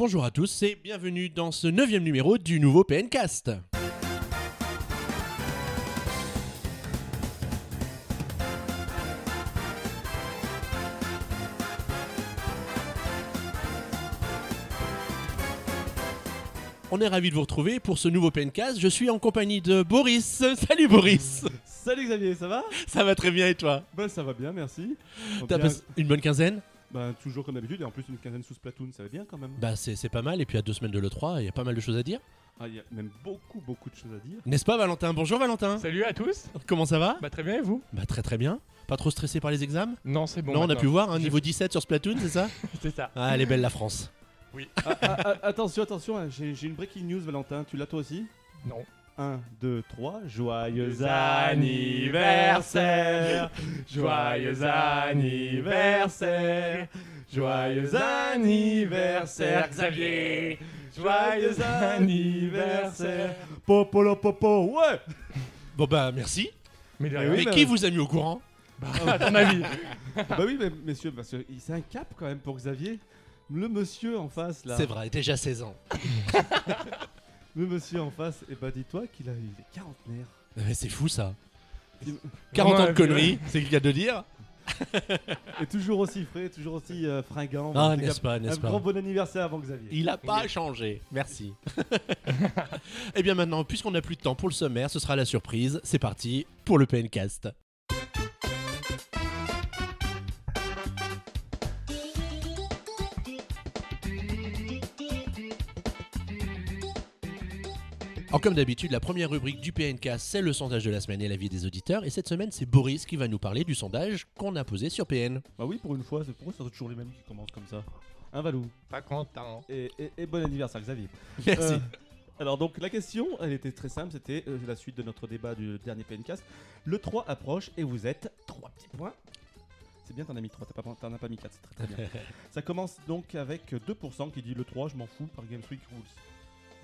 Bonjour à tous et bienvenue dans ce neuvième numéro du nouveau PNcast. On est ravis de vous retrouver pour ce nouveau PNcast. Je suis en compagnie de Boris. Salut Boris Salut Xavier, ça va? Ça va très bien et toi? Bah ça va bien, merci. T'as Bien- passé une bonne quinzaine? Bah toujours comme d'habitude, et en plus une quinzaine sous Splatoon, ça va bien quand même. Bah c'est c'est pas mal et puis à deux semaines de l'E3, il y a pas mal de choses à dire. Ah, il y a même beaucoup, beaucoup de choses à dire. N'est-ce pas Valentin? Bonjour Valentin Salut à tous Comment ça va? Bah très bien et vous? Bah très très bien. Pas trop stressé par les examens? Non c'est bon Non, on a maintenant. pu voir, J'ai- niveau 17 sur Splatoon, c'est ça? C'est ça. Ah, elle est belle la France. Ah, ah, ah, attention, attention, hein, j'ai j'ai une breaking news Valentin, tu l'as toi aussi? Non. 1, 2, 3, joyeux anniversaire. Joyeux anniversaire. Joyeux anniversaire Xavier. Joyeux anniversaire. Popolo popo, ouais. Bon bah merci. Mais Eh rien. oui, Mais bah- qui vous a mis au courant Bah, à ton avis. Bah oui, mais, messieurs, parce que c'est un cap quand même pour Xavier. Le monsieur en face là, C'est vrai, déjà 16 ans. le monsieur en face, et bah dis-toi qu'il a il est quarantenaire. Mais c'est fou ça. Il- 40 ans de conneries, c'est le cas de dire. Et toujours aussi frais, toujours aussi euh, fringant. Ah, n'est-ce pas, Un n'est-ce grand pas bon anniversaire avant Xavier. Il a pas changé, merci. Et bien maintenant, puisqu'on n'a plus de temps pour le sommaire, ce sera la surprise. C'est parti pour le PNcast. Alors comme d'habitude, la première rubrique du PNK, c'est le sondage de la semaine et l'avis des auditeurs. Et cette semaine, c'est Boris qui va nous parler du sondage qu'on a posé sur PN. Bah oui, pour une fois, c'est pour eux, c'est toujours les mêmes qui commencent comme ça. Un Valou. Pas content. Et, et- et bon anniversaire Xavier. Merci. Euh, alors donc la question, elle était très simple, c'était euh, la suite de notre débat du dernier PNcast. Le 3 approche et vous êtes 3 petits points. C'est bien, t'en as mis 3, t'as pas- t'en as pas mis 4, c'est très, très bien. Ça commence donc avec 2% qui dit le 3, je m'en fous, par Games Week Rules.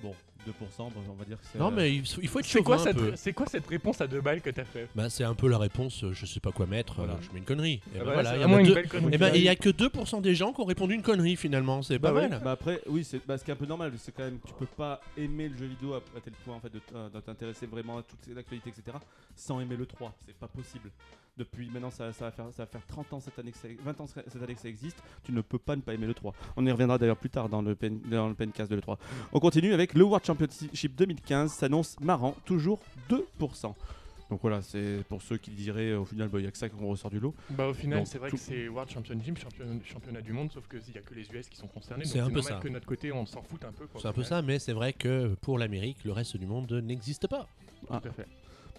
Bon, 2%, bon, on va dire que c'est... Non euh, mais il il faut être C'est quoi, peu. c'est quoi cette réponse à deux balles que t'as fait? Bah, c'est un peu la réponse, euh, je sais pas quoi mettre, Voilà. euh, je mets une connerie. Et Ah ben bah, voilà, c'est il y en vraiment a une deux- belle connerie. Eh ben, il y a que 2% des gens qui ont répondu une connerie finalement, c'est Bah pas ouais, mal. bah après, oui, c'est bah, ce qui est un peu normal, c'est quand même, tu peux pas aimer le jeu vidéo à, à tel point en fait de, t- de t'intéresser vraiment à toute l'actualité, etc. sans aimer le 3, c'est pas possible. Depuis maintenant, ça, ça va faire, ça va faire 30 ans cette année, que ça, 20 ans cette année que ça existe, tu ne peux pas ne pas aimer le 3. On y reviendra d'ailleurs plus tard dans le, pen, dans le pencast de l'E3. On continue avec le World Championship 2015, s'annonce marrant, toujours 2%. Donc voilà, c'est pour ceux qui diraient au final, bah, il y a que ça qu'on ressort du lot. Bah au final c'est vrai tout- que c'est World Championship, champion- championnat du monde, sauf qu'il y a que les US qui sont concernés. C'est donc un peu normal ça. que de notre côté on s'en fout un peu. C'est un peu ça, mais c'est vrai que pour l'Amérique, le reste du monde n'existe pas. Tout à fait.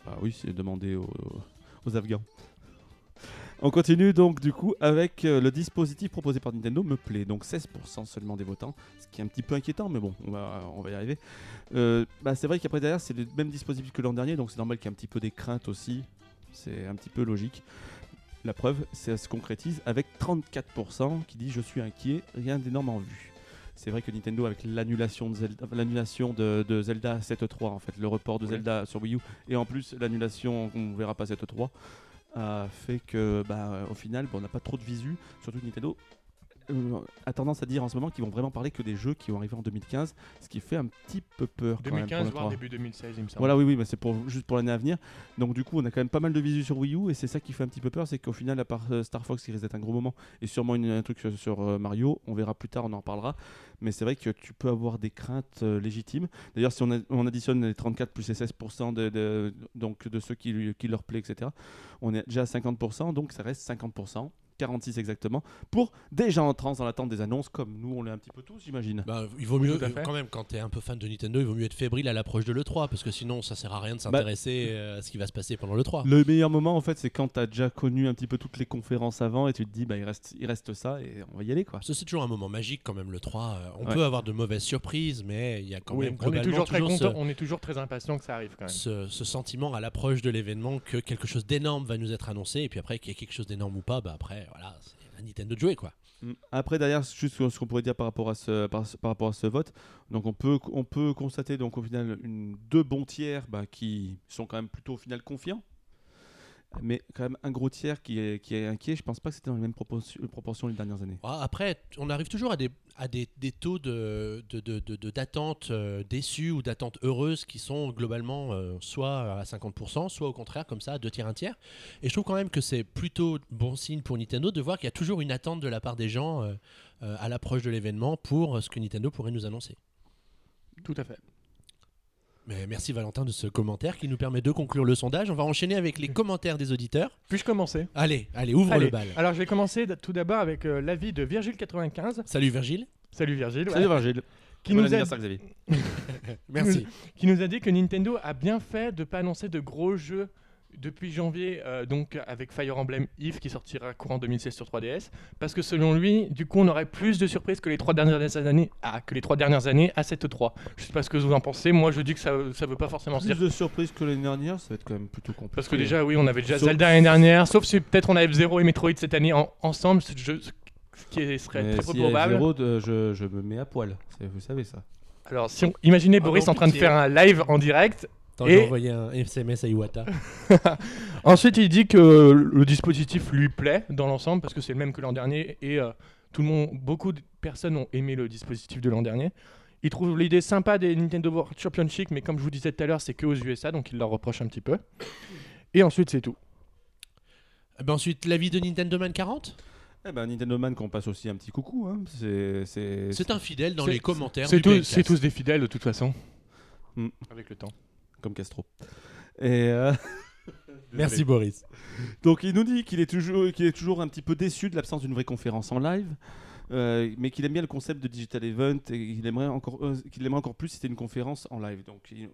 Bah oui, c'est demandé aux, aux Afghans. On continue donc du coup avec euh, le dispositif proposé par Nintendo me plaît. Donc 16% seulement des votants, ce qui est un petit peu inquiétant, mais bon, on va, on va y arriver. Euh, bah, c'est vrai qu'après derrière, c'est le même dispositif que l'an dernier, donc c'est normal qu'il y ait un petit peu des craintes aussi. C'est un petit peu logique. La preuve, ça se concrétise avec 34% qui dit je suis inquiet, rien d'énorme en vue. C'est vrai que Nintendo avec l'annulation de Zelda, l'annulation de, de Zelda 7.3 en fait, le report de. Zelda sur Wii U et en plus l'annulation on verra pas 7.3 a fait que bah, au final on n'a pas trop de visu, surtout Nintendo euh, a tendance à dire en ce moment qu'ils vont vraiment parler que des jeux qui vont arriver en 2015, ce qui fait un petit peu peur. quand même pour 2015 le voire 3. début 2016 il me semble. Voilà, oui, oui, mais c'est pour, juste pour l'année à venir. Donc, du coup, on a quand même pas mal de visu sur Wii U, et c'est ça qui fait un petit peu peur c'est qu'au final, à part euh, Star Fox qui risque d'être un gros moment, et sûrement une- un truc sur, euh, Mario, on verra plus tard, on en reparlera. Mais c'est vrai que tu peux avoir des craintes légitimes. D'ailleurs, si on, a- on additionne les 34 plus les 16% de, de- donc de ceux qui, qui leur plaît, etc., on est déjà à 50%, donc ça reste 50%. 46 exactement, pour des gens en transe dans l'attente des annonces, comme nous on l'est un petit peu tous, j'imagine. Bah, il vaut mieux, quand même, quand t'es un peu fan de Nintendo, il vaut mieux être fébrile à l'approche de l'E3, parce que sinon ça sert à rien de Bah, s'intéresser euh, à ce qui va se passer pendant l'E3. Le meilleur moment, en fait, c'est quand tu as déjà connu un petit peu toutes les conférences avant et tu te dis, bah, il reste, il reste ça et on va y aller, quoi. C'est toujours un moment magique quand même, l'E3. euh, on Ouais. peut avoir de mauvaises surprises, mais il y a quand Oui, même on est toujours très toujours content, ce- on est toujours très impatient que ça arrive quand même. ce, ce sentiment à l'approche de l'événement que quelque chose d'énorme va nous être annoncé et puis après qu'il y ait quelque chose d'énorme ou pas bah après voilà c'est Nintendo de jouer quoi Mm. Après, derrière, juste ce qu'on pourrait dire par rapport à ce, vote. Donc, on peut, on peut constater, donc, au final, deux bons tiers bah, qui sont quand même plutôt, au final, confiants. Mais quand même un gros tiers qui est, qui est inquiet. Je pense pas que c'était dans les mêmes proportions, proportions les dernières années. Ah, Après, on arrive toujours à des, à des, des taux de, de, de- de- de- d'attente euh, déçues ou d'attente heureuses qui sont globalement euh, soit à 50%, soit au contraire comme ça à deux tiers, un tiers. Et je trouve quand même que c'est plutôt bon signe pour Nintendo de voir qu'il y a toujours une attente de la part des gens euh, euh, à l'approche de l'événement pour ce que Nintendo pourrait nous annoncer. Tout à fait. Mais merci Valentin de ce commentaire qui nous permet de conclure le sondage. On va enchaîner avec les commentaires des auditeurs. Puis-je commencer? Allez, allez, ouvre Allez. le bal. Alors je vais commencer tout d'abord avec euh, l'avis de Virgile95. Salut Virgile. Salut Virgile. ouais. Salut Virgile. Qui Bon nous, a, anniversaire, Xavier. Merci. qui nous a dit que Nintendo a bien fait de pas annoncer de gros jeux depuis janvier, euh, donc avec Fire Emblem Eve qui sortira courant 2016 sur 3DS, parce que selon lui, du coup, on aurait plus de surprises que les trois dernières années, ah, que les trois dernières années à cette 3. Je sais pas ce que vous en pensez. Moi, je dis que ça, ça veut pas forcément Plus dire. de surprises que l'année dernière, ça va être quand même plutôt compliqué. Parce que déjà, oui, on avait déjà Sauf- Zelda l'année dernière, sauf si peut-être on a F0 et Metroid cette année en- ensemble, ce jeu- ce qui serait Mais très peu y a probable. zéro, de- je, je me mets à poil. Vous savez ça. Alors, si on... imaginez Ah Boris non, en train de faire un live en direct. Attends, Et- j'ai envoyé un SMS à Iwata. Ensuite, il dit que le dispositif lui plaît dans l'ensemble parce que c'est le même que l'an dernier et euh, tout le monde, beaucoup de personnes ont aimé le dispositif de l'an dernier. Il trouve l'idée sympa des Nintendo World Championship, mais comme je vous disais tout à l'heure, c'est que aux USA, donc il leur reproche un petit peu. Et ensuite, c'est tout. Eh ben ensuite, l'avis de Nintendo Man 40 Eh ben, Nintendo Man qu'on passe aussi un petit coucou. Hein. C'est, un fidèle dans les commentaires. Tous, c'est tous des fidèles de toute façon. Hmm. Avec le temps. Comme Castro. Et euh, Merci Boris. donc il nous dit qu'il est toujours, qu'il est toujours un petit peu déçu de l'absence d'une vraie conférence en live. euh, mais qu'il aime bien le concept de digital event et qu'il aimerait encore, euh, qu'il aimerait encore plus si c'était une conférence en live. Donc, il-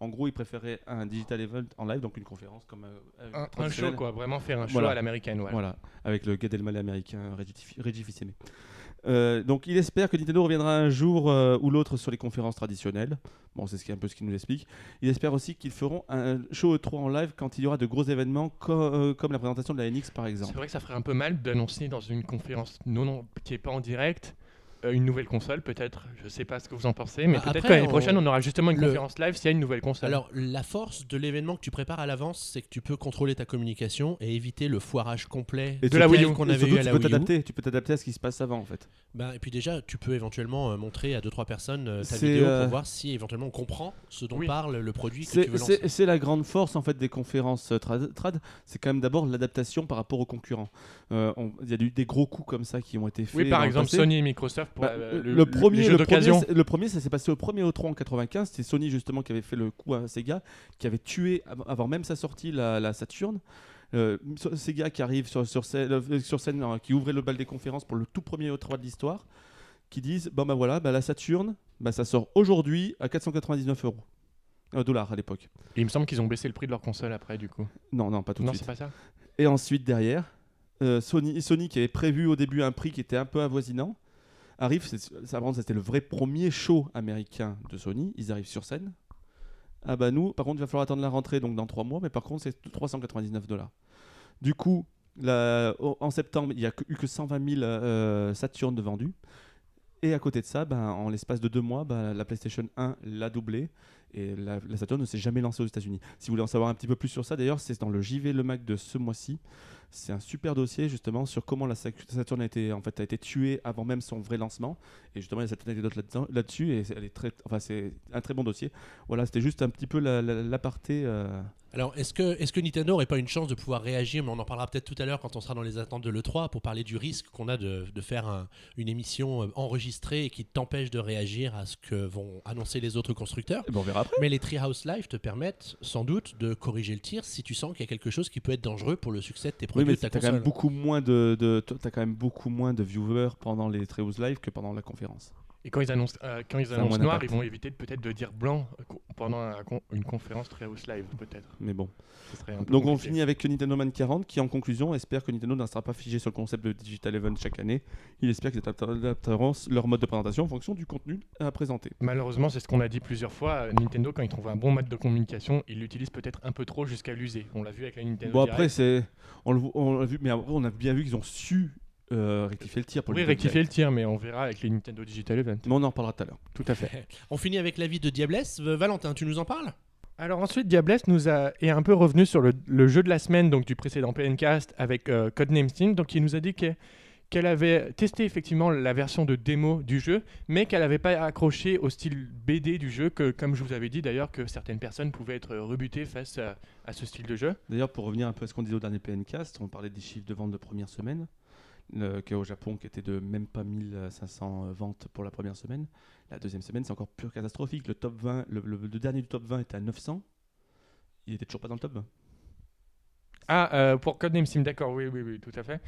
en gros, il préférait un digital event en live, donc une conférence comme euh, Un, show, quoi. Vraiment faire un show Voilà. à l'américaine. Ouais. Voilà, avec le Gad Elmaleh américain Reggie Reggie Fils-Aimé. Euh, donc il espère que Nintendo reviendra un jour euh, ou l'autre sur les conférences traditionnelles. Bon, c'est ce qui, un peu ce qu'il nous explique. Il espère aussi qu'ils feront un show E3 en live quand il y aura de gros événements co- euh, comme la présentation de la NX par C'est exemple. vrai que ça ferait un peu mal d'annoncer dans une conférence non, non qui est pas en direct une nouvelle console, peut-être. Je sais pas ce que vous en pensez, mais Bah, peut-être l'année on- prochaine on aura justement une le- conférence live s'il y a une nouvelle console. Alors, la force de l'événement que tu prépares à l'avance, c'est que tu peux contrôler ta communication et éviter le foirage complet Et de la Wii U. qu'on avait surtout, eu à tu la peux Wii U. t'adapter, tu peux t'adapter à ce qui se passe avant en fait. Ben, et puis déjà, tu peux éventuellement euh, montrer à 2-3 personnes euh, ta vidéo euh, pour voir si éventuellement on comprend ce dont Oui. parle le produit que C'est tu veux lancer. c'est- la grande force en fait des conférences euh, trad, trad, c'est quand même d'abord l'adaptation par rapport aux concurrents. Euh, on- Il y a eu des gros coups comme ça qui ont été faits. oui, par exemple passé. Sony et Microsoft pour Bah, euh, le, le, premier, les jeux le, d'occasion. premier, c'est- le premier, ça s'est passé au premier E3 en 95. C'est Sony justement qui avait fait le coup à Sega, qui avait tué av- avant même sa sortie la, la Saturn. Euh, Sega qui arrive sur, sur scène, euh, sur scène, euh, qui ouvrait le bal des conférences pour le tout premier E3 de l'histoire, qui disent bon bah voilà, bah, la Saturn, bah, ça sort aujourd'hui à 499 euros. Euh, dollars à l'époque. Et il me semble qu'ils ont baissé le prix de leur console après, du coup. Non, non, pas tout de non, suite. c'est pas ça. Et ensuite, derrière, euh, Sony, Sony, qui avait prévu au début un prix qui était un peu avoisinant, arrive. c'est- Ça, c'était le vrai premier show américain de Sony. Ils arrivent sur scène. Ah bah nous, par contre, il va falloir attendre la rentrée, donc dans trois mois, mais par contre, c'est 399 dollars. Du coup, en septembre, il n'y a eu que 120 000 euh, Saturn de vendus. Et à côté de ça, ben, en l'espace de deux mois, ben, la PlayStation 1 l'a doublé. Et la, la Saturn ne s'est jamais lancée aux États-Unis. Si vous voulez en savoir un petit peu plus sur ça, d'ailleurs, c'est dans le JV Le Mac de ce mois-ci. C'est un super dossier justement sur comment la Saturn a été, en fait, a été tuée avant même son vrai lancement. Et justement, il y a cette anecdote là-dessus. et elle est très, enfin, c'est un très bon dossier. Voilà, c'était juste un petit peu la- la- l'aparté. euh, Alors, est-ce que, est que Nintendo n'aurait pas une chance de pouvoir réagir Mais on en parlera peut-être tout à l'heure quand on sera dans les attentes de l'E3 pour parler du risque qu'on a de, de faire un- une émission euh, enregistrée et qui t'empêche de réagir à ce que vont annoncer les autres constructeurs? eh ben, on verra après. Mais les Treehouse Live te permettent sans doute de corriger le tir si tu sens qu'il y a quelque chose qui peut être dangereux pour le succès de tes Oui, produits mais de t'as quand même beaucoup moins de viewers pendant les Treehouse Live que pendant la conférence. Et quand ils annoncent, euh, quand ils annoncent noir, ils vont éviter peut-être de dire blanc euh, pendant un une conférence Treehouse Live, peut-être. Mais bon. Ce serait un peu Donc on finit avec Nintendo Man 40 qui en conclusion espère que Nintendo ne sera pas figé sur le concept de Digital Event chaque année. Il espère qu'ils adapteront leur mode de présentation en fonction du contenu à présenter. Malheureusement, c'est ce qu'on a dit plusieurs fois. euh, Nintendo, quand ils trouvent un bon mode de communication, ils l'utilisent peut-être un peu trop jusqu'à l'user. On l'a vu avec la Nintendo Bon Direct. après c'est on l'a vu mais après, on a bien vu qu'ils ont su euh, rectifier le tir pour Oui, le rectifier le tir, mais on verra avec les Nintendo Digital Event. Mais on en reparlera tout à l'heure. Tout à fait. On finit avec l'avis de Diablesse. Euh, Valentin, tu nous en parles? Alors ensuite, Diablesse nous a est un peu revenu sur le, le jeu de la semaine donc du précédent PNcast avec euh, Codename Steam. Donc il nous a dit que- qu'elle avait testé effectivement la version de démo du jeu, mais qu'elle n'avait pas accroché au style BD du jeu, que comme je vous avais dit d'ailleurs que certaines personnes pouvaient être rebutées face à, à ce style de jeu. D'ailleurs, pour revenir un peu à ce qu'on disait au dernier PNcast, on parlait des chiffres de vente de première semaine, le, qui au Japon qui était de même pas 1500 ventes pour la première semaine. La deuxième semaine, c'est encore pure catastrophique. Le top 20, le, dernier du top 20 était à 900. Il était toujours pas dans le top 20. Ah, euh, pour Codename Steam, d'accord, oui, oui, oui, tout à fait.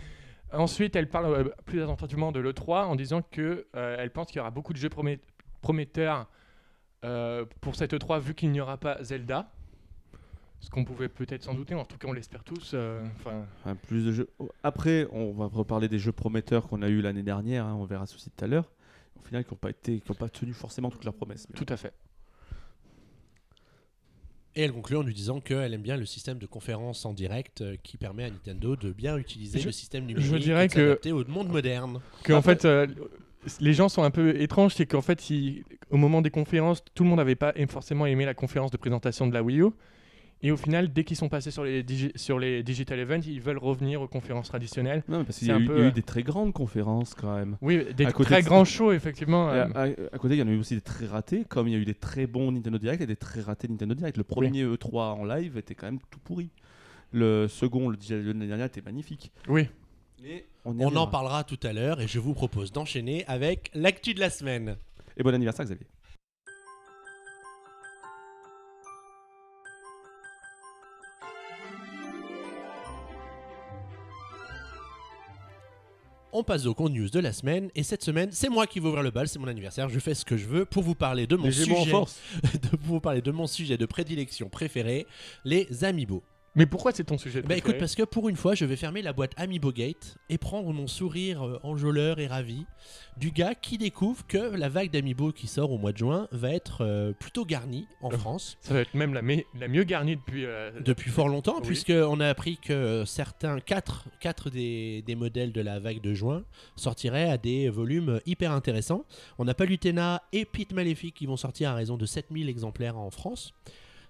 Ensuite, elle parle euh, plus attentivement de l'E3 en disant que euh, elle pense qu'il y aura beaucoup de jeux promet- prometteurs euh, pour cette E3 vu qu'il n'y aura pas Zelda. Ce qu'on pouvait peut-être s'en douter, en tout cas on l'espère tous. euh, plus de jeux. Après, on va reparler des jeux prometteurs qu'on a eu l'année dernière. hein, on verra ceci tout à l'heure. Au final, qui n'ont pas été, qui ont pas tenu forcément toutes leurs promesses. mais- tout à fait. Et elle conclut en nous disant qu'elle aime bien le système de conférence en direct euh, qui permet à Nintendo de bien utiliser Je- le système numérique dirais et de que- s'adapter au monde moderne. Que, en fait, euh, les gens sont un peu étranges, c'est qu'en fait, ils- au moment des conférences, tout le monde n'avait pas forcément aimé la conférence de présentation de la Wii U. Et au final, dès qu'ils sont passés sur les, digi- sur les digital events, ils veulent revenir aux conférences traditionnelles. Non, parce qu'il y, a eu- peu, il y a euh, eu des très grandes conférences quand même. Oui, des À côté très de- grands shows, effectivement. Euh, à, à- à côté, il y en a eu aussi des très ratés, comme il y a eu des très bons Nintendo Direct et des très ratés Nintendo Direct. Le premier E3 en live était quand même tout pourri. Le second, le de l'année dernière, était magnifique. Oui. Mais on, en parlera tout à l'heure et je vous propose d'enchaîner avec l'actu de la semaine. Et bon anniversaire, Xavier. On passe au compte news de la semaine. Et cette semaine, c'est moi qui vais ouvrir le bal, c'est mon anniversaire, je fais ce que je veux pour vous parler de mon sujet. de pour vous parler de mon sujet de prédilection préféré, les amiibo. Mais pourquoi c'est ton sujet Bah écoute, parce que pour une fois, je vais fermer la boîte Amiibo Gate et prendre mon sourire euh, enjôleur et ravi du gars qui découvre que la vague d'Amiibo qui sort au mois de juin va être euh, plutôt garnie en Euh, France Ça va être même la, me- la mieux garnie depuis. euh, depuis fort longtemps, Oui. puisqu'on a appris que certains, 4, quatre des, des modèles de la vague de juin sortiraient à des volumes hyper intéressants. On a Palutena et Pete Maléfique qui vont sortir à raison de 7000 exemplaires en France.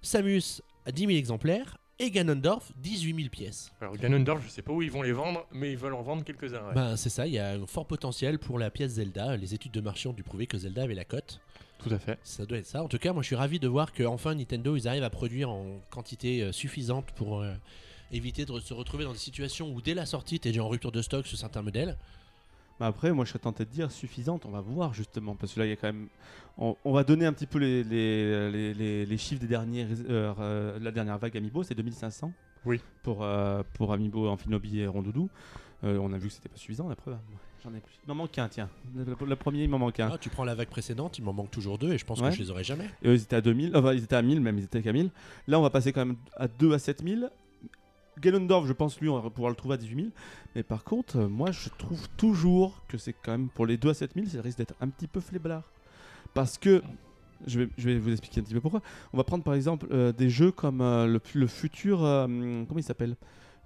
Samus à 10 000 exemplaires et Ganondorf 18 000 pièces. Alors Ganondorf, je sais pas où ils vont les vendre, mais ils veulent en vendre quelques-uns. ouais. Ben, c'est ça, il y a un fort potentiel pour la pièce Zelda. Les études de marché ont dû prouver que Zelda avait la cote. Tout à fait. Ça doit être ça. En tout cas, moi je suis ravi de voir que enfin Nintendo ils arrivent à produire en quantité euh, suffisante pour euh, éviter de se retrouver dans des situations où dès la sortie t'es déjà en rupture de stock sur certains modèles. Après, moi je serais tenté de dire suffisante, on va voir justement, parce que là il y a quand même. On, on va donner un petit peu les, les, les, les- chiffres des derniers, euh, euh, la dernière vague Amiibo, c'est 2500 Oui. pour, euh, pour Amiibo, Amphinobi et Rondoudou. Euh, on a vu que c'était pas suffisant, la preuve. J'en ai plus. Il m'en manque un, tiens. Le, le premier, il m'en manque un. Ah, tu prends la vague précédente, il m'en manque toujours deux et je pense Ouais. que je les aurai jamais. Et eux, ils étaient à 2000, enfin, ils étaient à 1000 même, ils étaient qu'à 1000. Là, on va passer quand même à 2 à 7000. Ganondorf, je pense, lui, on va pouvoir le trouver à 18 000. Mais par contre, euh, moi, je trouve toujours que c'est quand même, pour les 2 à 7000, ça risque d'être un petit peu fléblard. Parce que, je vais, je vais vous expliquer un petit peu pourquoi. On va prendre par exemple euh, des jeux comme euh, le, le futur. euh, comment il s'appelle?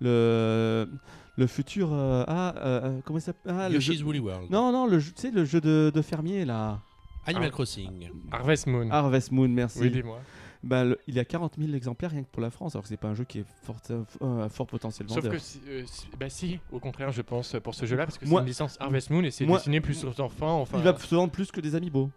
Le, le futur. euh, ah, euh, comment il s'appelle? Ah, le jeu- Yoshi's Woolly World. Non, non, le tu sais, le jeu de, de fermier là. Animal. Crossing. Harvest Moon. Harvest Moon, merci. oui, dis-moi. Bah, le- il y a 40 000 exemplaires rien que pour la France, alors que c'est pas un jeu qui est fort, euh, fort potentiel Sauf vendeur. que, si, euh, si- bah si, au contraire, je pense pour ce jeu-là, parce que c'est Moi- une licence Harvest Moon et c'est destiné plus aux enfants. Enfin, il va se vendre plus que des amiibo.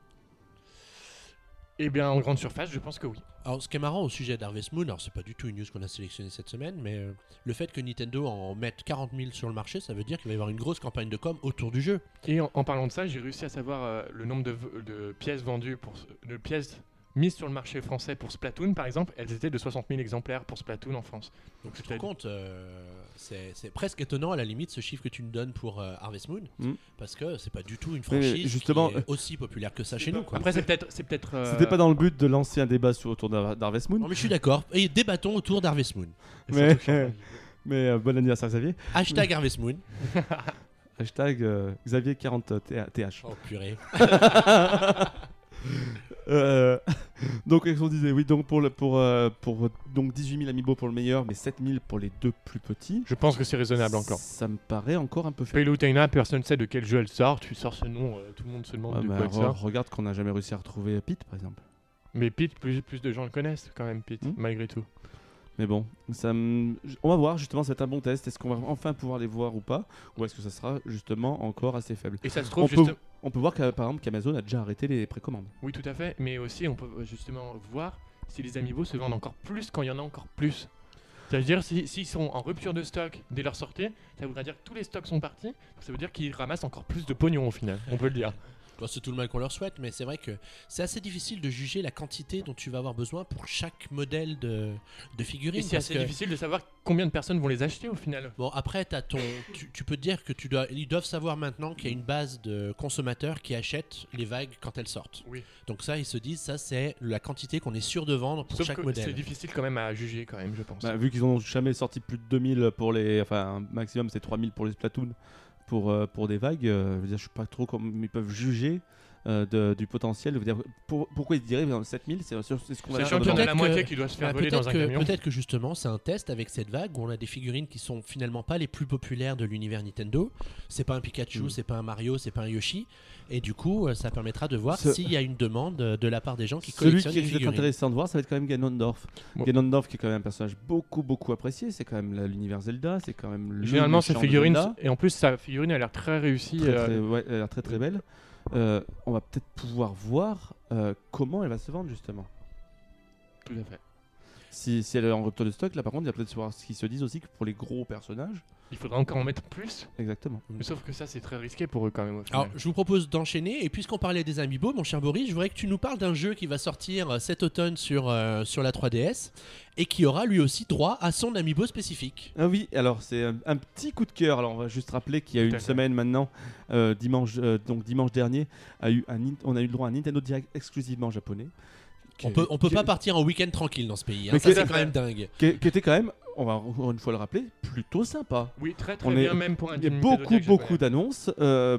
Eh bien, en grande surface, je pense que oui. Alors, ce qui est marrant au sujet d'Harvest Moon, alors c'est pas du tout une news qu'on a sélectionnée cette semaine, mais euh, le fait que Nintendo en mette 40 000 sur le marché, ça veut dire qu'il va y avoir une grosse campagne de com autour du jeu. Et en, en parlant de ça, j'ai réussi à savoir euh, le nombre de, de pièces vendues, pour, ce- de pièces mises sur le marché français pour Splatoon, par exemple. Elles étaient de 60 000 exemplaires pour Splatoon en France. Donc tu te C'est- rends compte, euh, c'est c'est presque étonnant à la limite ce chiffre que tu nous donnes pour euh, Harvest Moon, Mm. parce que c'est pas du tout une franchise justement, qui est aussi populaire que ça chez nous. Quoi. Après, c'est peut-être. C'est peut-être. euh, C'était pas dans le but de lancer un débat sur, autour d'Har- d'Harvest Moon. Non mais je suis d'accord, et débattons autour d'Harvest Moon. Mais- Mais euh, bon anniversaire Xavier. Hashtag Harvest Moon. Hashtag euh, Xavier 40 TH. Oh purée. Euh, donc, qu'on disait Oui, donc pour, le, pour, euh, pour donc 18 000 amiibo pour le meilleur, mais 7 000 pour les deux plus petits. Je pense que c'est raisonnable encore. Ça me paraît encore un peu faible. Palutena, personne ne sait de quel jeu elle sort. Tu sors ce nom, euh, tout le monde se demande Ouais, de mais quoi elle re- sort. regarde qu'on n'a jamais réussi à retrouver Pete, par exemple. Mais Pete, plus, plus de gens le connaissent quand même, Pete, Hmm. malgré tout. Mais bon, ça me- on va voir justement, c'est un bon test. Est-ce qu'on va enfin pouvoir les voir ou pas? Ou est-ce que ça sera justement encore assez faible? Et ça se on trouve, peut, juste... on peut voir que, par exemple qu'Amazon a déjà arrêté les précommandes. Oui, tout à fait. Mais aussi, on peut justement voir si les amiibo se vendent encore plus quand il y en a encore plus. Ça veut dire si- s'ils sont en rupture de stock dès leur sortie, ça voudrait dire que tous les stocks sont partis. Ça veut dire qu'ils ramassent encore plus de pognon au final. On peut le dire. Bon, c'est tout le mal qu'on leur souhaite, mais c'est vrai que c'est assez difficile de juger la quantité dont tu vas avoir besoin pour chaque modèle de, de figurine. Et c'est assez que- difficile de savoir combien de personnes vont les acheter au final. Bon, après, as ton, tu, tu peux te dire que tu dois, ils doivent savoir maintenant qu'il y a une base de consommateurs qui achètent les vagues quand elles sortent. Oui. Donc ça, ils se disent, ça c'est la quantité qu'on est sûr de vendre pour Sauf chaque que modèle. c'est difficile quand même à juger quand même, je pense. Bah, vu qu'ils ont jamais sorti plus de 2000 pour les. Enfin, un maximum c'est 3000 pour les Splatoon pour, euh, pour des vagues. euh, je je sais pas trop comment ils peuvent juger euh, de- du potentiel. Je veux dire, pour- pourquoi ils diraient euh, 7000 C'est c'est ce qu'on va Sachant qu'il y en a la que- moitié qui doit se faire Bah, voler dans un que, camion. peut-être que justement c'est un test avec cette vague où on a des figurines qui sont finalement pas les plus populaires de l'univers Nintendo. C'est pas un Pikachu, Mm. c'est pas un Mario, c'est pas un Yoshi. Et du coup, euh, ça permettra de voir Ce- s'il y a une demande euh, de la part des gens qui Celui collectionnent qui les risque d'être intéressant de voir, ça va être quand même Ganondorf. Bon. Ganondorf qui est quand même un personnage beaucoup beaucoup apprécié. C'est quand même l'univers Zelda. C'est quand même le Généralement, de figurines, Zelda. et en plus, sa figurine a l'air très réussie. Très, euh, très, ouais, elle a l'air très très belle. Euh, on va peut-être pouvoir voir euh, comment elle va se vendre justement. Tout à fait. Si, si elle est en rupture de stock, là par contre, il y a peut-être voir ce qu'ils se disent aussi que pour les gros personnages. Il faudra encore en mettre plus. Exactement. Mais sauf que ça, c'est très risqué pour eux quand même. Au final. Alors, je vous propose d'enchaîner. Et puisqu'on parlait des amiibo, mon cher Boris, je voudrais que tu nous parles d'un jeu qui va sortir euh, cet automne sur, euh, sur la 3DS et qui aura lui aussi droit à son amiibo spécifique. Ah oui, alors c'est un, un petit coup de cœur. Alors on va juste rappeler qu'il y a une semaine maintenant, euh, dimanche, euh, donc dimanche dernier, a eu un, on a eu le droit à un Nintendo Direct exclusivement japonais. On peut, on peut qui- pas partir en week-end tranquille dans ce pays. hein. Mais Ça, c'est quand même dingue. Qui, qui était quand même, on va encore une fois le rappeler, plutôt sympa. Oui, très très on est- bien, même pour un Il y a beaucoup, beaucoup d'annonces euh,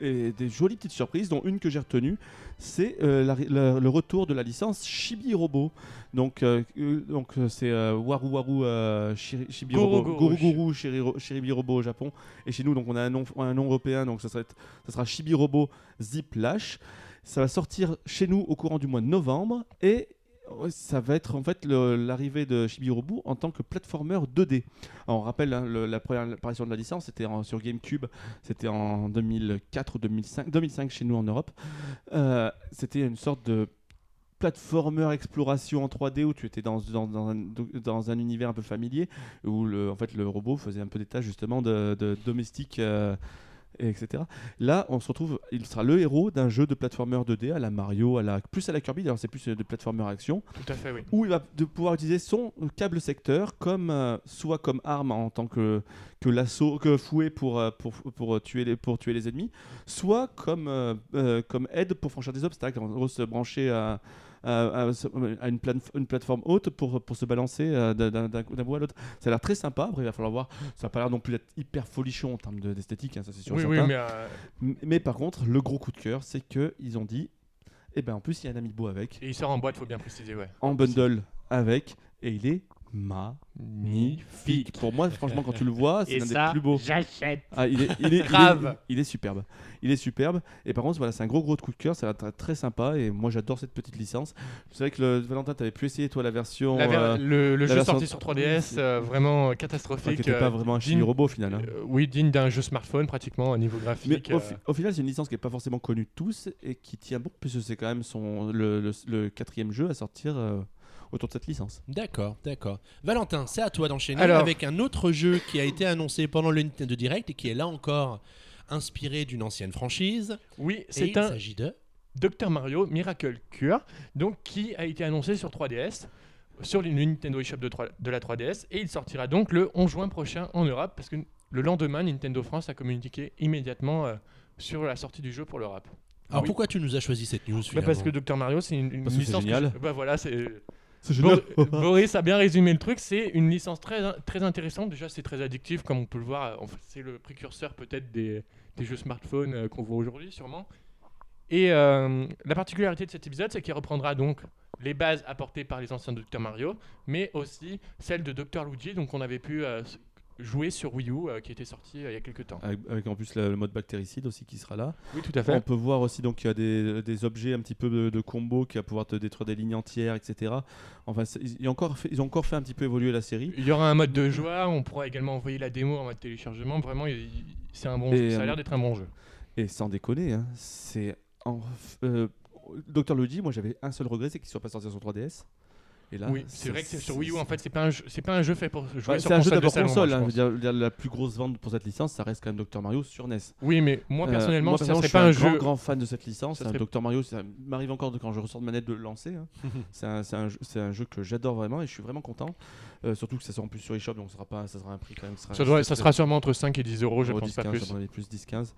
et des jolies petites surprises, dont une que j'ai retenue, c'est euh, la- la- le retour de la licence Chibi Robo. Donc, euh, donc c'est euh, Waru Waru euh, Chibi Robo, Guru Guru Robo au Japon. Et chez nous, donc on a un nom, un nom européen, donc ça sera, ça sera Chibi Robo Zip Lash. Ça va sortir chez nous au courant du mois de novembre et ouais, ça va être en fait l'arrivée de Chibi Robo en tant que platformer 2D. Alors, on rappelle hein, la première apparition de la licence, c'était sur GameCube, c'était en 2004 ou 2005, 2005 chez nous en Europe. Euh, c'était une sorte de platformer exploration en 3D où tu étais dans, un, univers un peu familier où le, en fait, le robot faisait un peu des tâches justement de, de domestique euh, et etc. Là, on se retrouve, il sera le héros d'un jeu de platformer 2D à la Mario, à la, plus à la Kirby, alors c'est plus euh, de platformer action Tout à fait, oui. où il va de pouvoir utiliser son câble secteur comme euh, soit comme arme en tant que que l'assaut que fouet pour, euh, pour pour tuer les pour tuer les ennemis soit comme euh, comme aide pour franchir des obstacles en gros se brancher à à, à- à une, plate- une plateforme haute pour, pour se balancer euh, d'un- bout à l'autre. Ça a l'air très sympa. Après, il va falloir voir. Ça n'a pas l'air non plus d'être hyper folichon en termes de- d'esthétique, hein, ça c'est sûr. Oui, oui, mais euh, mais par contre, le gros coup de cœur, c'est que ils ont dit, et ben en plus il y a un amiibo avec, et il sort en boîte, faut bien préciser, ouais. en bundle avec, et il est magnifique. Pour moi, franchement, quand tu le vois, c'est l'un des plus beaux. j'achète. Ah, il est, il est, il est- Grave. Il est, superbe. Il est superbe. Et par contre, voilà, c'est un gros gros coup de cœur. Ça va être très sympa. Et moi, j'adore cette petite licence. C'est vrai que le, Valentin, t'avais pu essayer toi la version. La ver- euh, le le la jeu version- sorti sur 3DS, euh, vraiment enfin, catastrophique. qui n'était pas euh, vraiment un chibi robot au final. hein. euh, oui, digne d'un jeu smartphone pratiquement au niveau Mais graphique. au, euh, fi- au final, c'est une licence qui n'est pas forcément connue tous et qui tient bon, puisque c'est quand même son, le, le- le quatrième jeu à sortir euh, autour de cette licence. D'accord, d'accord. Valentin, c'est à toi d'enchaîner Alors- avec un autre jeu qui a été annoncé pendant le Nintendo Direct et qui est là encore inspiré d'une ancienne franchise. Oui, c'est il un s'agit de. Dr Mario Miracle Cure, donc qui a été annoncé sur 3DS, sur le Nintendo eShop de, 3 de la 3DS, et il sortira donc le 11 juin prochain en Europe, parce que le lendemain, Nintendo France a communiqué immédiatement euh, sur la sortie du jeu pour l'Europe. Alors Oui. pourquoi tu nous as choisi cette news Bah, parce que Dr Mario, c'est une, une Parce que c'est licence. que Bah voilà, c'est. Bor- Boris a bien résumé le truc. C'est une licence très, très intéressante. Déjà, c'est très addictif, comme on peut le voir. C'est le précurseur peut-être des, jeux smartphones euh, qu'on voit aujourd'hui, sûrement. Et euh, la particularité de cet épisode, c'est qu'il reprendra donc les bases apportées par les anciens Dr Mario, mais aussi celles de Dr Luigi. Donc, on avait pu euh, jouer sur Wii U euh, qui était sorti euh, il y a quelques temps. Avec, avec en plus le, le mode bactéricide aussi qui sera là. Oui, tout à On fait. peut voir aussi donc qu'il y a des, des objets un petit peu de, de combo qui va pouvoir te détruire des lignes entières, etc. Enfin, ils, ont encore fait, ils ont encore fait un petit peu évoluer la série. Il y aura un mode de joie, on pourra également envoyer la démo en mode téléchargement. Vraiment, c'est un bon Et, jeu. Ça a euh, l'air d'être un bon jeu. Et sans déconner, hein, c'est en, Dr Luigi, moi j'avais un seul regret, c'est qu'il soit pas sorti sur 3DS. Et là, oui, c'est vrai que c'est sur Wii U en fait, c'est pas un jeu, c'est pas un jeu fait pour jouer Ouais, sur c'est un jeu console de d'abord salon, console. moi, hein, je je veux pense. dire, la plus grosse vente pour cette licence, ça reste quand même Dr Mario sur NES. Oui, mais moi Euh, personnellement, moi, ça personnellement, serait je pas un suis un jeu. grand, grand fan de cette licence. Ça Un serait- Dr Mario, ça m'arrive encore de, quand je ressors de manette de le lancer. hein. c'est un, c'est un jeu- c'est un jeu que j'adore vraiment et je suis vraiment content. Euh, surtout que ça sort en plus sur eShop, donc ça sera, pas, ça sera un prix quand même. sera- Ça, doit- ça sera sûrement entre 5 et 10 euros, je pense 10, pas 15, plus. plus 10-15.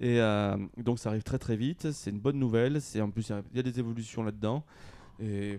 Et euh, donc ça arrive très très vite. C'est une bonne nouvelle. C'est en plus il y a- il y, a des évolutions là-dedans. Et,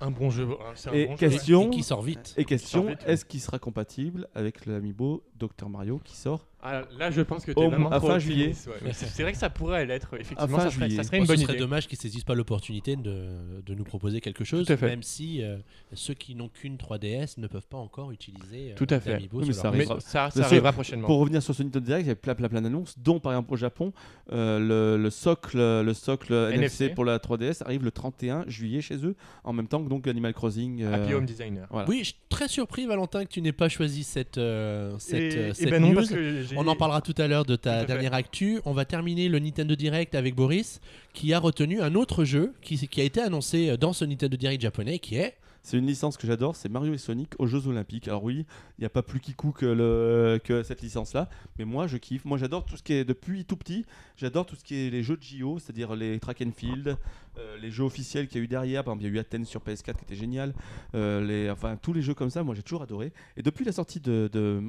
Un bon jeu. c'est un et bon jeu, question. Et qui sort vite. Et question, vite, est-ce qu'il sera compatible avec l'amiibo Dr Mario qui sort. Ah, là, je pense que tu Au es vraiment à fin ouais. Mais C'est vrai que ça pourrait l'être. Effectivement, ça serait, juillet. ça serait Bon, une ce bonne serait idée. dommage qu'ils saisissent pas l'opportunité de, de nous proposer quelque chose, Tout à fait. même si euh, ceux qui n'ont qu'une 3DS ne peuvent pas encore utiliser euh, Tout à fait. Oui, mais ça Mais arrivera. ça, ça prochainement. Pour revenir sur ce Nintendo Direct, il y avait plein plein plein d'annonces, dont par exemple au Japon, euh, le, le socle, le socle NFC. NFC. pour la 3DS arrive le 31 juillet chez eux, en même temps que donc Animal Crossing. euh, Happy Home Designer. voilà. Oui, je suis très surpris, Valentin, que tu n'aies pas choisi cette, euh, cette, Et- et cette ben non, news. parce que j'ai- On en parlera tout à l'heure de ta fait. dernière actu. On va terminer le Nintendo Direct avec Boris, qui a retenu un autre jeu qui, qui a été annoncé dans ce Nintendo Direct japonais, qui est C'est une licence que j'adore, c'est Mario et Sonic aux Jeux Olympiques. Alors oui, il n'y a pas plus que, le, que cette licence-là, mais moi je kiffe. Moi j'adore tout ce qui est, depuis tout petit, j'adore tout ce qui est les jeux de JO, c'est-à-dire les track and field, euh, les jeux officiels qu'il y a eu derrière. Par exemple, il y a eu Athènes sur PS4 qui était génial. Euh, enfin, tous les jeux comme ça, moi j'ai toujours adoré. Et depuis la sortie de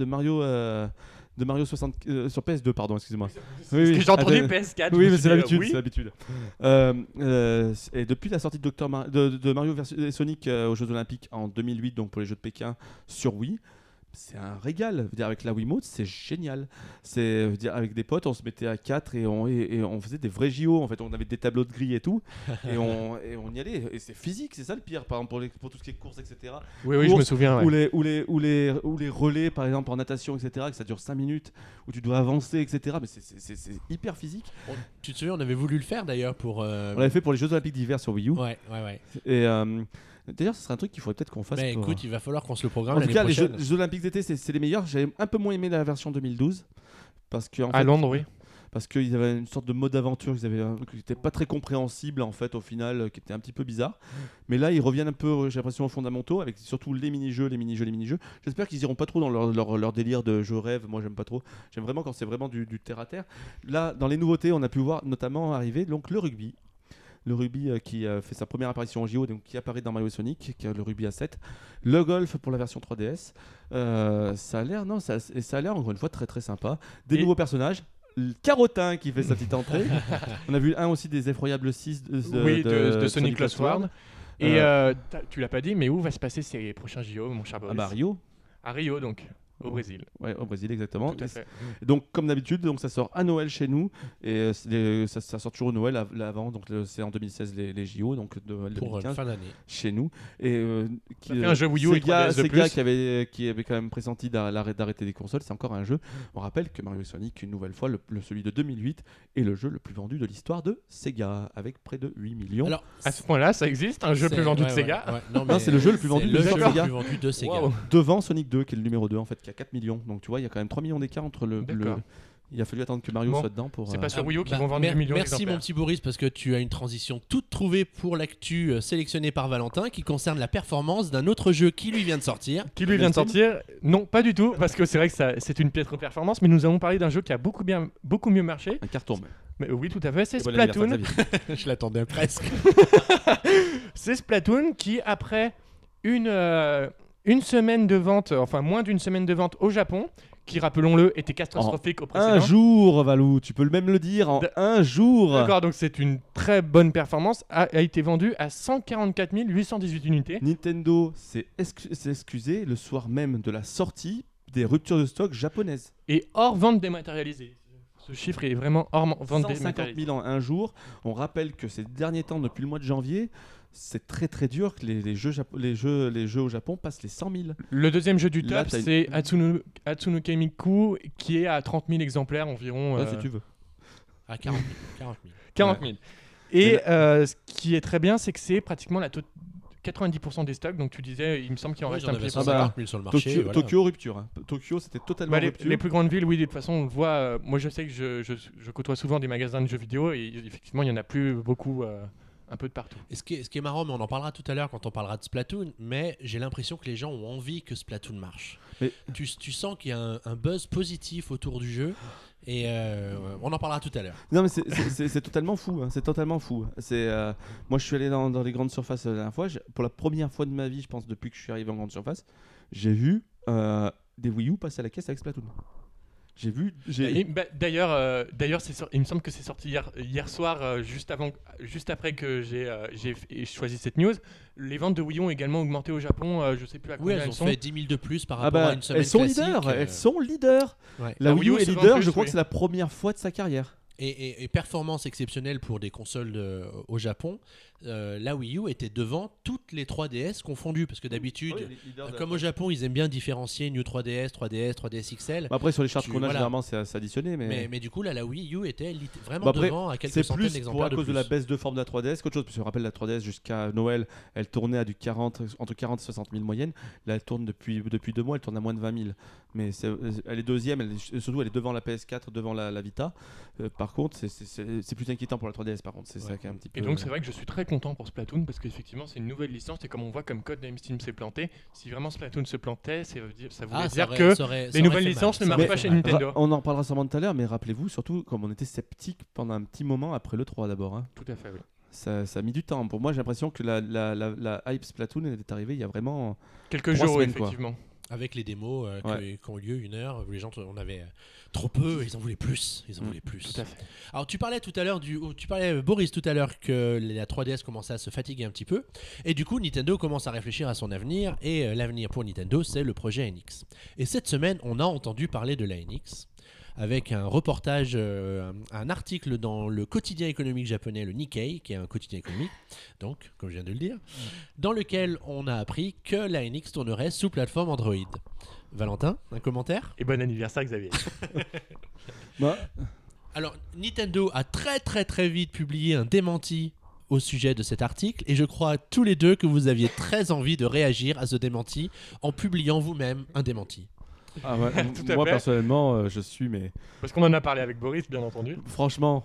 Mario... euh, de Mario 60 euh, sur PS2 pardon excusez-moi que j'ai entendu Attends. PS4. je oui, mais suis c'est l'habitude, euh, oui. c'est l'habitude. Euh, euh, et depuis la sortie de. Mar- de, de Mario versus et Sonic euh, aux Jeux Olympiques en 2008, donc pour les Jeux de Pékin sur Wii, c'est un régal. Je veux dire, avec la Wiimote, c'est génial. C'est dire, avec des potes, on se mettait à 4 et on, et, et on faisait des vrais JO. En fait, on avait des tableaux de grille et tout, et on, et on y allait. Et c'est physique, c'est ça le pire. Par exemple, pour, les- pour tout ce qui est course, etc. Oui, oui, je me souviens. ouais. Ou, les, ou, les, ou, les, ou les relais, par exemple, en natation, etc., que ça dure 5 minutes, où tu dois avancer, etc. Mais c'est- hyper physique. On- tu te souviens, on avait voulu le faire d'ailleurs pour. euh, On l'avait fait pour les Jeux Olympiques d'hiver sur Wii U. Ouais, ouais, ouais. Et euh, d'ailleurs, ce serait un truc qu'il faudrait peut-être qu'on fasse. Mais pour- écoute, il va falloir qu'on se le programme en tout cas, les Jeux, prochaine. les Jeux Olympiques d'été, c'est les meilleurs. J'avais un peu moins aimé la version 2012 parce que en À fait, Londres, oui. parce qu'il y avait une sorte de mode aventure qu'ils avaient, qui n'était pas très compréhensible en fait au final, euh, qui était un petit peu bizarre. Mais là, ils reviennent un peu, euh, j'ai l'impression, aux fondamentaux avec surtout les mini-jeux, les mini-jeux, les mini-jeux. J'espère qu'ils iront pas trop dans leur, leur, leur délire de je rêve. Moi, j'aime pas trop. J'aime vraiment quand c'est vraiment du, du terre à terre. Là, dans les nouveautés, on a pu voir notamment arriver donc le rugby. Le rugby euh, qui euh, fait sa première apparition en JO, donc qui apparaît dans Mario Sonic, qui est le rugby à 7. Le golf pour la version 3DS. Euh, ça a l'air, non, ça, a l'air encore une fois très très sympa. Des Et- nouveaux personnages. Carotin qui fait sa petite entrée. On a vu un aussi des effroyables 6 de, de- oui, de, de de Sonic Lost World. Et euh, tu l'as pas dit, mais où va se passer ces prochains JO, mon cher Ah Boris bah Rio, À Rio, donc, au Brésil. ouais, au Brésil exactement. Tout à fait. Donc, comme d'habitude, donc ça sort à Noël chez nous et euh, des- ça, ça sort toujours au Noël av- l'avant. Donc, c'est en 2016 les, les JO, donc Noël pour euh, 2015 fin d'année. chez nous. Et euh, fait un jeu Wii U Sega, 3DS de Sega plus. qui avait qui avait quand même pressenti d'arrêter des consoles, c'est encore un jeu. On rappelle que Mario et Sonic, une nouvelle fois, le, le- celui de 2008, est le jeu le plus vendu de l'histoire de Sega, avec près de 8 millions. Alors, À ce point-là, ça existe, un jeu plus vendu ouais, de Sega ouais. Non, Non, mais c'est le jeu le plus vendu de le de le Sega. plus vendu de Sega. Devant Sonic 2 qui est le numéro 2 en fait qui a 4 millions donc tu vois il y a quand même 3 millions d'écart entre le, il a fallu attendre que Mario Bon. soit dedans pour C'est euh, pas sur Ah, Wii U qu'ils bah, vont vendre 10 millions Merci mon petit Boris parce que tu as une transition toute trouvée pour l'actu euh, sélectionnée par Valentin qui concerne la performance d'un autre jeu qui lui vient de sortir. Qui lui vient de sortir? Non, pas du tout, parce que c'est vrai que c'est une piètre performance, mais nous allons parler d'un jeu qui a beaucoup, bien, beaucoup mieux marché. un carton Mais oui, tout à fait, c'est Splatoon. Je l'attendais presque. C'est Splatoon qui, après une, euh, une semaine de vente, enfin moins d'une semaine de vente au Japon, qui, rappelons-le, était catastrophique au précédent. un jour Valou tu peux le même le dire en De- un jour D'accord, donc c'est une très bonne performance, a, a été vendu à 144 818 unités. Nintendo s'est excu- s'est excusé le soir même de la sortie des ruptures de stock japonaises Et hors vente dématérialisée. Ce chiffre est vraiment hors vente 150 dématérialisée. 000 en un jour. On rappelle que ces derniers temps, depuis le mois de janvier, c'est très très dur que les, les jeux, les, jeux, les jeux au Japon passent les 100 000. Le deuxième jeu du top, c'est Hatsune, Hatsune Miku, qui est à 30 000 exemplaires environ. Ouais, euh, si tu veux. À 40 000. 40 000. 40 000. Et euh, ce qui est très bien, c'est que c'est pratiquement la to- 90% des stocks. Donc tu disais, il me semble qu'il en Ouais, reste un Ah peu. bah, 150 000 sur le marché. Tokyo, voilà. Tokyo, rupture. hein. Tokyo, c'était totalement Bah, les, rupture. les plus grandes villes, oui, de toute façon, on le voit. euh, moi, je sais que je, je- je côtoie souvent des magasins de jeux vidéo et effectivement, il n'y en a plus beaucoup, euh, un peu de partout. Et ce qui, est, ce qui est marrant, mais on en parlera tout à l'heure quand on parlera de Splatoon, mais j'ai l'impression que les gens ont envie que Splatoon marche. Mais- Tu, tu sens qu'il y a un, un buzz positif autour du jeu, et euh, on en parlera tout à l'heure. Non mais c'est- totalement fou, hein, c'est totalement fou. C'est euh, moi je suis allé dans, les grandes surfaces la dernière fois. Pour la première fois de ma vie, je pense depuis que je suis arrivé en grande surface, j'ai vu euh, des Wii U passer à la caisse avec Splatoon. J'ai vu, bah, D'ailleurs, euh, d'ailleurs, il me semble que c'est sorti hier, hier soir, euh, juste avant, juste après que j'ai euh, choisi cette news. Les ventes de Wii U ont également augmenté au Japon. euh, je sais plus à Oui, combien elles elles ont sont. fait 10 000 de plus par ah rapport à bah une semaine elles sont leaders, euh, elles sont leaders. ouais. La, La Wii U Wii U est leader, plus, je crois oui. que c'est la première fois de sa carrière. Et, et- et performance exceptionnelle pour des consoles de- au Japon, euh, la Wii U était devant toutes les 3DS confondues, parce que d'habitude, euh, comme au Japon, ils aiment bien différencier New 3DS, 3DS, 3DS XL. Bah, après sur les charges qu'on a voilà. généralement c'est c'est additionné mais, Mais, mais du coup, là, la Wii U était vraiment Bah après, devant à quelques c'est centaines plus pour d'exemplaires à cause de plus. la baisse de forme de la 3DS qu'autre chose. Parce que je rappelle, la 3DS jusqu'à Noël, elle tournait à du 40, entre 40 et 60 000 moyenne. Là, elle tourne depuis, depuis deux mois, elle tourne à moins de 20 000. Mais c'est- elle est deuxième, elle est- surtout elle est devant la PS4, devant la, la Vita. Euh, par contre, c'est- c'est c'est- c'est plus inquiétant pour la 3DS. Par contre, c'est ça qui est un petit peu. Et donc c'est vrai que je suis très content pour Splatoon parce qu'effectivement c'est une nouvelle licence et comme on voit comme Codename Steam s'est planté, si vraiment Splatoon se plantait, ça veut dire, ça voulait Ah, dire aurait- que ça aurait- ça les nouvelles licences mal. ne marchent pas chez mal. Nintendo. Ra- on en reparlera sûrement tout à l'heure, mais rappelez-vous surtout comme on était sceptique pendant un petit moment après le 3 d'abord. hein. Tout à fait, oui. Ça, ça a mis du temps. Pour moi, j'ai l'impression que la, la, la, la hype Splatoon elle est arrivée il y a vraiment. Quelques jours, semaines, quoi. Avec les démos euh, Ouais. qui, ont eu lieu une heure, où les gens, on avait euh, trop peu, ils en voulaient plus. Ils en Mm, voulaient plus. Tout à fait. Alors tu parlais tout à l'heure du, tu parlais Boris tout à l'heure que la 3DS commençait à se fatiguer un petit peu, et du coup Nintendo commence à réfléchir à son avenir, et euh, l'avenir pour Nintendo c'est le projet NX. Et cette semaine on a entendu parler de la NX avec un reportage, euh, un article dans le quotidien économique japonais, le Nikkei, qui est un quotidien économique, donc comme je viens de le dire, dans lequel on a appris que la NX tournerait sous plateforme Android. Valentin, un commentaire? Et bon anniversaire Xavier. Bah, Alors, Nintendo a très très très vite publié un démenti au sujet de cet article et je crois tous les deux que vous aviez très envie de réagir à ce démenti en publiant vous-même un démenti. Ah ouais, Tout à moi fait. personnellement, euh, je suis mais Parce qu'on en a parlé avec Boris, bien entendu. franchement.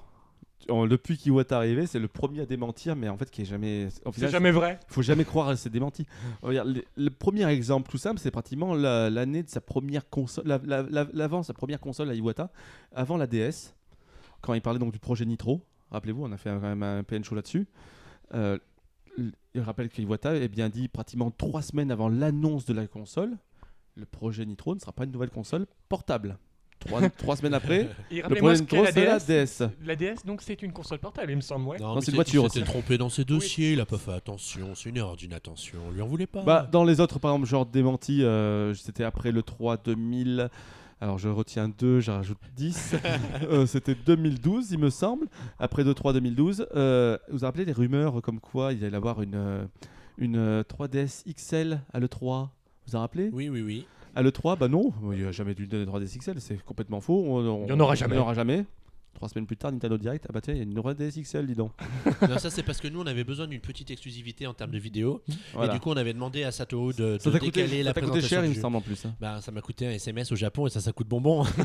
en- Depuis qu'Iwata est arrivé, c'est le premier à démentir, mais en fait qui est jamais. au C'est final, jamais vrai. faut jamais croire à ces démentis. Regarde, le, le premier exemple tout simple, c'est pratiquement la- l'année de sa première console, la- la- la- l'avant sa première console à Iwata, avant la DS, quand il parlait donc du projet Nitro. Rappelez-vous, on a fait un- quand même un PN show là-dessus. Euh, l- il rappelle qu'Iwata est bien dit pratiquement trois semaines avant l'annonce de la console, le projet Nitro ne sera pas une nouvelle console portable. Trois, trois semaines après, Et le projet Nitro la c'est la DS. DS. La DS, donc c'est une console portable, il me semble, ouais. Non, mais c'est une il voiture s'était aussi. trompé dans ses dossiers, il a pas fait attention, c'est une erreur d'inattention, on lui en voulait pas. Bah, dans les autres, par exemple, genre démenti, euh, c'était après le 3 2000. Alors je retiens 2, j'en rajoute 10. Euh, c'était 2012, il me semble. Après 2-3 2012. Euh, vous vous rappelez les rumeurs comme quoi il allait avoir une, une euh, 3DS XL à l'E3 Vous vous en rappelez? Oui, oui, oui. À l'E3, bah non, il n'y a jamais dû de 3DS XL, c'est complètement faux. On- on- Il y en aura jamais. Il n'y en aura jamais. Trois semaines plus tard, Nintendo Direct, ah bah tiens, il y a une 3DS XL, dis donc. Non, ça c'est parce que nous on avait besoin d'une petite exclusivité en termes de vidéo, Voilà. et du coup on avait demandé à Satoru de, ça de t'a coûté, décaler ça la t'a coûté présentation cher, du il me jeu. semble en plus. hein. Bah, ça m'a coûté un SMS au Japon et ça, ça coûte bonbon.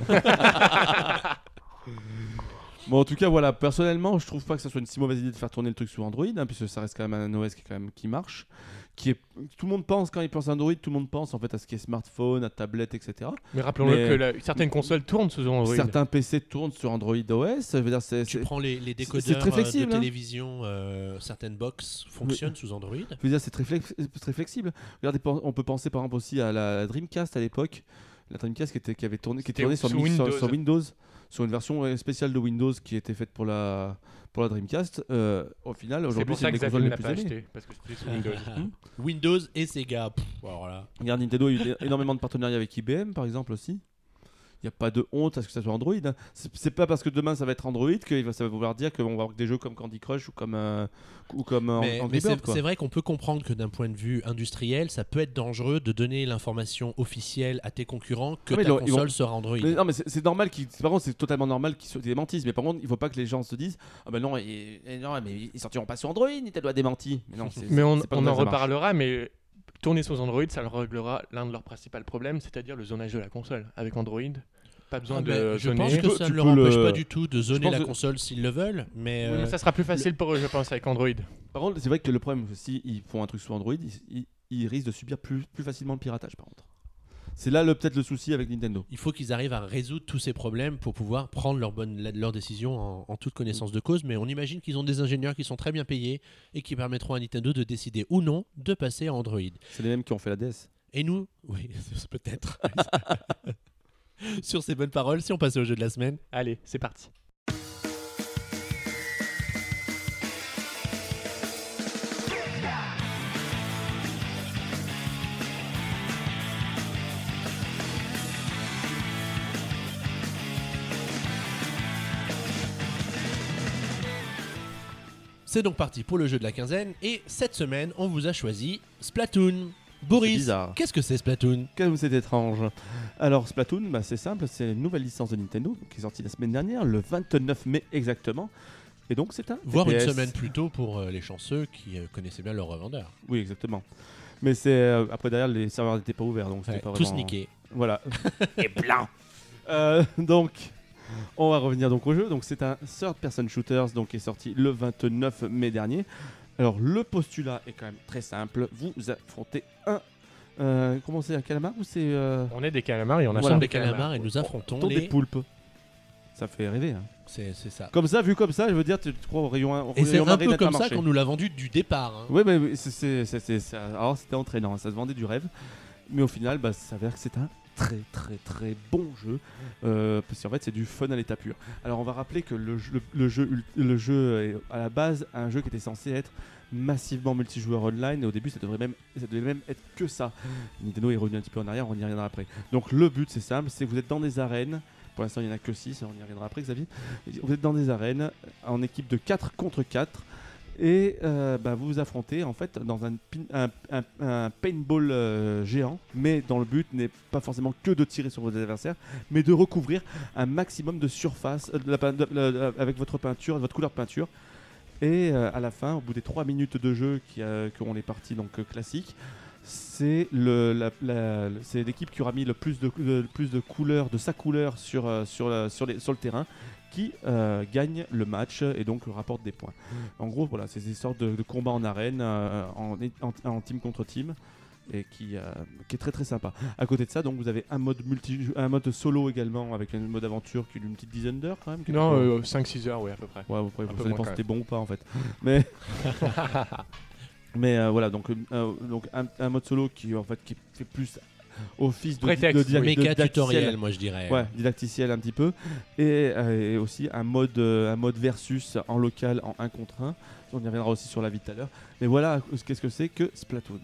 Bon, en tout cas, voilà, personnellement, je trouve pas que ça soit une si mauvaise idée de faire tourner le truc sous Android, hein, puisque ça reste quand même un OS qui, est quand même, qui marche. Qui est... Tout le monde pense, quand il pense à Android, tout le monde pense en fait à ce qui est smartphone, à tablette, etc. Mais rappelons-le que la- certaines consoles tournent sous Android. Certains PC tournent sur Android OS, dire c'est. tu c'est- prends les, les c'est décodeurs très euh, flexible, de hein. télévision, euh, certaines box fonctionnent sous Android. Je veux dire, c'est très, flex- très flexible. Regardez, on peut penser par exemple aussi à la Dreamcast à l'époque. La Dreamcast qui, était, qui avait tourné, qui tournait sur, Windows. sur Windows, sur une version euh, spéciale de Windows qui était faite pour la, pour la Dreamcast. Euh, au final, C'est aujourd'hui, pour c'est ça une que des Xavier consoles ne les plus pas aimées. acheté, parce que c'était sous Windows. Hmm. Windows et Sega. Pff, alors là. Regarde, Nintendo a eu énormément de partenariats avec IBM, par exemple, aussi. N'y a pas de honte à ce que ça soit Android. hein. C'est pas parce que demain ça va être Android que va- ça va vouloir dire qu'on va avoir des jeux comme Candy Crush ou comme, euh, ou comme euh, Mais, Angry mais c'est vrai qu'on peut comprendre que d'un point de vue industriel, ça peut être dangereux de donner l'information officielle à tes concurrents que oui, ta vont- console sera Android. Mais non, mais c'est normal qu'ils. Par contre, c'est totalement normal qu'ils se démentissent. Mais par contre, il faut pas que les gens se disent Ah ben non, non, mais ils sortiront pas sur Android, Nintendo a démenti. Mais non, Mais on, en reparlera, mais tourner sous Android, ça leur réglera l'un de leurs principaux problèmes, c'est-à-dire le zonage de la console. Avec Android, pas besoin Ah, de je pense que ça ne leur empêche le- pas du tout de zoner la que- console s'ils le veulent, mais Oui, mais euh, ça sera plus facile pour eux, je pense, avec Android. Par contre, c'est vrai que le problème, que s'ils font un truc sous Android, ils, ils- ils risquent de subir plus, plus facilement le piratage, par contre. C'est là le- peut-être le souci avec Nintendo. il faut qu'ils arrivent à résoudre tous ces problèmes pour pouvoir prendre leur bonne, la- leur décision en, en toute connaissance de cause. Mais on imagine qu'ils ont des ingénieurs qui sont très bien payés et qui permettront à Nintendo de décider ou non de passer à Android. C'est les mêmes qui ont fait la DS. Et nous, oui, peut-être. Sur ces bonnes paroles, si on passait au jeu de la semaine. Allez, c'est parti. C'est donc parti pour le jeu de la quinzaine. Et cette semaine, on vous a choisi Splatoon. Boris, qu'est-ce que c'est Splatoon Comme c'est étrange. Alors, Splatoon, bah, c'est simple, c'est une nouvelle licence de Nintendo qui est sortie la semaine dernière, le 29 mai exactement. Et donc, c'est un. Voire une FPS. semaine plus tôt pour euh, les chanceux qui euh, connaissaient bien leur revendeur. Oui, exactement. Mais c'est. euh, après, derrière, les serveurs n'étaient pas ouverts, donc c'était Ouais, pas tous vraiment- niqués. Voilà. Et blanc. Euh, donc, on va revenir donc au jeu. Donc, c'est un third person shooters donc qui est sorti le 29 mai dernier. Alors, le postulat est quand même très simple. Vous affrontez un. Euh, comment c'est un calamar ou c'est euh, On est des calamars et on a Voilà. des calamars. calamars et nous affrontons les. des poulpes Ça fait rêver. Hein. C'est c'est ça. Comme ça, vu comme ça, je veux dire, tu, tu crois au rayon, au Et c'est rayon un marine peu comme ça Intermarché. qu'on nous l'a vendu du départ. hein. Oui, mais c'est- c'est- c'est- c'est- c'est- alors c'était entraînant, ça se vendait du rêve. Mais au final, bah, ça s'avère que c'est un très très très bon jeu. euh, parce qu'en fait, c'est du fun à l'état pur. Alors, on va rappeler que le, jeu- le, jeu, à la base un jeu qui était censé être massivement multijoueur online. Et au début, ça devrait même, ça devait même être que ça. Nintendo est revenu un petit peu en arrière, on y reviendra après. Donc, le but, c'est simple c'est vous êtes dans des arènes. Pour l'instant, il n'y en a que 6, on y reviendra après, Xavier. Vous êtes dans des arènes en équipe de 4 contre 4 et euh, bah, vous vous affrontez en fait dans un, paintball euh, géant, mais dans le but n'est pas forcément que de tirer sur vos adversaires, mais de recouvrir un maximum de surface euh, avec votre peinture, votre couleur peinture. Et à la fin, au bout des 3 minutes de jeu qui, ont les parties donc classiques, c'est l'équipe qui aura mis le plus de, plus de couleurs, de sa couleur sur, sur, sur le terrain qui euh, gagne le match et donc rapporte des points. En gros, voilà, c'est des sortes de, de combats en arène, euh, en, en- en team contre team, et qui, euh, qui est très très sympa. À côté de ça, donc vous avez un mode multi, un mode solo également avec un mode aventure qui est d'une petite dizaine d'heures quand même. Non, quelque- euh, 5-6 heures, oui, à peu près. Ouais, dépend moins, si quand t'es bon ou pas en fait. Mais, mais euh, voilà, donc, euh, donc un, un mode solo qui en fait qui fait plus office de, Prétexte, de, didac- de Méca didacticiel. tutoriel, moi je dirais. Ouais, didacticiel un petit peu. Et, euh, et aussi un mode, euh, un mode versus en local en 1 contre 1. On y reviendra aussi sur la vie tout à l'heure. Mais voilà, qu'est-ce que c'est que Splatoon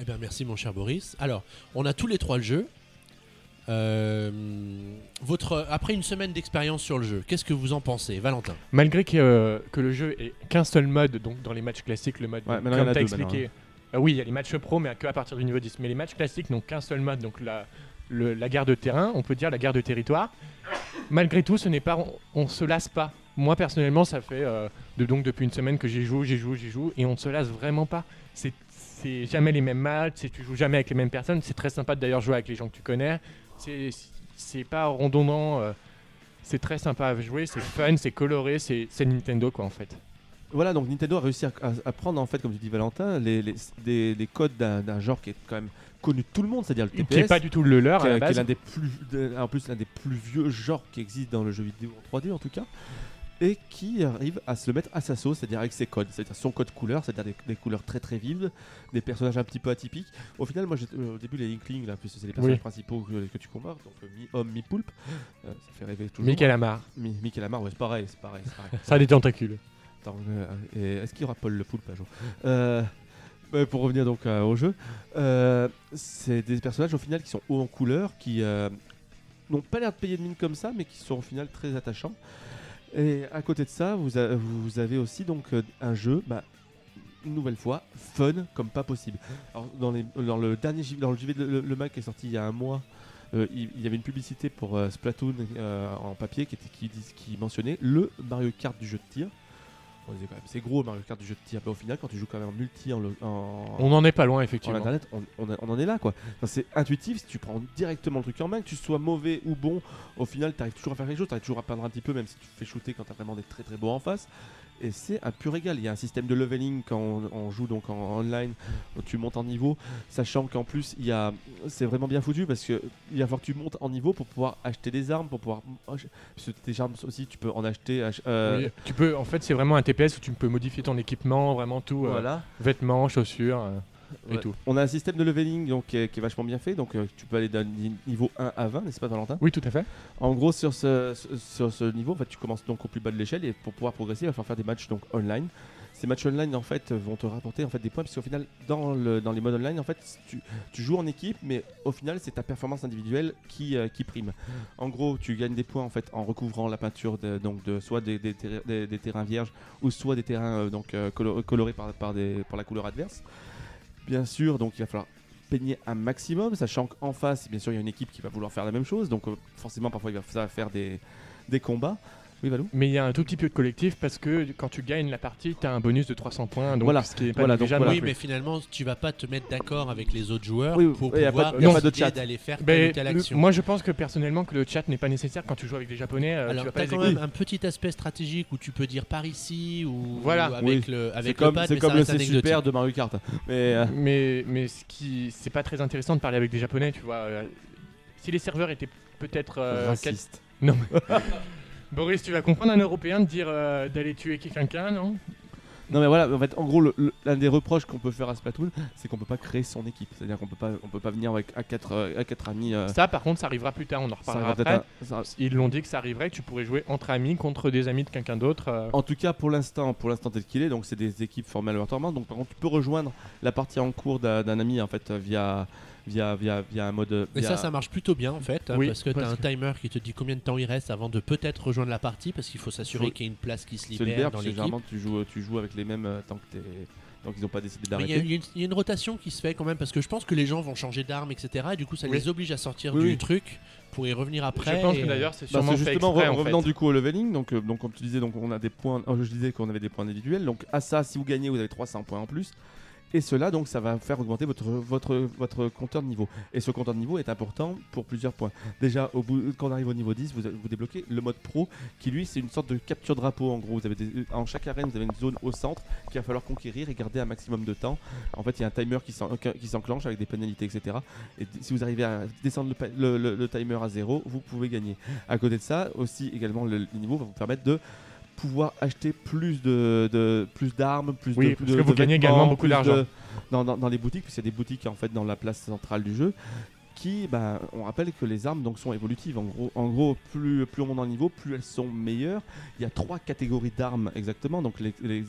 Eh bien, merci mon cher Boris. Alors, on a tous les trois le jeu. Euh, votre, après une semaine d'expérience sur le jeu, qu'est-ce que vous en pensez, Valentin? Malgré que, euh, que le jeu ait qu'un seul mode, donc dans les matchs classiques, le mode Ouais, comme t'as expliqué. Euh, oui, il y a les matchs pro, mais que à partir du niveau 10. Mais les matchs classiques n'ont qu'un seul mode, donc la, guerre de terrain, on peut dire la guerre de territoire. Malgré tout, ce n'est pas, on, on se lasse pas. Moi personnellement, ça fait euh, donc depuis une semaine que j'y joue, j'y joue, j'y joue, et on ne se lasse vraiment pas. C'est jamais les mêmes matchs, tu joues jamais avec les mêmes personnes. C'est très sympa d'ailleurs jouer avec les gens que tu connais. C'est pas redondant. euh, c'est très sympa à jouer, c'est fun, c'est coloré, c'est Nintendo quoi en fait. Voilà, donc Nintendo a réussi à, prendre, en fait, comme tu dis Valentin, les, les, des, des codes d'un genre qui est quand même connu de tout le monde, c'est-à-dire le TPS. Qui est pas du tout le leur qui à est- qui l'un des plus, de- en plus l'un des plus vieux genres qui existent dans le jeu vidéo en 3D en tout cas, et qui arrive à se le mettre à sa sauce, c'est-à-dire avec ses codes, c'est-à-dire son code couleur, c'est-à-dire des, des couleurs très très vives, des personnages un petit peu atypiques. Au final, moi euh, au début les Inklings là, puisque c'est les personnages Oui. principaux que, que tu combats, donc euh, mi-homme, mi-poulpe, euh, ça fait rêver toujours. Michael Amar, Mi- Michael Amar, ouais, c'est pareil, c'est pareil. c'est pareil. ça a des tentacules. Est-ce qu'il y aura Paul le poulpe un jour Euh, ouais, Pour revenir donc euh, au jeu, euh, c'est des personnages au final qui sont hauts en couleur, qui, n'ont pas l'air de payer de mine comme ça, mais qui sont au final très attachants. Et à côté de ça, vous, avez aussi donc un jeu, bah, une nouvelle fois, fun comme pas possible. Dans, le dernier dans le JV de le, Mac qui est sorti il y a un mois, il, y avait une publicité pour Splatoon en papier qui mentionnait le Mario Kart du jeu de tir. On disait quand même, c'est gros Mario Kart du jeu de tir, mais au final, quand tu joues quand même en multi en, en, On n'en est pas loin, en effectivement. internet, on, on en est là quoi. Enfin, c'est intuitif, si tu prends directement le truc en main, que tu sois mauvais ou bon, au final tu arrives toujours à faire quelque chose, tu arrives toujours à peindre un petit peu, même si tu fais shooter quand tu as vraiment des très très beaux en face. Et c'est un pur régal. Il y a un système de leveling quand on, on joue donc en online, où tu montes en niveau, sachant qu'en plus il y a, c'est vraiment bien foutu parce que il va falloir que tu montes en niveau pour pouvoir acheter des armes, pour pouvoir, parce que tes armes aussi tu peux en acheter. ach- euh, Oui, tu peux, en fait, c'est vraiment un TPS où tu peux modifier ton équipement, vraiment tout, euh, vêtements, chaussures euh, et Ouais. tout. On a un système de leveling donc, qui, est, qui est vachement bien fait, donc euh, tu peux aller d'un ni- niveau 1 à 20, n'est-ce pas Valentin? Oui, tout à fait. En gros, sur ce, sur ce niveau, en fait, tu commences donc au plus bas de l'échelle et pour pouvoir progresser, il va falloir faire des matchs donc online. Ces matchs online en fait vont te rapporter en fait des points puisqu'au final dans, le, dans les modes online en fait tu, tu joues en équipe mais au final c'est ta performance individuelle qui, euh, qui prime. En gros tu gagnes des points en fait en recouvrant la peinture de, donc de soit des, des, terra- des- des terrains vierges ou soit des terrains euh, donc euh, colo- colorés par, par, des, par la couleur adverse. Bien sûr donc il va falloir peigner un maximum, sachant qu'en face, bien sûr, il y a une équipe qui va vouloir faire la même chose, donc euh, forcément, parfois, il va va faire des combats. Oui, Valou Mais il y a un tout petit peu de collectif parce que quand tu gagnes la partie, tu as un bonus de 300 points. Donc Voilà. ce qui est pas Voilà, donc voilà. non Oui, mais finalement, tu vas pas te mettre d'accord avec les autres joueurs Oui, oui, pour oui, pouvoir décider chat. d'aller faire telle ou telle le- action. moi, je pense que personnellement, que le chat n'est pas nécessaire quand tu joues avec des japonais. euh, tu Alors, t'as les quand même un petit aspect stratégique où tu peux dire par ici ou, Voilà. ou avec Oui. le C'est avec comme, le pad, c'est mais comme ça le super de Mario Kart. Mais euh, Mais, mais ce qui, c'est pas très intéressant de parler avec des japonais, tu vois. euh, Si les serveurs étaient peut-être. euh, raciste. Boris, tu vas comprendre un européen de dire euh, d'aller tuer quelqu'un, non? Non, mais voilà, en fait, en gros, l'un des reproches qu'on peut faire à Splatoon, c'est qu'on peut pas créer son équipe. C'est-à-dire qu'on peut pas, on peut pas venir avec à quatre, euh, à quatre amis. euh, Ça, par contre, ça arrivera plus tard, on en reparlera après. peut-être un- ça- Ils l'ont dit que ça arriverait, que tu pourrais jouer entre amis contre des amis de quelqu'un d'autre. euh. En tout cas, pour l'instant, pour l'instant tel qu'il est, donc c'est des équipes formées aléatoirement. Donc par contre, tu peux rejoindre la partie en cours d'un ami en fait via via via via un mode. Et via- ça, ça marche plutôt bien en fait, hein, parce que tu as parce un timer qui te dit combien de temps il reste avant de peut-être rejoindre la partie, parce qu'il faut s'assurer qu'il y ait une place qui se se libère libère, dans parce l'équipe. généralement tu joues tu joues avec les mêmes euh, tant que t'es donc ils n'ont pas décidé Mais Il y, a- d'arrêter. il y a une- il y a une rotation qui se fait quand même, parce que je pense que les gens vont changer d'arme, etc. Et du coup, ça Oui. les oblige à sortir Oui, du oui. truc pour y revenir après. je pense et- que d'ailleurs, c'est Bah, sûrement c'est fait justement exprès, re- en fait. revenant du coup au leveling, donc, euh, donc comme tu disais, donc on a des points. euh, je disais qu'on avait des points individuels. Donc à ça, si vous gagnez, vous avez 300 points en plus. Et cela, donc, ça va faire augmenter votre, votre, votre compteur de niveau. Et ce compteur de niveau est important pour plusieurs points. Déjà, quand on arrive au niveau 10, vous, vous débloquez le mode pro, qui lui, c'est une sorte de capture drapeau. En gros, vous avez en chaque arène, vous avez une zone au centre qu'il va falloir conquérir et garder un maximum de temps. En fait, il y a un timer qui s'en- qui s'enclenche avec des pénalités, etc. Et si vous arrivez à descendre le, timer à zéro, vous pouvez gagner. À côté de ça, aussi également le, le niveau va vous permettre de pouvoir acheter plus de, de- plus d'armes, plus Oui, de parce de- que vous gagnez également beaucoup d'argent. dans, dans- dans les boutiques, puisqu'il y a des boutiques en fait dans la place centrale du jeu. Qui, bah, on rappelle que les armes donc sont évolutives. En gros, en gros, plus plus on monte le niveau, plus elles sont meilleures. Il y a trois catégories d'armes exactement. Donc les les,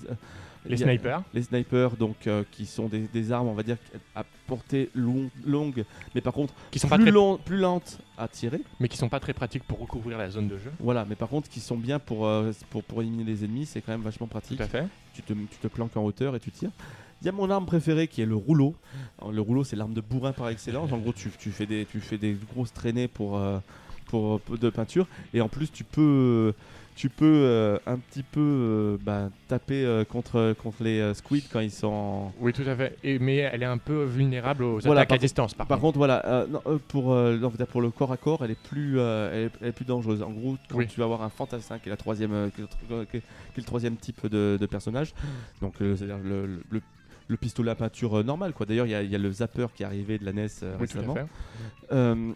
Les snipers. les snipers, donc euh, qui sont des, des armes, on va dire à portée long- longue, mais par contre Qui sont pas plus, très, long- plus lentes à tirer. mais qui sont pas très pratiques pour recouvrir la zone de jeu. Voilà, mais par contre qui sont bien pour, euh, pour, pour éliminer les ennemis, c'est quand même vachement pratique. Tout à fait. Tu te, tu te planques en hauteur et tu tires. Il y a mon arme préférée qui est le rouleau. Alors, le rouleau, c'est l'arme de bourrin par excellence. En gros, tu, tu fais, des, tu fais des grosses traînées pour, euh, pour, pour- de peinture. Et en plus, tu peux, tu peux euh, un petit peu euh, bah, taper euh, contre, contre les squids quand ils sont Oui, tout à fait. Et, mais elle est un peu vulnérable aux Voilà, attaques à distance, par, Par contre. contre, voilà, non, pour, non, pour le corps à corps, elle est plus, elle est, elle est plus dangereuse. En gros, quand Oui. tu vas avoir un fantassin qui est la troisième, qui est le, qui est- le troisième type de, de personnage, donc euh, c'est-à-dire le, le, le- le pistolet à peinture euh, normal, quoi. D'ailleurs, il y, a- il y a le zapper qui est arrivé de la NES euh, Oui, tout à récemment. fait. Euh,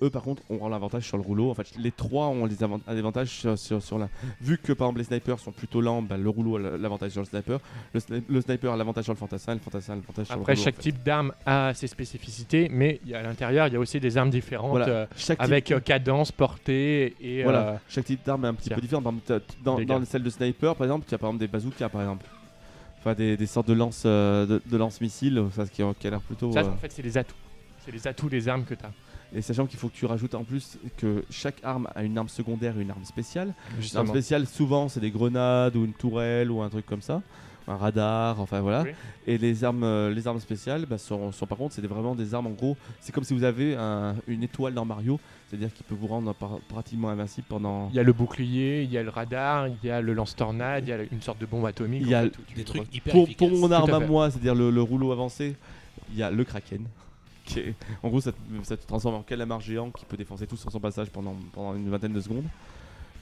eux, par contre, ont l'avantage sur le rouleau. En fait, les trois ont les avant- un avantage sur, sur, sur la. Vu que par exemple les snipers sont plutôt lents, bah, le rouleau a l'avantage sur le sniper. Le, sni- le sniper a l'avantage sur le fantassin, le fantassin a l'avantage sur le Après, rouleau. chaque en fait. type d'arme a ses spécificités, mais à l'intérieur, il y a aussi des armes différentes Voilà. euh, Chaque type- avec euh, cadence, portée et. Voilà. euh, Chaque type d'arme est un petit peu différent. Dans, dans celle de sniper, par exemple, tu as par exemple des bazookas, par exemple. Enfin, des, des sortes de lance, euh, de, de lance-missiles, ça, qui, a- qui a l'air plutôt. Ça, euh, en fait, c'est les atouts. C'est les atouts des armes que tu as. Et sachant qu'il faut que tu rajoutes en plus que chaque arme a une arme secondaire et une arme spéciale. L'arme Justement. spéciale, souvent, c'est des grenades ou une tourelle ou un truc comme ça. Un radar, enfin voilà. Oui. Et les armes, euh, les armes spéciales, bah, sont, sont par contre, c'est vraiment des armes en gros. C'est comme si vous avez un- une étoile dans Mario, c'est-à-dire qu'il peut vous rendre par- pratiquement invincible pendant. Il y a le bouclier, il y a le radar, il y a le lance-tornade, il y a une sorte de bombe atomique. Il y a en fait, Des trucs hyper Pour, efficaces. pour mon à arme à moi, c'est-à-dire le, le rouleau avancé, il y a le Kraken. Qui est- en gros, ça te, ça te transforme en calamar géant qui peut défoncer tout sur son passage pendant, pendant une vingtaine de secondes.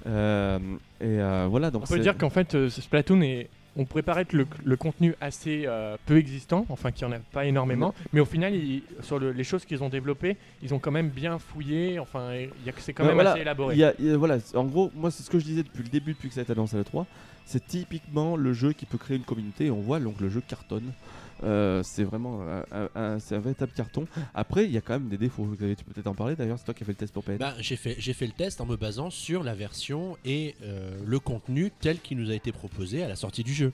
Euh, et euh, voilà, donc On peut c'est- dire qu'en fait, euh, ce Splatoon est. On pourrait paraître le, le contenu assez euh, peu existant, enfin qu'il n'y en a pas énormément, mais au final, sur le- les choses qu'ils ont développées, ils ont quand même bien fouillé, enfin c'est quand Ouais, même voilà, assez élaboré. il y a- il y a- voilà, en gros, moi, c'est ce que je disais depuis le début, depuis que ça a été annoncé à l'E3. C'est typiquement le jeu qui peut créer une communauté. Et on voit donc le jeu cartonne. Euh, c'est vraiment un, un- un- un véritable carton. Après, il y a quand même des défauts. Xavier, tu peux peut-être en parler d'ailleurs. C'est toi qui as fait le test pour PN. Bah, j'ai fait, j'ai fait le test en me basant sur la version et euh, le contenu tel qu'il nous a été proposé à la sortie du jeu.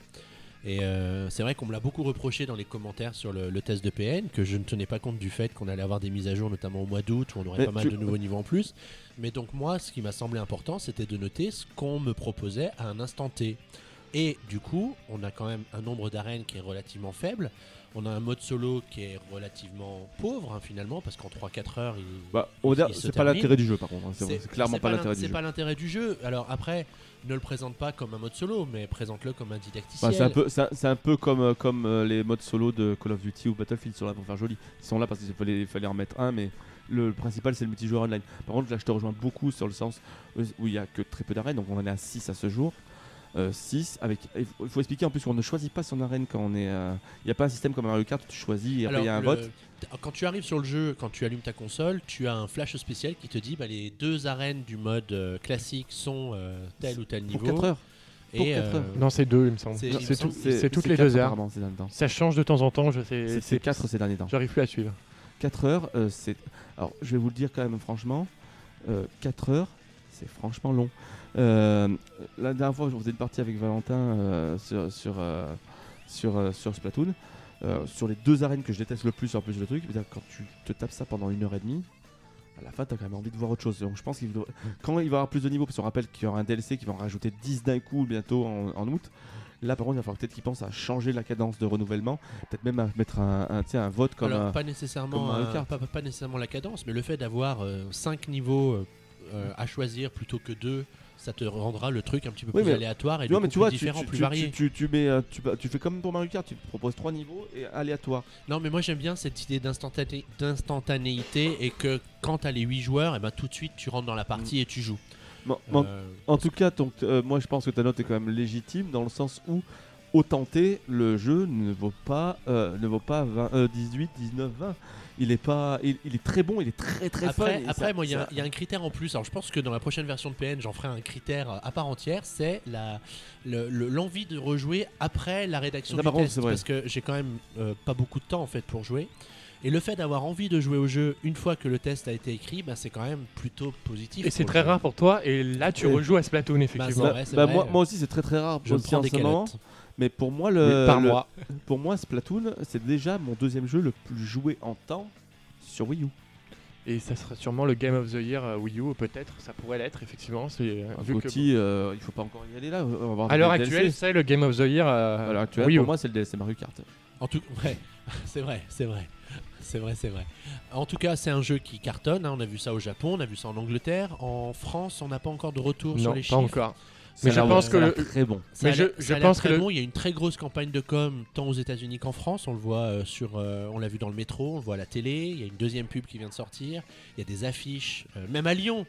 Et euh, c'est vrai qu'on me l'a beaucoup reproché dans les commentaires sur le, le test de PN, que je ne tenais pas compte du fait qu'on allait avoir des mises à jour, notamment au mois d'août, où on aurait Mais pas mal tu- de nouveaux niveaux en plus. Mais donc moi, ce qui m'a semblé important, c'était de noter ce qu'on me proposait à un instant T. Et du coup, on a quand même un nombre d'arènes qui est relativement faible. On a un mode solo qui est relativement pauvre, hein, finalement, parce qu'en 3-4 heures, il, Bah, c'est pas l'intérêt du jeu par contre. hein. C'est c'est clairement c'est pas l'in- l'intérêt du C'est jeu. pas l'intérêt du jeu. Alors après, ne le présente pas comme un mode solo, mais présente-le comme un didacticiel. Bah, c'est un peu, c'est un, c'est un peu comme, euh, comme euh, les modes solo de Call of Duty ou Battlefield. Sont là pour faire joli. Ils sont là parce qu'il fallait, en mettre un, mais le principal c'est le multijoueur online. Par contre, là, je te rejoins beaucoup sur le sens où il y a que très peu d'arènes, donc on en est à 6 à ce jour. 6 avec. Il faut, expliquer en plus qu'on ne choisit pas son arène quand on est. euh, Il n'y a pas un système comme Mario Kart où tu choisis et après il y a un Alors, vote. le- Quand tu arrives sur le jeu, quand tu allumes ta console, tu as un flash spécial qui te dit bah, les deux arènes du mode euh, classique sont euh, tel ou tel niveau. Pour 4 heures. pour Et, quatre euh, heures. Non, c'est deux, il me semble. C'est- tout- toutes les quatre, deux heures. apparemment, ces derniers temps. Ça change de temps en temps, je sais. C'est- C'est 4 ces derniers temps. J'arrive plus à suivre. 4 heures, euh, c'est. Alors, je vais vous le dire quand même franchement. 4 heures, c'est franchement long. Euh, la dernière fois, je faisais une partie avec Valentin euh, sur, sur, euh, sur, sur Splatoon. Sur les deux arènes que je déteste le plus en plus le truc, quand tu te tapes ça pendant une heure et demie, à la fin, t'as quand même envie de voir autre chose. Donc, je pense qu'il quand il va y avoir plus de niveaux, parce qu'on rappelle qu'il y aura un DLC qui va en rajouter 10 d'un coup bientôt en, en août. Là, par contre, il va falloir peut-être qu'il pense à changer la cadence de renouvellement, peut-être même à mettre un, un, un vote comme Alors, un- pas nécessairement, comme un- pas, pas- pas nécessairement la cadence, mais le fait d'avoir 5 niveaux euh, à choisir plutôt que 2, ça te rendra le truc un petit peu Oui, plus mais- aléatoire et du mais coup tu vois, plus tu, différent, tu- plus tu- varié. tu- mets, fais comme pour Mario Kart, tu proposes trois niveaux et aléatoire. Non, mais moi j'aime bien cette idée d'instantané- d'instantanéité et que quand t'as les 8 joueurs, et ben tout de suite tu rentres dans la partie et tu joues. Bon, Euh, en tout cas, donc, euh, moi je pense que ta note est quand même légitime dans le sens où, au tenté, le jeu ne vaut pas, euh, ne vaut pas 20, euh, 18, 19, 20. Il est, pas, il, il est très bon, il est très très. Après, après ça- moi, il y, a ça- un- il y a un critère en plus. Alors, je pense que dans la prochaine version de PN, j'en ferai un critère euh, à part entière. C'est la le- l'envie de rejouer après la rédaction du test, vrai. parce que j'ai quand même euh, pas beaucoup de temps en fait pour jouer. Et le fait d'avoir envie de jouer au jeu une fois que le test a été écrit, bah, c'est quand même plutôt positif. Et c'est très rare pour toi, et là tu Et- rejoues à Splatoon, effectivement. Bah, Bah, bah, vrai. moi, moi aussi, c'est très très rare Je prends en des ce moment. Mais pour moi, le, par le- mois. pour moi, Splatoon, c'est déjà mon deuxième jeu le plus joué en temps sur Wii U. Et ça sera sûrement le Game of the Year euh, Wii U, peut-être. Ça pourrait l'être, effectivement. c'est, euh, vu que- euh, il faut pas encore y aller là. on va voir À l'heure DLC. actuelle, c'est le Game of the Year. euh, À l'heure actuelle, Wii U. pour moi, c'est le DLC Mario Kart. En tout ouais, c'est vrai, c'est vrai. C'est vrai, c'est vrai. En tout cas, c'est un jeu qui cartonne. hein. On a vu ça au Japon, on a vu ça en Angleterre. En France, on n'a pas encore de retour sur non, les pas chiffres. encore. Mais a je pense que a le- très bon. Mais a je- je a pense très que le- bon. Il y a une très grosse campagne de com tant aux États-Unis qu'en France. On le voit euh, sur, euh, on l'a vu dans le métro, on le voit à la télé. Il y a une deuxième pub qui vient de sortir. Il y a des affiches, euh, même à Lyon,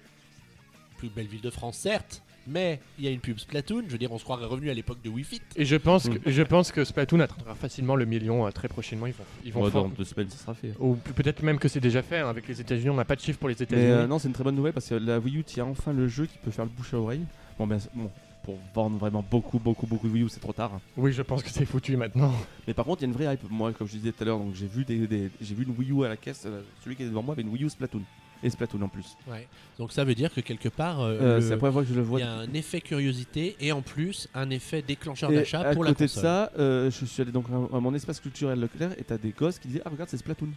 plus belle ville de France certes, mais il y a une pub Splatoon. Je veux dire, on se croirait revenu à l'époque de Wii Fit. Et je pense, que, je pense que Splatoon atteindra facilement le million euh, très prochainement. Ils vont, ils vont Ouais, fort- dans deux semaines, ça sera fait. Ou pe- peut-être même que c'est déjà fait hein, avec les États-Unis. On n'a pas de chiffres pour les Mais États-Unis. euh, non, c'est une très bonne nouvelle parce que la Wii U tient enfin le jeu qui peut faire le bouche à oreille. Bon, ben, bon, pour vendre vraiment beaucoup, beaucoup, beaucoup de Wii U, c'est trop tard. Oui, je pense que c'est foutu maintenant. Mais par contre, il y a une vraie hype. Moi, comme je disais tout à l'heure, donc j'ai vu des, des- j'ai vu une Wii U à la caisse. euh, celui qui était devant moi avait une Wii U Splatoon et Splatoon en plus. Ouais. Donc ça veut dire que quelque part, euh, Euh, le- C'est la première fois que je le il y a un effet curiosité et en plus un effet déclencheur Et d'achat à pour la côté de console. ça, euh, je suis allé donc à à mon espace culturel Leclerc et t'as des gosses qui disaient Ah, regarde, c'est Splatoon.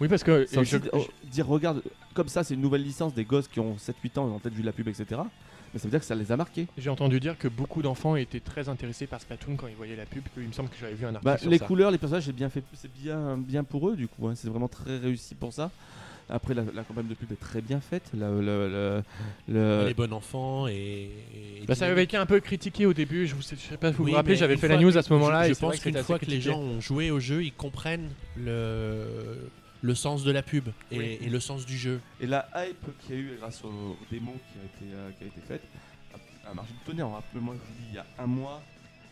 Oui, parce que je- d- oh, dire, regarde, comme ça, c'est une nouvelle licence des gosses qui ont 7-8 ans, ils ont peut-être vu la pub, etc. Mais ça veut dire que ça les a marqués. j'ai entendu dire que beaucoup d'enfants étaient très intéressés par Splatoon quand ils voyaient la pub. Il me semble que j'avais vu un article Bah, sur les ça. couleurs, les personnages, c'est bien fait, c'est bien, bien pour eux du coup. hein. C'est vraiment très réussi pour ça. Après, la, la campagne de pub est très bien faite. La- le- le- le- les bons enfants et. et Bah, ça avait été un peu critiqué au début. Je, vous sais, pas si vous Oui, vous rappelez, j'avais fait la news que- à ce moment-là. Je, et je pense que qu'une fois assez que les gens ont joué au jeu, ils comprennent le, le sens de la pub et, Oui. et le sens du jeu. Et la hype qu'il y a eu grâce aux démos qui a été, euh, qui a été faite a, a marché de tonnerre. Rappelez-moi, je vous dis, il y a un mois,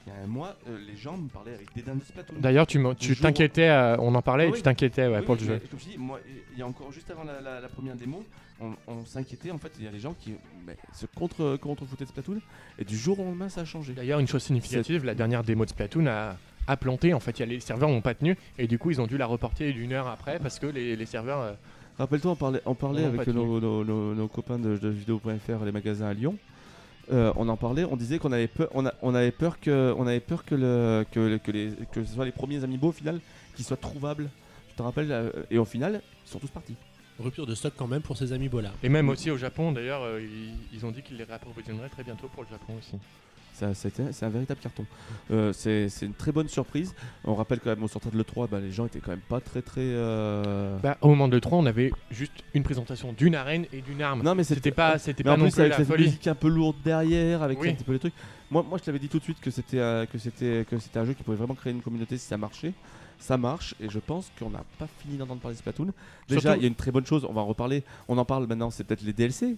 il y a un mois, euh, les gens me parlaient avec dédain de Splatoon. D'ailleurs, tu m'en- tu t'inquiétais, euh, on en parlait, Ah et oui. tu t'inquiétais ouais, Oui, pour oui, le jeu. mais Comme je dis, moi, il y a encore juste avant la, la- la première démo, on, on s'inquiétait. En fait, il y a des gens qui mais, se contre, contre foutaient de Splatoon. Et du jour au lendemain, ça a changé. D'ailleurs, une chose significative, la dernière démo de Splatoon a, a planté. En fait, il y a les serveurs n'ont pas tenu, et du coup, ils ont dû la reporter d'une heure après parce que les, les serveurs. euh, Rappelle-toi, on parlait, on parlait avec nos, nos- nos- nos copains de, de vidéo.fr, les magasins à Lyon. Euh, on en parlait, on disait qu'on avait peur, on, a- on avait peur que, on avait peur que, le, que, le- que les, que ce soit les premiers amiibo au final qui soient trouvables. Tu te rappelles euh, Et au final, ils sont tous partis. Rupture de stock quand même pour ces amis Bola. Et même aussi au Japon, d'ailleurs, euh, ils, ils ont dit qu'ils les réapprovisionneraient très bientôt pour le Japon aussi. Ça, c'est un véritable carton. Euh, c'est une très bonne surprise. On rappelle quand même au sortir de l'E3, bah, les gens étaient quand même pas très très. euh, Bah, au moment de l'E3, on avait juste une présentation d'une arène et d'une arme. Non mais C'était pas, c'était pas en non plus plus avec la cette folie. musique un peu lourde derrière, avec Oui. un petit peu les trucs. Moi, moi je t'avais dit tout de suite que c'était euh, que c'était que c'était un jeu qui pouvait vraiment créer une communauté si ça marchait. Ça marche et je pense qu'on n'a pas fini d'entendre parler de Splatoon. Déjà, il y a une très bonne chose, on va en reparler. On en parle maintenant, c'est peut-être les DLC.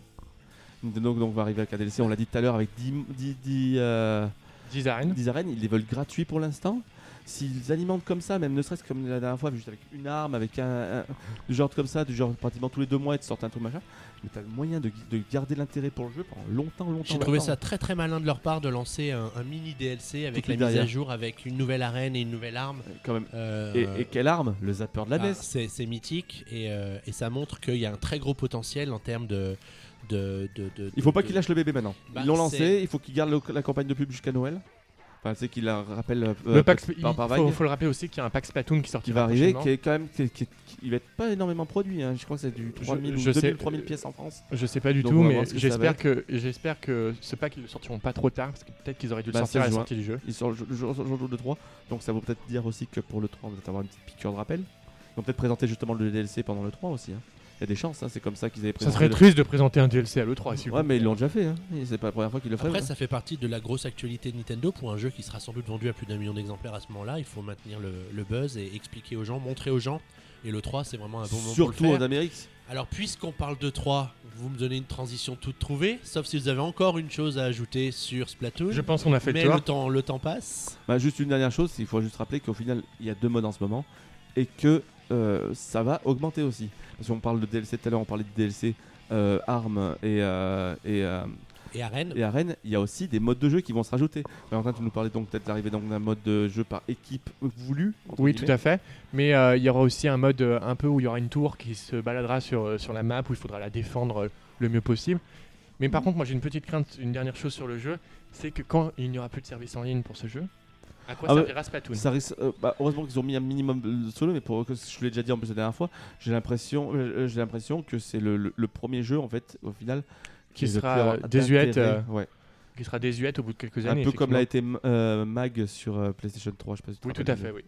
Donc, donc on va arriver avec un DLC, on l'a dit tout à l'heure, avec 10, 10, 10, euh, 10 arènes. 10 arènes, ils les veulent gratuits pour l'instant. S'ils alimentent comme ça, même ne serait-ce que comme la dernière fois, juste avec une arme, avec un, un- du genre comme ça, du genre pratiquement tous les deux mois, et de sortir un truc machin, mais t'as le moyen de, de garder l'intérêt pour le jeu pendant longtemps, longtemps. J'ai trouvé longtemps. ça très très malin de leur part de lancer un, un mini DLC avec Tout la mise à jour, avec une nouvelle arène et une nouvelle arme. Euh, Quand même. Euh, Et, et quelle arme? Le zapper de la ah, NES. c'est c'est mythique et, euh, et ça montre qu'il y a un très gros potentiel en termes de. De, de, de- Il faut pas de- qu'il lâche le bébé maintenant. Bah, Ils l'ont lancé, il faut qu'il garde le- la campagne de pub jusqu'à Noël. Enfin, c'est qu'il la rappelle euh, Le pack, il par faut, le rappeler aussi qu'il y a un pack Splatoon qui qui sortira va arriver, qui est quand même, qui, qui- qui- il va être pas énormément produit. hein. Je crois que c'est du 3000 je ou sais- 2000, 3000 pièces en France. Je sais pas du Donc, tout, mais j'espère que j'espère que ce pack ils le sortiront pas trop tard parce que peut-être qu'ils auraient dû le Bah, sortir à 16 la sortie du jeu. Il sort le jour, le jour- le jour de 3. Donc ça veut peut-être dire aussi que pour le 3, on va peut-être avoir une petite piqûre de rappel. Ils vont peut-être présenter justement le DLC pendant le 3 aussi. hein. Il y a des chances, hein, c'est comme ça qu'ils avaient Ça présenté. serait le- triste de présenter un DLC à l'E3 s'il vous Ouais, mais ils l'ont déjà fait. Hein. C'est pas la première fois qu'ils le font. Après, ça fait partie de la grosse actualité de Nintendo pour un jeu qui sera sans doute vendu à plus d'un million d'exemplaires à ce moment-là. Il faut maintenir le, le buzz et expliquer aux gens, montrer aux gens. Et le 3, c'est vraiment un bon moment Surtout pour le en. Amérique. Alors, puisqu'on parle de 3, vous me donnez une transition toute trouvée, sauf si vous avez encore une chose à ajouter sur Splatoon. Je pense qu'on a fait mais le tour. le temps, le temps passe. Bah, juste une dernière chose, il faut juste rappeler qu'au final, il y a deux modes en ce moment et que euh, ça va augmenter aussi. Parce qu'on parle de DLC tout à l'heure, on parlait de DLC euh, armes et, euh, et, euh, Et Arène, et arènes. Il y a aussi des modes de jeu qui vont se rajouter. Valentin, tu nous parlais donc peut-être d'arriver dans un mode de jeu par équipe voulu. Oui, guillemets. tout à fait. Mais euh, il y aura aussi un mode euh, un peu où il y aura une tour qui se baladera sur, euh, sur la map où il faudra la défendre euh, le mieux possible. Mais par contre, moi j'ai une petite crainte, une dernière chose sur le jeu, c'est que quand il n'y aura plus de service en ligne pour ce jeu, à quoi Ah Splatoon Ça risque- euh, bah, heureusement qu'ils ont mis un minimum de solo, mais pour, que je l'ai déjà dit en plus la dernière fois, j'ai l'impression, euh, j'ai l'impression que c'est le, le- le premier jeu en fait au final Qui sera désuète, euh, Ouais. Qui sera désuète au bout de quelques un années. peu comme l'a été euh, Mag sur euh, PlayStation 3. Je sais pas si tu Oui, tout à fait, oui.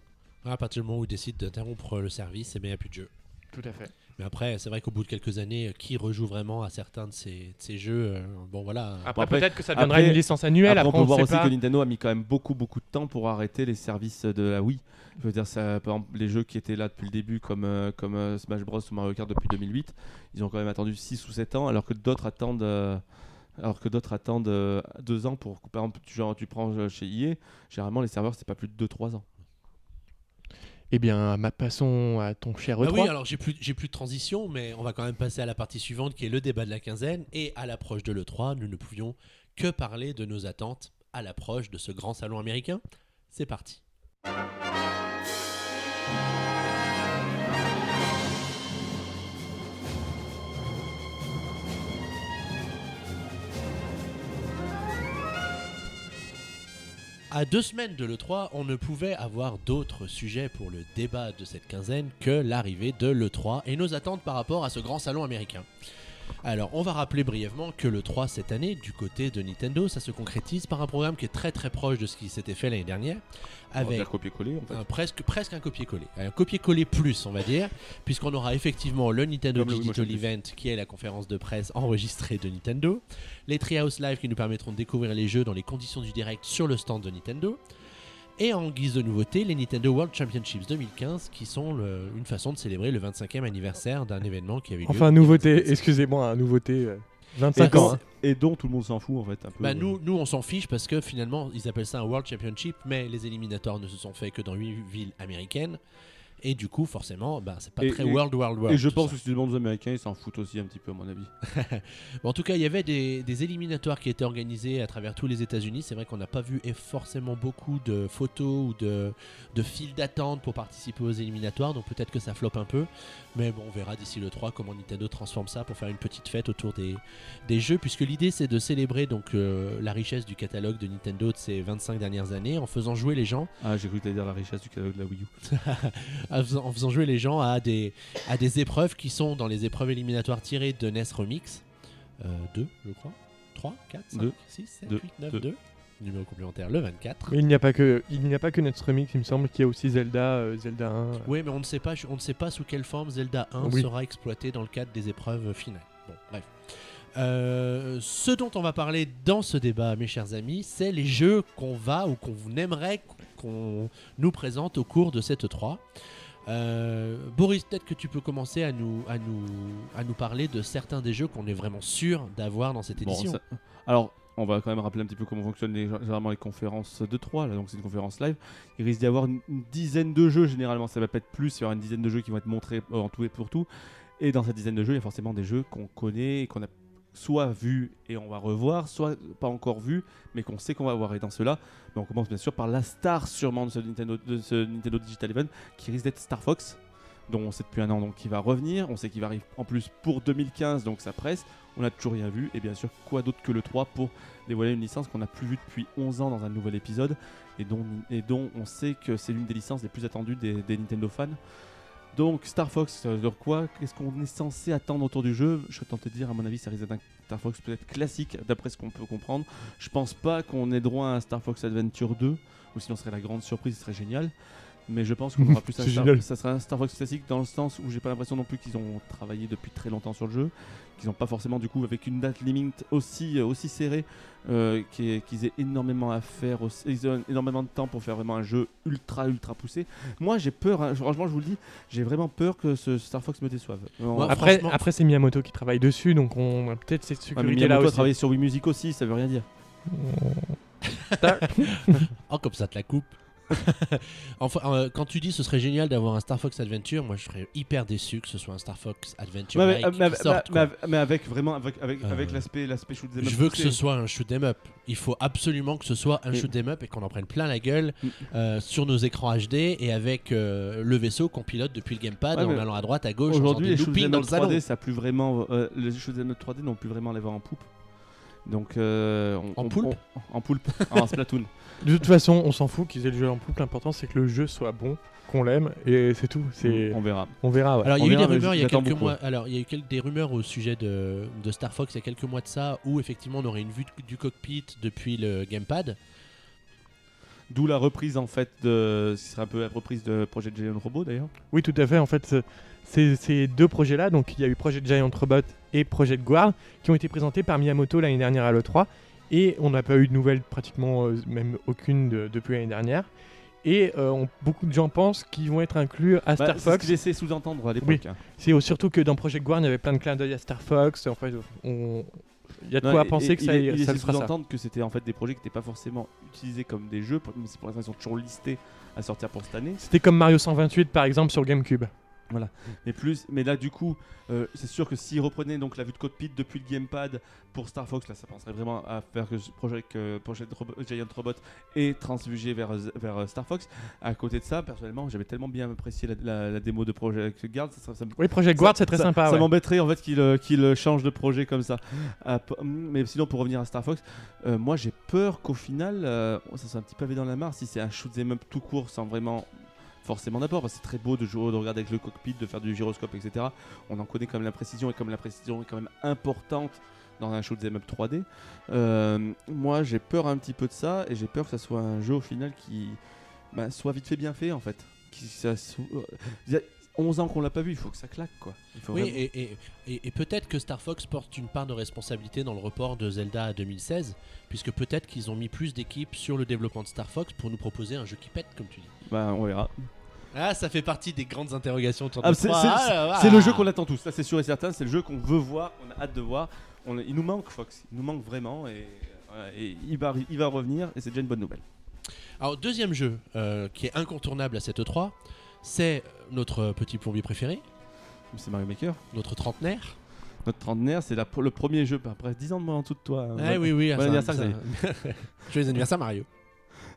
à partir du moment où ils décident d'interrompre le service, eh bien, il n'y a plus de jeu. Tout à fait. Mais après, c'est vrai qu'au bout de quelques années, qui rejoue vraiment à certains de ces, de ces jeux euh, Bon, voilà. Après, après- peut-être que ça deviendra après- une licence annuelle. Après, Après, on peut voir aussi pas. que Nintendo a mis quand même beaucoup beaucoup de temps pour arrêter les services de la Wii. Je veux dire, ça, par exemple, les jeux qui étaient là depuis le début, comme, euh, comme euh, Smash Bros ou Mario Kart depuis 2008, ils ont quand même attendu 6 ou 7 ans, alors que d'autres attendent. euh, alors que d'autres attendent 2 ans pour. Par exemple, tu, genre, tu prends euh, chez EA, généralement les serveurs c'est pas plus de 2-3 ans. Eh bien, ma- passons à ton cher E Ah E3. oui, alors j'ai plus, j'ai plus de transition, mais on va quand même passer à la partie suivante qui est le débat de la quinzaine. Et à l'approche de l'E3, nous ne pouvions que parler de nos attentes à l'approche de ce grand salon américain. C'est parti. À deux semaines de l'E3, on ne pouvait avoir d'autres sujets pour le débat de cette quinzaine que l'arrivée de l'E3 et nos attentes par rapport à ce grand salon américain. Alors, on va rappeler brièvement que le 3 cette année, du côté de Nintendo, ça se concrétise par un programme qui est très très proche de ce qui s'était fait l'année dernière, avec copier-coller en fait. un presque, presque un copier-coller. Un copier-coller plus, on va dire, puisqu'on aura effectivement le Nintendo Comme Digital. Event, qui est la conférence de presse enregistrée de Nintendo, les Treehouse Live qui nous permettront de découvrir les jeux dans les conditions du direct sur le stand de Nintendo, et en guise de nouveauté, les Nintendo World Championships 2015, qui sont le- une façon de célébrer le 25e anniversaire d'un événement qui avait eu lieu. Enfin, nouveauté, 25 ans. excusez-moi, nouveauté. euh, 25 donc, ans. hein. Et dont tout le monde s'en fout en fait un peu. Bah nous, nous, on s'en fiche parce que finalement, ils appellent ça un World Championship, mais les éliminatoires ne se sont faits que dans 8 villes américaines. Et du coup, forcément, bah, c'est pas Et- très et- World, World, World. Et je pense ça. que si tu demandes aux Américains, ils s'en foutent aussi un petit peu à mon avis. Bon, en tout cas, il y avait des, des éliminatoires qui étaient organisés à travers tous les États-Unis. C'est vrai qu'on n'a pas vu forcément beaucoup de photos ou de, de files d'attente pour participer aux éliminatoires, donc peut-être que ça floppe un peu. Mais bon, on verra d'ici le 3 comment Nintendo transforme ça pour faire une petite fête autour des, des jeux, puisque l'idée c'est de célébrer donc euh, la richesse du catalogue de Nintendo de ces 25 dernières années en faisant jouer les gens Ah, j'ai cru que dire la richesse du catalogue de la Wii U. en faisant, jouer les gens à des, à des épreuves qui sont dans les épreuves éliminatoires tirées de NES Remix. 2, je crois. 3, 4, 5, Deux. 6, 7, Deux. 8, 9, Deux. 2. Numéro complémentaire, le 24. Mais il n'y a pas que il n'y a pas que Nets Remix, il me semble qu'il y a aussi Zelda, euh, Zelda 1. euh. Oui, mais on ne, sait pas, on ne sait pas sous quelle forme Zelda 1 Oui. sera exploité dans le cadre des épreuves finales. Bon, bref. Euh, ce dont on va parler dans ce débat, mes chers amis, c'est les jeux qu'on va ou qu'on aimerait qu'on nous présente au cours de cette 3. Euh, Boris, peut-être que tu peux commencer à nous, à, nous, à nous parler de certains des jeux qu'on est vraiment sûr d'avoir dans cette Bon, édition. ça- Alors, on va quand même rappeler un petit peu comment fonctionnent les, généralement les conférences de 3. Là, donc c'est une conférence live. Il risque d'y avoir une, une dizaine de jeux généralement. Ça va pas être plus. Il y aura une dizaine de jeux qui vont être montrés euh, en tout et pour tout. Et dans cette dizaine de jeux, il y a forcément des jeux qu'on connaît et qu'on a soit vu et on va revoir, soit pas encore vu, mais qu'on sait qu'on va voir. Et dans cela, ben, on commence bien sûr par la star sûrement de ce Nintendo, Digital Event, qui risque d'être Star Fox, dont on sait depuis un an donc qui va revenir. On sait qu'il va arriver en plus pour 2015, donc ça presse. On n'a toujours rien vu. Et bien sûr, quoi d'autre que le 3 pour dévoiler une licence qu'on n'a plus vue depuis 11 ans dans un nouvel épisode et dont, et dont on sait que c'est l'une des licences les plus attendues des Nintendo fans. Donc Star Fox, ça veut quoi? Qu'est-ce qu'on est censé attendre autour du jeu? Je serais tenté de dire, à mon avis, ça risque d'être un Star Fox peut-être classique, d'après ce qu'on peut comprendre. Je pense pas qu'on ait droit à un Star Fox Adventure 2, ou sinon ce serait la grande surprise, ce serait génial. Mais je pense qu'on aura plus un C'est Star, génial. ça sera un Star Fox classique dans le sens où j'ai pas l'impression non plus qu'ils ont travaillé depuis très longtemps sur le jeu, qu'ils n'ont pas forcément du coup avec une date limite aussi, aussi serrée, euh, qu'ils aient énormément à faire, aussi- ils ont énormément de temps pour faire vraiment un jeu ultra ultra poussé. Moi j'ai peur, hein, franchement je vous le dis, j'ai vraiment peur que ce Star Fox me déçoive. On- Moi, Après, franchement- après c'est Miyamoto qui travaille dessus, donc on a peut-être cette mais sécurité là Miyamoto a aussi. travaillé sur Wii Music aussi, ça veut rien dire. Oh, comme ça te la coupe. enfin, euh, quand tu dis ce serait génial d'avoir un Star Fox Adventure, moi je serais hyper déçu que ce soit un Star Fox Adventure. Ouais, mais, sorte, avec vraiment avec, avec, Euh, avec l'aspect l'aspect shoot up Je veux que ce soit un shoot 'em up. Il faut absolument que ce soit un Et- shoot 'em up et qu'on en prenne plein la gueule Mm. euh, sur nos écrans HD et avec euh, le vaisseau qu'on pilote depuis le gamepad Ouais, en allant à droite, à gauche, en Aujourd'hui, les shoot'em dans up le salon. 3D, ça a plus vraiment. euh, les shoot'em up 3D n'ont plus vraiment les vents en poupe. Donc, euh, on- En on- poulpe on- En poulpe, en Splatoon. De toute façon, on s'en fout qu'ils aient le jeu en pouple. L'important c'est que le jeu soit bon, qu'on l'aime et c'est tout. C'est On verra. on verra. ouais. Alors il y a eu des verra, rumeurs il y a j'attends quelques beaucoup. mois. Alors il y a eu quelques, des rumeurs au sujet de, de Star Fox il y a quelques mois de ça où effectivement on aurait une vue de- du cockpit depuis le gamepad. D'où la reprise en fait de. Ce serait un peu la reprise de Project Giant Robot d'ailleurs. Oui, tout à fait. En fait, ce- ces, ces deux projets-là, donc il y a eu Project Giant Robot et Project Guard, qui ont été présentés par Miyamoto l'année dernière à l'E3. Et on n'a pas eu de nouvelles, pratiquement euh, même aucune de- depuis l'année dernière. Et euh, on- beaucoup de gens pensent qu'ils vont être inclus à Bah, Star c'est ce Fox. que j'essaie sous-entendre à l'époque. hein. C'est surtout que dans Project Guard, il y avait plein de clins d'œil à Star Fox. En fait, on- il y a de Non, quoi et- penser et que ça, il, il ça le sous-entendre que c'était en fait des projets qui n'étaient pas forcément utilisés comme des jeux, mais c'est pour l'instant ils sont toujours listés à sortir pour cette année. C'était comme Mario 128 par exemple sur GameCube. Mais plus, mais là du coup, euh, c'est sûr que s'ils reprenaient donc la vue de cockpit depuis le gamepad pour Star Fox, là ça penserait vraiment à faire que Project, euh, Project Robo- Giant Robot et transfugé vers, vers euh, Star Fox. À côté de ça, personnellement, j'avais tellement bien apprécié la, la- la démo de Project Guard, ça, ça- ça Oui, Project Guard, c'est très sympa. Ça ouais. m'embêterait en fait qu'il euh, qu'il change de projet comme ça. Ah, p- mais sinon, pour revenir à Star Fox, euh, moi j'ai peur qu'au final, ça soit un petit pavé dans la mare si c'est un shoot 'em up tout court sans vraiment forcément d'abord parce que c'est très beau de jouer de regarder avec le cockpit de faire du gyroscope etc on en connaît quand même la précision et comme la précision est quand même importante dans un shoot 'em up 3D euh, moi j'ai peur un petit peu de ça et j'ai peur que ça soit un jeu au final qui bah, soit vite fait bien fait en fait. Qui ça soit- a 11 ans qu'on l'a pas vu il faut que ça claque quoi. Il faut Oui, vraiment- et, et- et- et peut-être que Star Fox porte une part de responsabilité dans le report de Zelda à 2016, puisque peut-être qu'ils ont mis plus d'équipes sur le développement de Star Fox pour nous proposer un jeu qui pète, comme tu dis. bah, on verra Ah, ça fait partie des grandes interrogations autour de Ah, c'est- Ah. C'est le jeu qu'on attend tous, ça c'est sûr et certain, c'est le jeu qu'on veut voir, qu'on a hâte de voir. On- il nous manque Fox, il nous manque vraiment et, voilà, et il, va, il va revenir et c'est déjà une bonne nouvelle. Alors, deuxième jeu euh, qui est incontournable à cette E3, c'est notre petit plombier préféré, C'est Mario Maker. notre trentenaire. Notre trentenaire, c'est le premier jeu, après 10 ans de moins en dessous de toi. hein. Ah oui, oui, bon ça- anniversaire, ça- Joyeux anniversaire, Mario.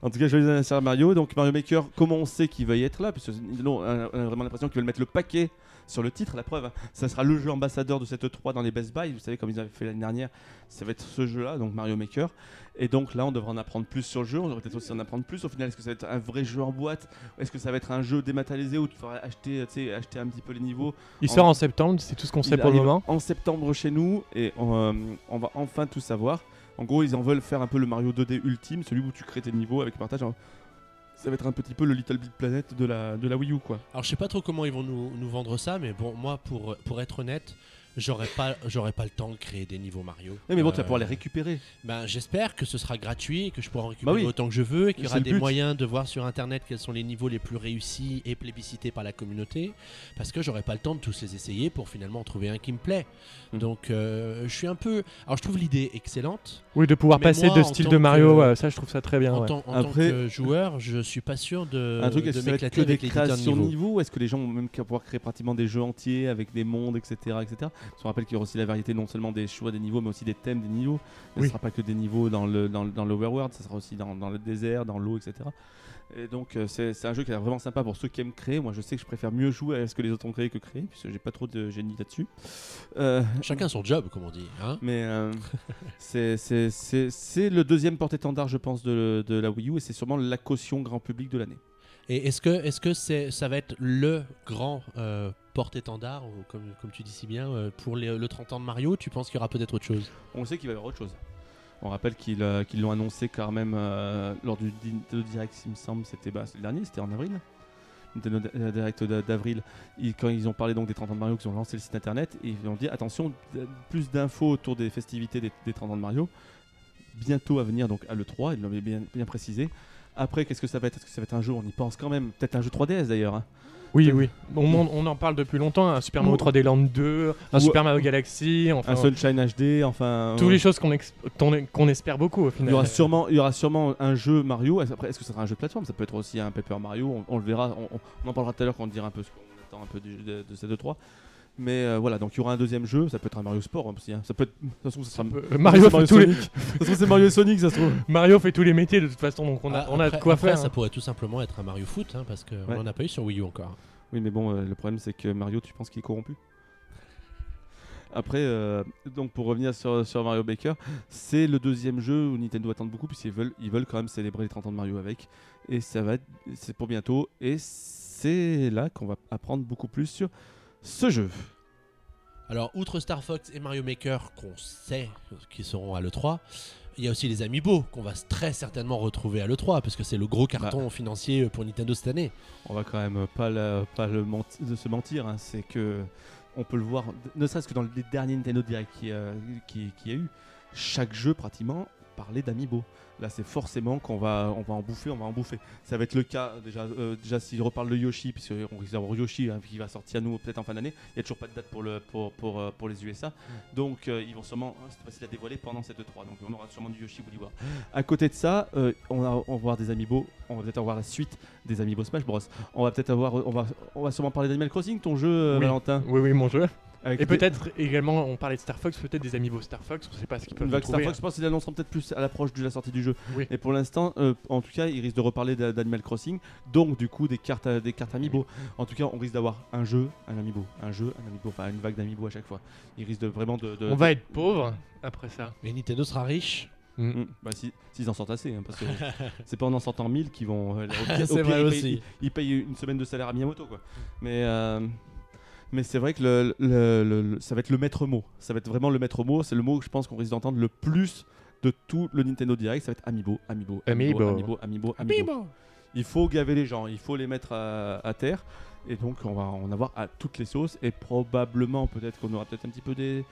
En tout cas, joyeux anniversaire Mario. Donc Mario Maker, comment on sait qu'il va y être là? Parce a vraiment l'impression qu'ils veulent mettre le paquet sur le titre. La preuve, ça sera le jeu ambassadeur de cette E3 dans les Best Buy. Vous savez, comme ils avaient fait l'année dernière, ça va être ce jeu-là, donc Mario Maker. Et donc là, on devrait en apprendre plus sur le jeu. On devrait peut-être aussi en apprendre plus. Au final, est-ce que ça va être un vrai jeu en boîte? Est-ce que ça va être un jeu dématérialisé où tu feras acheter, acheter un petit peu les niveaux? Il En- sort en septembre, c'est tout ce qu'on sait pour le moment. En septembre chez nous et on, euh, on va enfin tout savoir. En gros, ils en veulent faire un peu le Mario 2D ultime, celui où tu crées tes niveaux avec partage. hein. Ça va être un petit peu le Little Big Planet de la, Wii U, quoi. Alors, je sais pas trop comment ils vont nous, nous vendre ça, mais bon, moi, pour, pour être honnête, j'aurais pas, j'aurais pas le temps de créer des niveaux Mario. Oui, mais bon, tu vas Euh, pouvoir les récupérer. Ben, j'espère que ce sera gratuit et que je pourrai en récupérer Bah oui. autant que je veux et qu'il y aura des but. moyens de voir sur internet quels sont les niveaux les plus réussis et plébiscités par la communauté parce que j'aurai pas le temps de tous les essayer pour finalement en trouver un qui me plaît. Mhm. Donc euh, je suis un peu alors je trouve l'idée excellente. Oui, de pouvoir passer moi, de style de Mario, que- ça je trouve ça très bien. en ouais. tant, en tant Après- que joueur, je suis pas sûr de, un truc, de est-ce que ça va être m'éclater que des avec de créations de niveau. niveau Est-ce que les gens vont même qu'à pouvoir créer pratiquement des jeux entiers avec des mondes, etc. etc. Parce qu'on rappelle qu'il y aura aussi la variété non seulement des choix des niveaux, mais aussi des thèmes des niveaux. Ce ne Oui. sera pas que des niveaux dans le dans, l'overworld, ça sera aussi dans, dans le désert, dans l'eau, etc. Et donc euh, c'est un jeu qui est vraiment sympa pour ceux qui aiment créer. Moi je sais que je préfère mieux jouer à ce que les autres ont créé que créer, puisque j'ai pas trop de génie là-dessus. Euh, Chacun son job comme on dit. Hein mais euh, c'est- le deuxième porte-étendard, je pense, de, de la Wii U, et c'est sûrement la caution grand public de l'année. et est-ce que est-ce que c'est ça va être le grand euh, porte-étendard comme tu dis si bien euh, pour le 30 ans de Mario Tu penses qu'il y aura peut-être autre chose? On sait qu'il va y avoir autre chose. On rappelle qu'ils euh, l'ont annoncé quand même euh, lors du Direct, il me semble, c'était bah, le dernier, c'était en avril. Nintendo Di- Direct d'a- d'avril, quand ils ont parlé donc des 30 ans de Mario, qu'ils ont lancé le site internet, et ils ont dit attention, plus d'infos autour des festivités des, des 30 ans de Mario, bientôt à venir donc à l'E3, ils bien, bien précisé. Après, qu'est-ce que ça va être? Est-ce que ça va être un jeu? On y pense quand même. Peut-être un jeu 3DS d'ailleurs. hein. Oui, oui. On, en- on en parle depuis longtemps. Un Super Mario Ou- 3D Land 2, un ou- Super Mario Galaxy, enfin. Un Sunshine HD, enfin. Toutes ouais. les choses qu'on espère beaucoup au Il y, final. aura sûrement, il y aura sûrement un jeu Mario. Après, est-ce que ça sera un jeu de plateforme? Ça peut être aussi un Paper Mario. On, on le verra. On, en parlera tout à l'heure quand on dira un peu ce qu'on attend un peu de, de ces deux trois. Mais euh, voilà, donc il y aura un deuxième jeu. Ça peut être un Mario Sport aussi. hein. Ça peut être. De toute façon, ça sera. Euh, Mario, ça fait tous les... De toute façon, c'est Mario et Sonic, ça se trouve. Mario fait tous les métiers de toute façon, donc on a, Ah, on a après- de quoi après, faire. Ça hein. pourrait tout simplement être un Mario Foot hein, parce qu'on Ouais. n'en a pas eu sur Wii U encore. Oui, mais bon, euh, le problème c'est que Mario, tu penses qu'il est corrompu Après, euh, donc pour revenir sur, sur Mario Baker, c'est le deuxième jeu où Nintendo attend beaucoup puisqu'ils veulent, ils veulent quand même célébrer les 30 ans de Mario avec. Et ça va c'est pour bientôt. Et c'est là qu'on va apprendre beaucoup plus sur ce jeu. Alors, outre Star Fox et Mario Maker qu'on sait qui seront à l'E3, il y a aussi les Amiibo qu'on va très certainement retrouver à l'E3 parce que c'est le gros carton financier pour Nintendo cette année. On va quand même pas, la- pas le menti- de se mentir, hein, c'est que on peut le voir, ne serait-ce que dans les derniers Nintendo Direct qui, euh, qui, qui a eu, chaque jeu pratiquement parler d'Amiibo. Là, c'est forcément qu'on va, on va en bouffer, on va en bouffer. Ça va être le cas déjà, euh, déjà s'il reparle de Yoshi, puisqu'on risque d'avoir Yoshi hein, qui va sortir à nous peut-être en fin d'année. Il n'y a toujours pas de date pour, le, pour, pour, euh, pour les USA. Donc euh, ils vont sûrement, hein, c'est facile à dévoiler pendant cette 3 Donc on aura sûrement du Yoshi Woolly World. À côté de ça, euh, on, va avoir des Amiibo, on va peut-être avoir la suite des Amiibo Smash Bros. On va peut-être avoir, on va, on va sûrement parler d'Animal Crossing, ton jeu, Oui. Valentin. Oui, oui, mon jeu. Avec Et des- peut-être également, on parlait de Star Fox, peut-être des amiibo Star Fox, on sait pas ce qu'ils peuvent Une vague Star trouver, Fox, je pense qu'ils annonceront peut-être plus à l'approche de la sortie du jeu. Oui. Et pour l'instant, euh, en tout cas, ils risquent de reparler d'a- d'Animal Crossing, donc du coup des cartes, à- des cartes Amiibo. En tout cas, on risque d'avoir un jeu, un Amiibo, un jeu, un Amiibo, enfin une vague d'Amiibo à chaque fois. Ils risquent de vraiment de. de- On va être pauvre après ça. Mais Nintendo sera riche. Mm. Mm. Bah, si- s'ils en sortent assez, hein, parce que c'est pas en en sortant 1000 qu'ils vont. euh, au pire- au C'est pire, vrai ils, aussi. Payent, ils- ils payent une semaine de salaire à Miyamoto, quoi. Mais. euh, mais c'est vrai que le, le- le- le- ça va être le maître mot. Ça va être vraiment le maître mot. C'est le mot que je pense qu'on risque d'entendre le plus de tout le Nintendo Direct. Ça va être Amiibo, Amiibo, Amiibo, Amiibo. Amiibo, Amiibo, Amiibo. Il faut gaver les gens, il faut les mettre à, à terre. Et donc, on va en avoir à toutes les sauces. Et probablement, peut-être qu'on aura peut-être un petit peu des,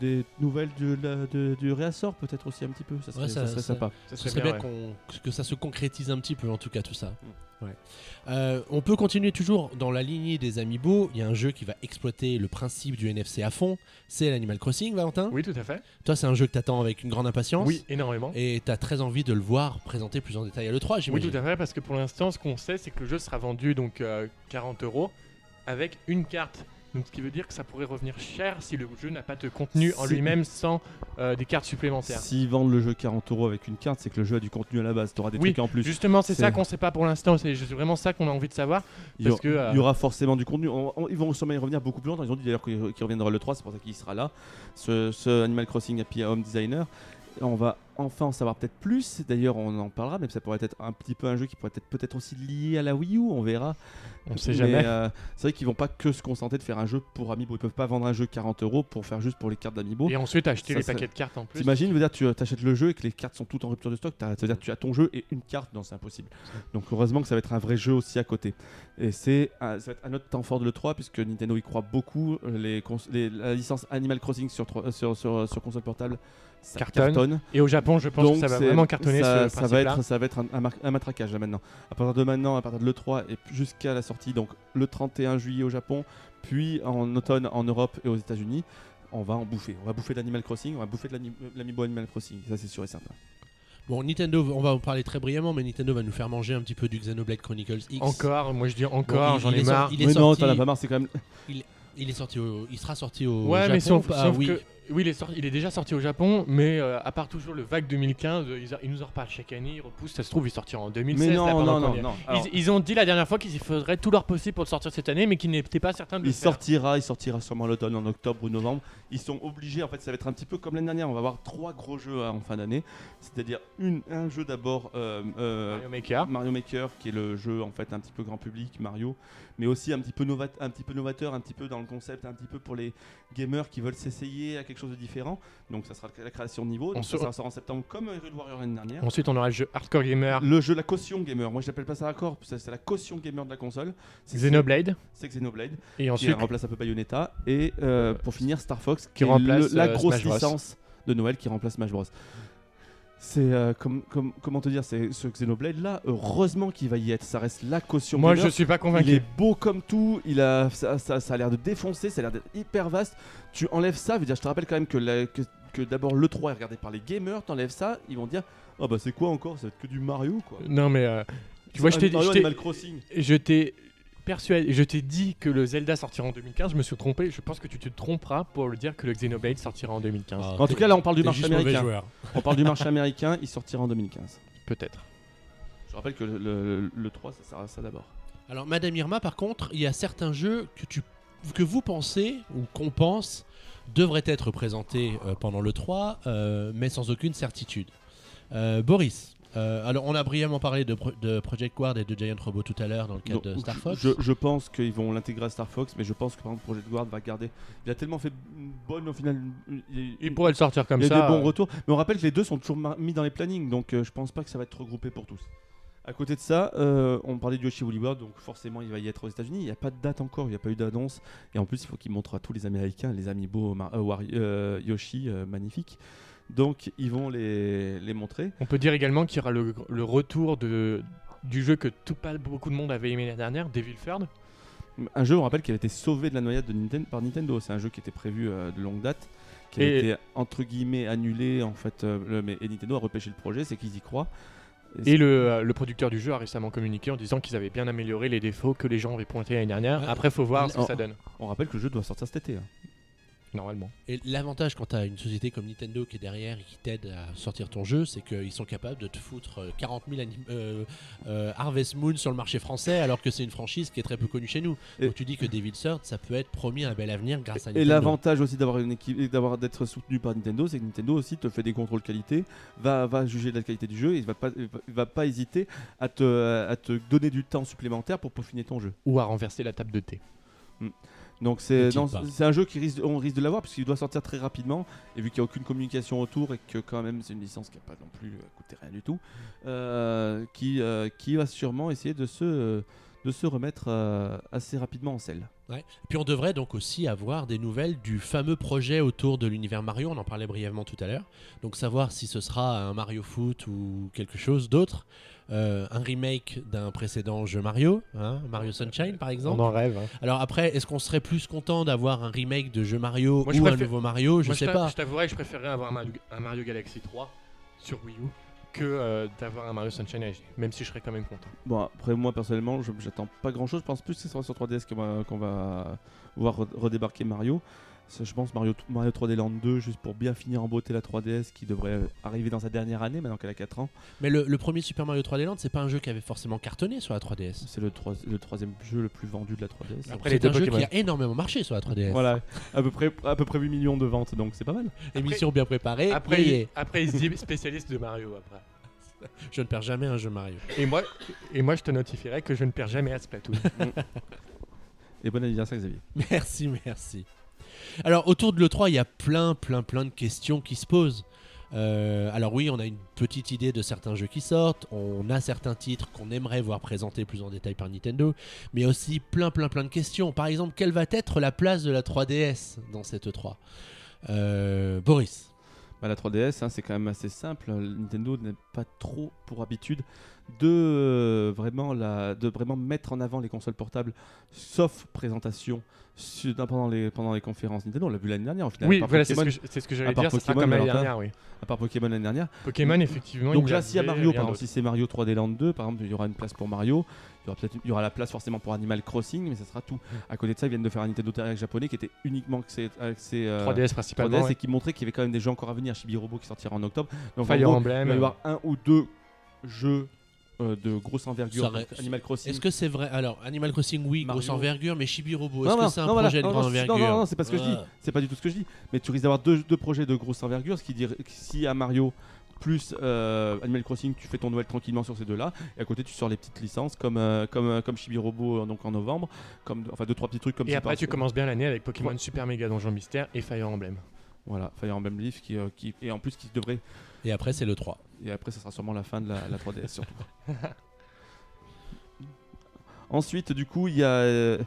des nouvelles de la- de- du réassort, peut-être aussi un petit peu. Ça serait, Ouais, ça ça- serait ça- sympa. Ça Ce serait bien ouais. que ça se concrétise un petit peu, en tout cas, tout ça. Mm. Ouais. Euh, on peut continuer toujours dans la lignée des Amiibo. Il y a un jeu qui va exploiter le principe du NFC à fond. C'est l'Animal Crossing, Valentin. Oui, tout à fait. Toi, c'est un jeu que t'attends avec une grande impatience. Oui, énormément. Et t'as très envie de le voir présenté plus en détail à l'E3, Oui, j'imagine. tout à fait, parce que pour l'instant, ce qu'on sait, c'est que le jeu sera vendu donc euh, 40 euros avec une carte. Donc, ce qui veut dire que ça pourrait revenir cher si le jeu n'a pas de contenu en Si- lui-même sans euh, des cartes supplémentaires. S'ils vendent le jeu 40 euros avec une carte, c'est que le jeu a du contenu à la base. Tu auras des Oui, trucs en plus. Justement, c'est ça qu'on sait pas pour l'instant. C'est vraiment ça qu'on a envie de savoir. Il y, aura, parce que, euh, il y aura forcément du contenu. On- on- ils vont sûrement y revenir beaucoup plus longtemps. Ils ont dit d'ailleurs qu'il qu'il reviendra le 3, c'est pour ça qu'il sera là. Ce, ce Animal Crossing Happy Home Designer. On va enfin en savoir peut-être plus. D'ailleurs, on en parlera, mais ça pourrait être un petit peu un jeu qui pourrait être peut-être aussi lié à la Wii U. On verra. On sait Mais, jamais. euh, c'est vrai qu'ils vont pas que se contenter de faire un jeu pour Amiibo. Ils peuvent pas vendre un jeu 40 euros pour faire juste pour les cartes d'Amiibo. Et ensuite, acheter Ça, les paquets de cartes en plus. T'imagines, veut dire, tu achètes le jeu et que les cartes sont toutes en rupture de stock. C'est-à-dire que tu as ton jeu et une carte, non, c'est impossible. Donc heureusement que ça va être un vrai jeu aussi à côté. Et c'est un- ça va être un autre temps fort de l'E3 puisque Nintendo y croit beaucoup. Euh, Les, cons- les- la licence Animal Crossing sur, euh, sur, sur, sur console portable, ça Cartonne. cartonne. Et au Japon, je pense Donc que ça va vraiment cartonner ça, ce ça va être, ça va être un, un mar- un matraquage là maintenant. À partir de maintenant, à partir de l'E3 et jusqu'à la sortie, donc le 31 juillet au Japon, puis en automne en Europe et aux États-Unis, on va en bouffer. On va bouffer d'Animal Crossing, on va bouffer de l'ani- l'Amiibo Animal Crossing. Ça, c'est sûr et certain. Bon, Nintendo, on va en parler très brièvement, mais Nintendo va nous faire manger un petit peu du Xenoblade Chronicles X. Encore, moi je dis encore, j'en ai sorti- marre. il est Mais non, sorti- t'en as pas marre, c'est quand même. Il est sorti au- il sera sorti au Ouais, Japon. mais sauf, Ah sauf oui. que oui, il est, sorti- il est déjà sorti au Japon, mais euh, à part toujours le vague 2015, euh, ils, a- ils nous en reparlent chaque année, ils repoussent. Ça se trouve, il sortira en 2016. Mais là, non, pendant non, non, non. Ils, Alors, ils ont dit la dernière fois qu'ils feraient tout leur possible pour le sortir cette année, mais qu'ils n'étaient pas certains de le il faire. sortira, il sortira sûrement l'automne, en octobre ou novembre. Ils sont obligés, en fait, ça va être un petit peu comme l'année dernière. On va avoir trois gros jeux hein, en fin d'année. C'est-à-dire un jeu d'abord euh, Mario Maker. Mario Maker, qui est le jeu en fait un petit peu grand public, Mario, mais aussi un petit peu, novat- un petit peu novateur, un petit peu dans le concept, un petit peu pour les gamers qui veulent s'essayer à quelque chose de différent. Donc ça sera la création de niveau. On Donc ça, se- ça sort en septembre comme Hyrule Warrior l'année dernière. Ensuite, on aura le jeu Hardcore Gamer Le jeu, la caution gamer. Moi, je l'appelle pas ça hardcore, c'est c'est la caution gamer de la console. C'est Xenoblade. C'est Xenoblade Et qui ensuite, remplace un peu Bayonetta et euh, pour finir Star Fox Qui est remplace, le- la euh, grosse Smash Bros. licence de Noël qui remplace Smash Bros. C'est euh, comme, comme- comment te dire, c'est ce Xenoblade là. Heureusement qu'il va y être. Ça reste la caution. moi je suis pas Il convaincu. est beau comme tout, il a, ça, ça- ça a l'air de défoncer, ça a l'air d'être hyper vaste. Tu enlèves ça, veut dire, je te rappelle quand même que, la- que, que d'abord l'E3 est regardé par les gamers, t'enlèves ça, ils vont dire Oh bah c'est quoi encore? Ça va être que du Mario quoi. Non, mais euh, tu vois, je t'ai je t'ai- Je t'ai persuadé, je t'ai dit que le Zelda sortira en 2015. Je me suis trompé. Je pense que tu te tromperas pour le dire que le Xenoblade sortira en 2015. Ah, En tout cas, là on parle du marché américain. On parle du marché américain, il sortira en 2015. Peut-être. Je rappelle que le, le- le 3, ça sert à ça d'abord. Alors, Madame Irma, par contre, il y a certains jeux que, tu, que vous pensez ou qu'on pense devraient être présentés euh, pendant le 3, euh, mais sans aucune certitude. Euh, Boris, euh, alors on a brièvement parlé de, Pro- de Project Guard et de Giant Robot tout à l'heure dans le cadre Donc, de Star Fox. Je, je pense qu'ils vont l'intégrer à Star Fox, mais je pense que par exemple Project Guard va garder. Il a tellement fait une bonne au final. une- Il pourrait le sortir comme il y a ça. des bons euh, retours. Mais on rappelle que les deux sont toujours mis dans les plannings, donc euh, je pense pas que ça va être regroupé pour tous. À côté de ça, euh, on parlait du Yoshi Woolly World, donc forcément il va y être aux États-Unis. Il n'y a pas de date encore, il n'y a pas eu d'annonce. Et en plus, il faut qu'il montre à tous les Américains les amiibo euh, euh, Yoshi euh, magnifiques. Donc ils vont les, les montrer. On peut dire également qu'il y aura le, le retour de, du jeu que tout pas beaucoup de monde avait aimé l'année dernière, Devil Third. Un jeu, on rappelle, qui a été sauvé de la noyade de Ninten- par Nintendo. C'est un jeu qui était prévu euh, de longue date, qui a été entre guillemets annulé en fait. euh, le- mais, et Nintendo a repêché le projet, c'est qu'ils y croient. Et le, euh, le producteur du jeu a récemment communiqué en disant qu'ils avaient bien amélioré les défauts que les gens avaient pointés l'année dernière. Ouais. Après, faut voir ce que ça donne, On rappelle que le jeu doit sortir cet été. hein. Normalement. Et l'avantage quand tu as une société comme Nintendo qui est derrière et qui t'aide à sortir ton jeu, c'est qu'ils sont capables de te foutre euh, 40 000 anim- euh, euh, Harvest Moon sur le marché français alors que c'est une franchise qui est très peu connue chez nous. Et- Donc tu dis que Devil's Third, ça peut être promis un bel avenir grâce à Et Nintendo. l'avantage aussi d'avoir une équipe et d'avoir d'être soutenu par Nintendo, c'est que Nintendo aussi te fait des contrôles qualité, va, va juger de la qualité du jeu et il va pas, va, pas hésiter à te, à te donner du temps supplémentaire pour peaufiner ton jeu. Ou à renverser la table de thé. Donc c'est un jeu qui risque, on risque de l'avoir parce qu'il doit sortir très rapidement et vu qu'il n'y a aucune communication autour et que quand même c'est une licence qui n'a pas non plus euh, coûté rien du tout, euh, qui, euh, qui va sûrement essayer de se, de se remettre euh, assez rapidement en selle. Ouais. Puis on devrait donc aussi avoir des nouvelles du fameux projet autour de l'univers Mario, on en parlait brièvement tout à l'heure. Donc savoir si ce sera un Mario Foot ou quelque chose d'autre. Euh, un remake d'un précédent jeu Mario, hein, Mario Sunshine par exemple. On en rêve. hein. Alors après, est-ce qu'on serait plus content d'avoir un remake de jeu Mario Moi, je ou un préfère- nouveau Mario? Je Moi, sais pas. Je t'avouerais que je préférerais avoir un Mario, un Mario Galaxy 3 sur Wii U que euh, d'avoir un Mario Sunshine HD, même si je serais quand même content. Bon après moi personnellement je- j'attends pas grand chose, je pense plus que ce sera sur 3DS qu'on va, qu'on va voir re- redébarquer Mario. Je pense Mario, Mario 3D Land 2 juste pour bien finir en beauté la 3DS qui devrait arriver dans sa dernière année maintenant qu'elle a 4 ans. Mais le, le premier Super Mario 3D Land, c'est pas un jeu qui avait forcément cartonné sur la 3DS. C'est le, troi- le troisième jeu le plus vendu de la 3DS. Après, c'est les deux un jeu qui a énormément marché sur la 3DS. Voilà, à peu, près, à peu près 8 millions de ventes, donc c'est pas mal. Émission bien préparée. Après, il, après, il se dit spécialiste de Mario après. Je ne perds jamais un jeu Mario. Et moi, et moi, je te notifierai que je ne perds jamais à Splatoon. Et bon anniversaire Xavier. Merci, merci. Alors, autour de l'E3, il y a plein, plein, plein de questions qui se posent. Euh, alors oui, on a une petite idée de certains jeux qui sortent, on a certains titres qu'on aimerait voir présentés plus en détail par Nintendo, mais aussi plein, plein, plein de questions. Par exemple, quelle va être la place de la 3DS dans cette E3 Euh, Boris Bah, la 3DS, hein, c'est quand même assez simple. Nintendo n'a pas trop pour habitude de, euh, vraiment mettre en avant les consoles portables, sauf présentation pendant, les, pendant les conférences Nintendo. On l'a vu l'année dernière, au final. oui, voilà, c'est ce que ce que j'allais dire. Ça Pokémon, comme l'année dernière, oui. à part Pokémon l'année dernière. Pokémon, effectivement. Donc là, s'il y a Mario, par exemple, si c'est Mario 3D Land 2, par exemple, il y aura une place pour Mario. Il y aura peut-être, il y aura la place forcément pour Animal Crossing, mais ça sera tout. À côté de ça, ils viennent de faire un Nintendo Direct japonais qui était uniquement axé, axé, euh, 3DS principalement. 3DS ouais. et qui montrait qu'il y avait quand même des jeux encore à venir. Chibi Robo qui sortira en octobre. Donc en Fire gros, Emblem. il va y avoir un ou deux jeux euh, de grosse envergure. Ça Animal Crossing. Est-ce que c'est vrai? Alors, Animal Crossing, oui, Mario. grosse envergure, mais Chibi Robo, est-ce Non, que non, c'est un non, voilà. projet de Non, grande envergure Non, non, non, c'est pas ce que je dis. Ouais. C'est pas du tout ce que je dis. Mais tu risques d'avoir deux, deux projets de grosse envergure, ce qui dirait que si à Mario plus euh, Animal Crossing, tu fais ton Noël tranquillement sur ces deux-là, et à côté tu sors les petites licences comme euh, comme euh, comme Chibi Robo euh, donc en novembre, comme enfin deux trois petits trucs comme Et après, tu commences bien l'année avec Pokémon Ouais. Super Méga Donjon Mystère et Fire Emblem. Voilà, Fire Emblem Leaf qui, euh, qui et en plus qui devrait Et après, c'est le 3. Et après ça sera sûrement la fin de la, la 3DS surtout. Ensuite, du coup, il y a, euh,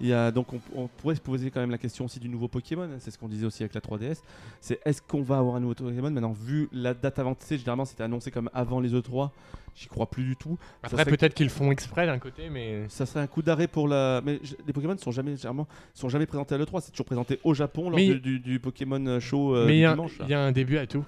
il y a donc on, on pourrait se poser quand même la question aussi du nouveau Pokémon. hein, C'est ce qu'on disait aussi avec la 3DS. C'est est-ce qu'on va avoir un nouveau Pokémon? Maintenant vu la date avancée Généralement, c'était annoncé comme avant les E3. J'y crois plus du tout. Après, peut-être qu'ils le font exprès d'un côté, mais. Ça serait un coup d'arrêt pour la. Mais je- les Pokémon sont jamais généralement sont jamais présentés à l'E3. C'est toujours présenté au Japon lors Mais- du, du- du Pokémon Show euh, mais du y, a- dimanche. là. il y a un début à tout.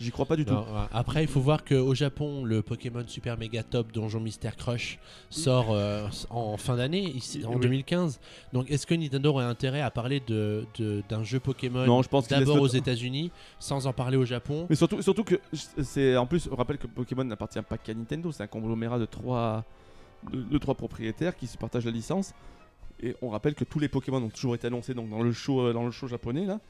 J'y crois pas du tout. Ouais. Après, il faut voir qu'au Japon, le Pokémon Super Mega Top Donjon Mystère Crush sort euh, en fin d'année, en Oui. 2015. Donc, est-ce que Nintendo aurait intérêt à parler de- de- d'un jeu Pokémon Non, je pense qu'il d'abord laisse aux. États-Unis sans en parler au Japon? Mais surtout, surtout que c'est en plus, on rappelle que Pokémon n'appartient pas qu'à Nintendo, c'est un conglomérat de trois, de, de trois propriétaires qui se partagent la licence. Et on rappelle que tous les Pokémon ont toujours été annoncés donc dans le show, euh, dans le show japonais là.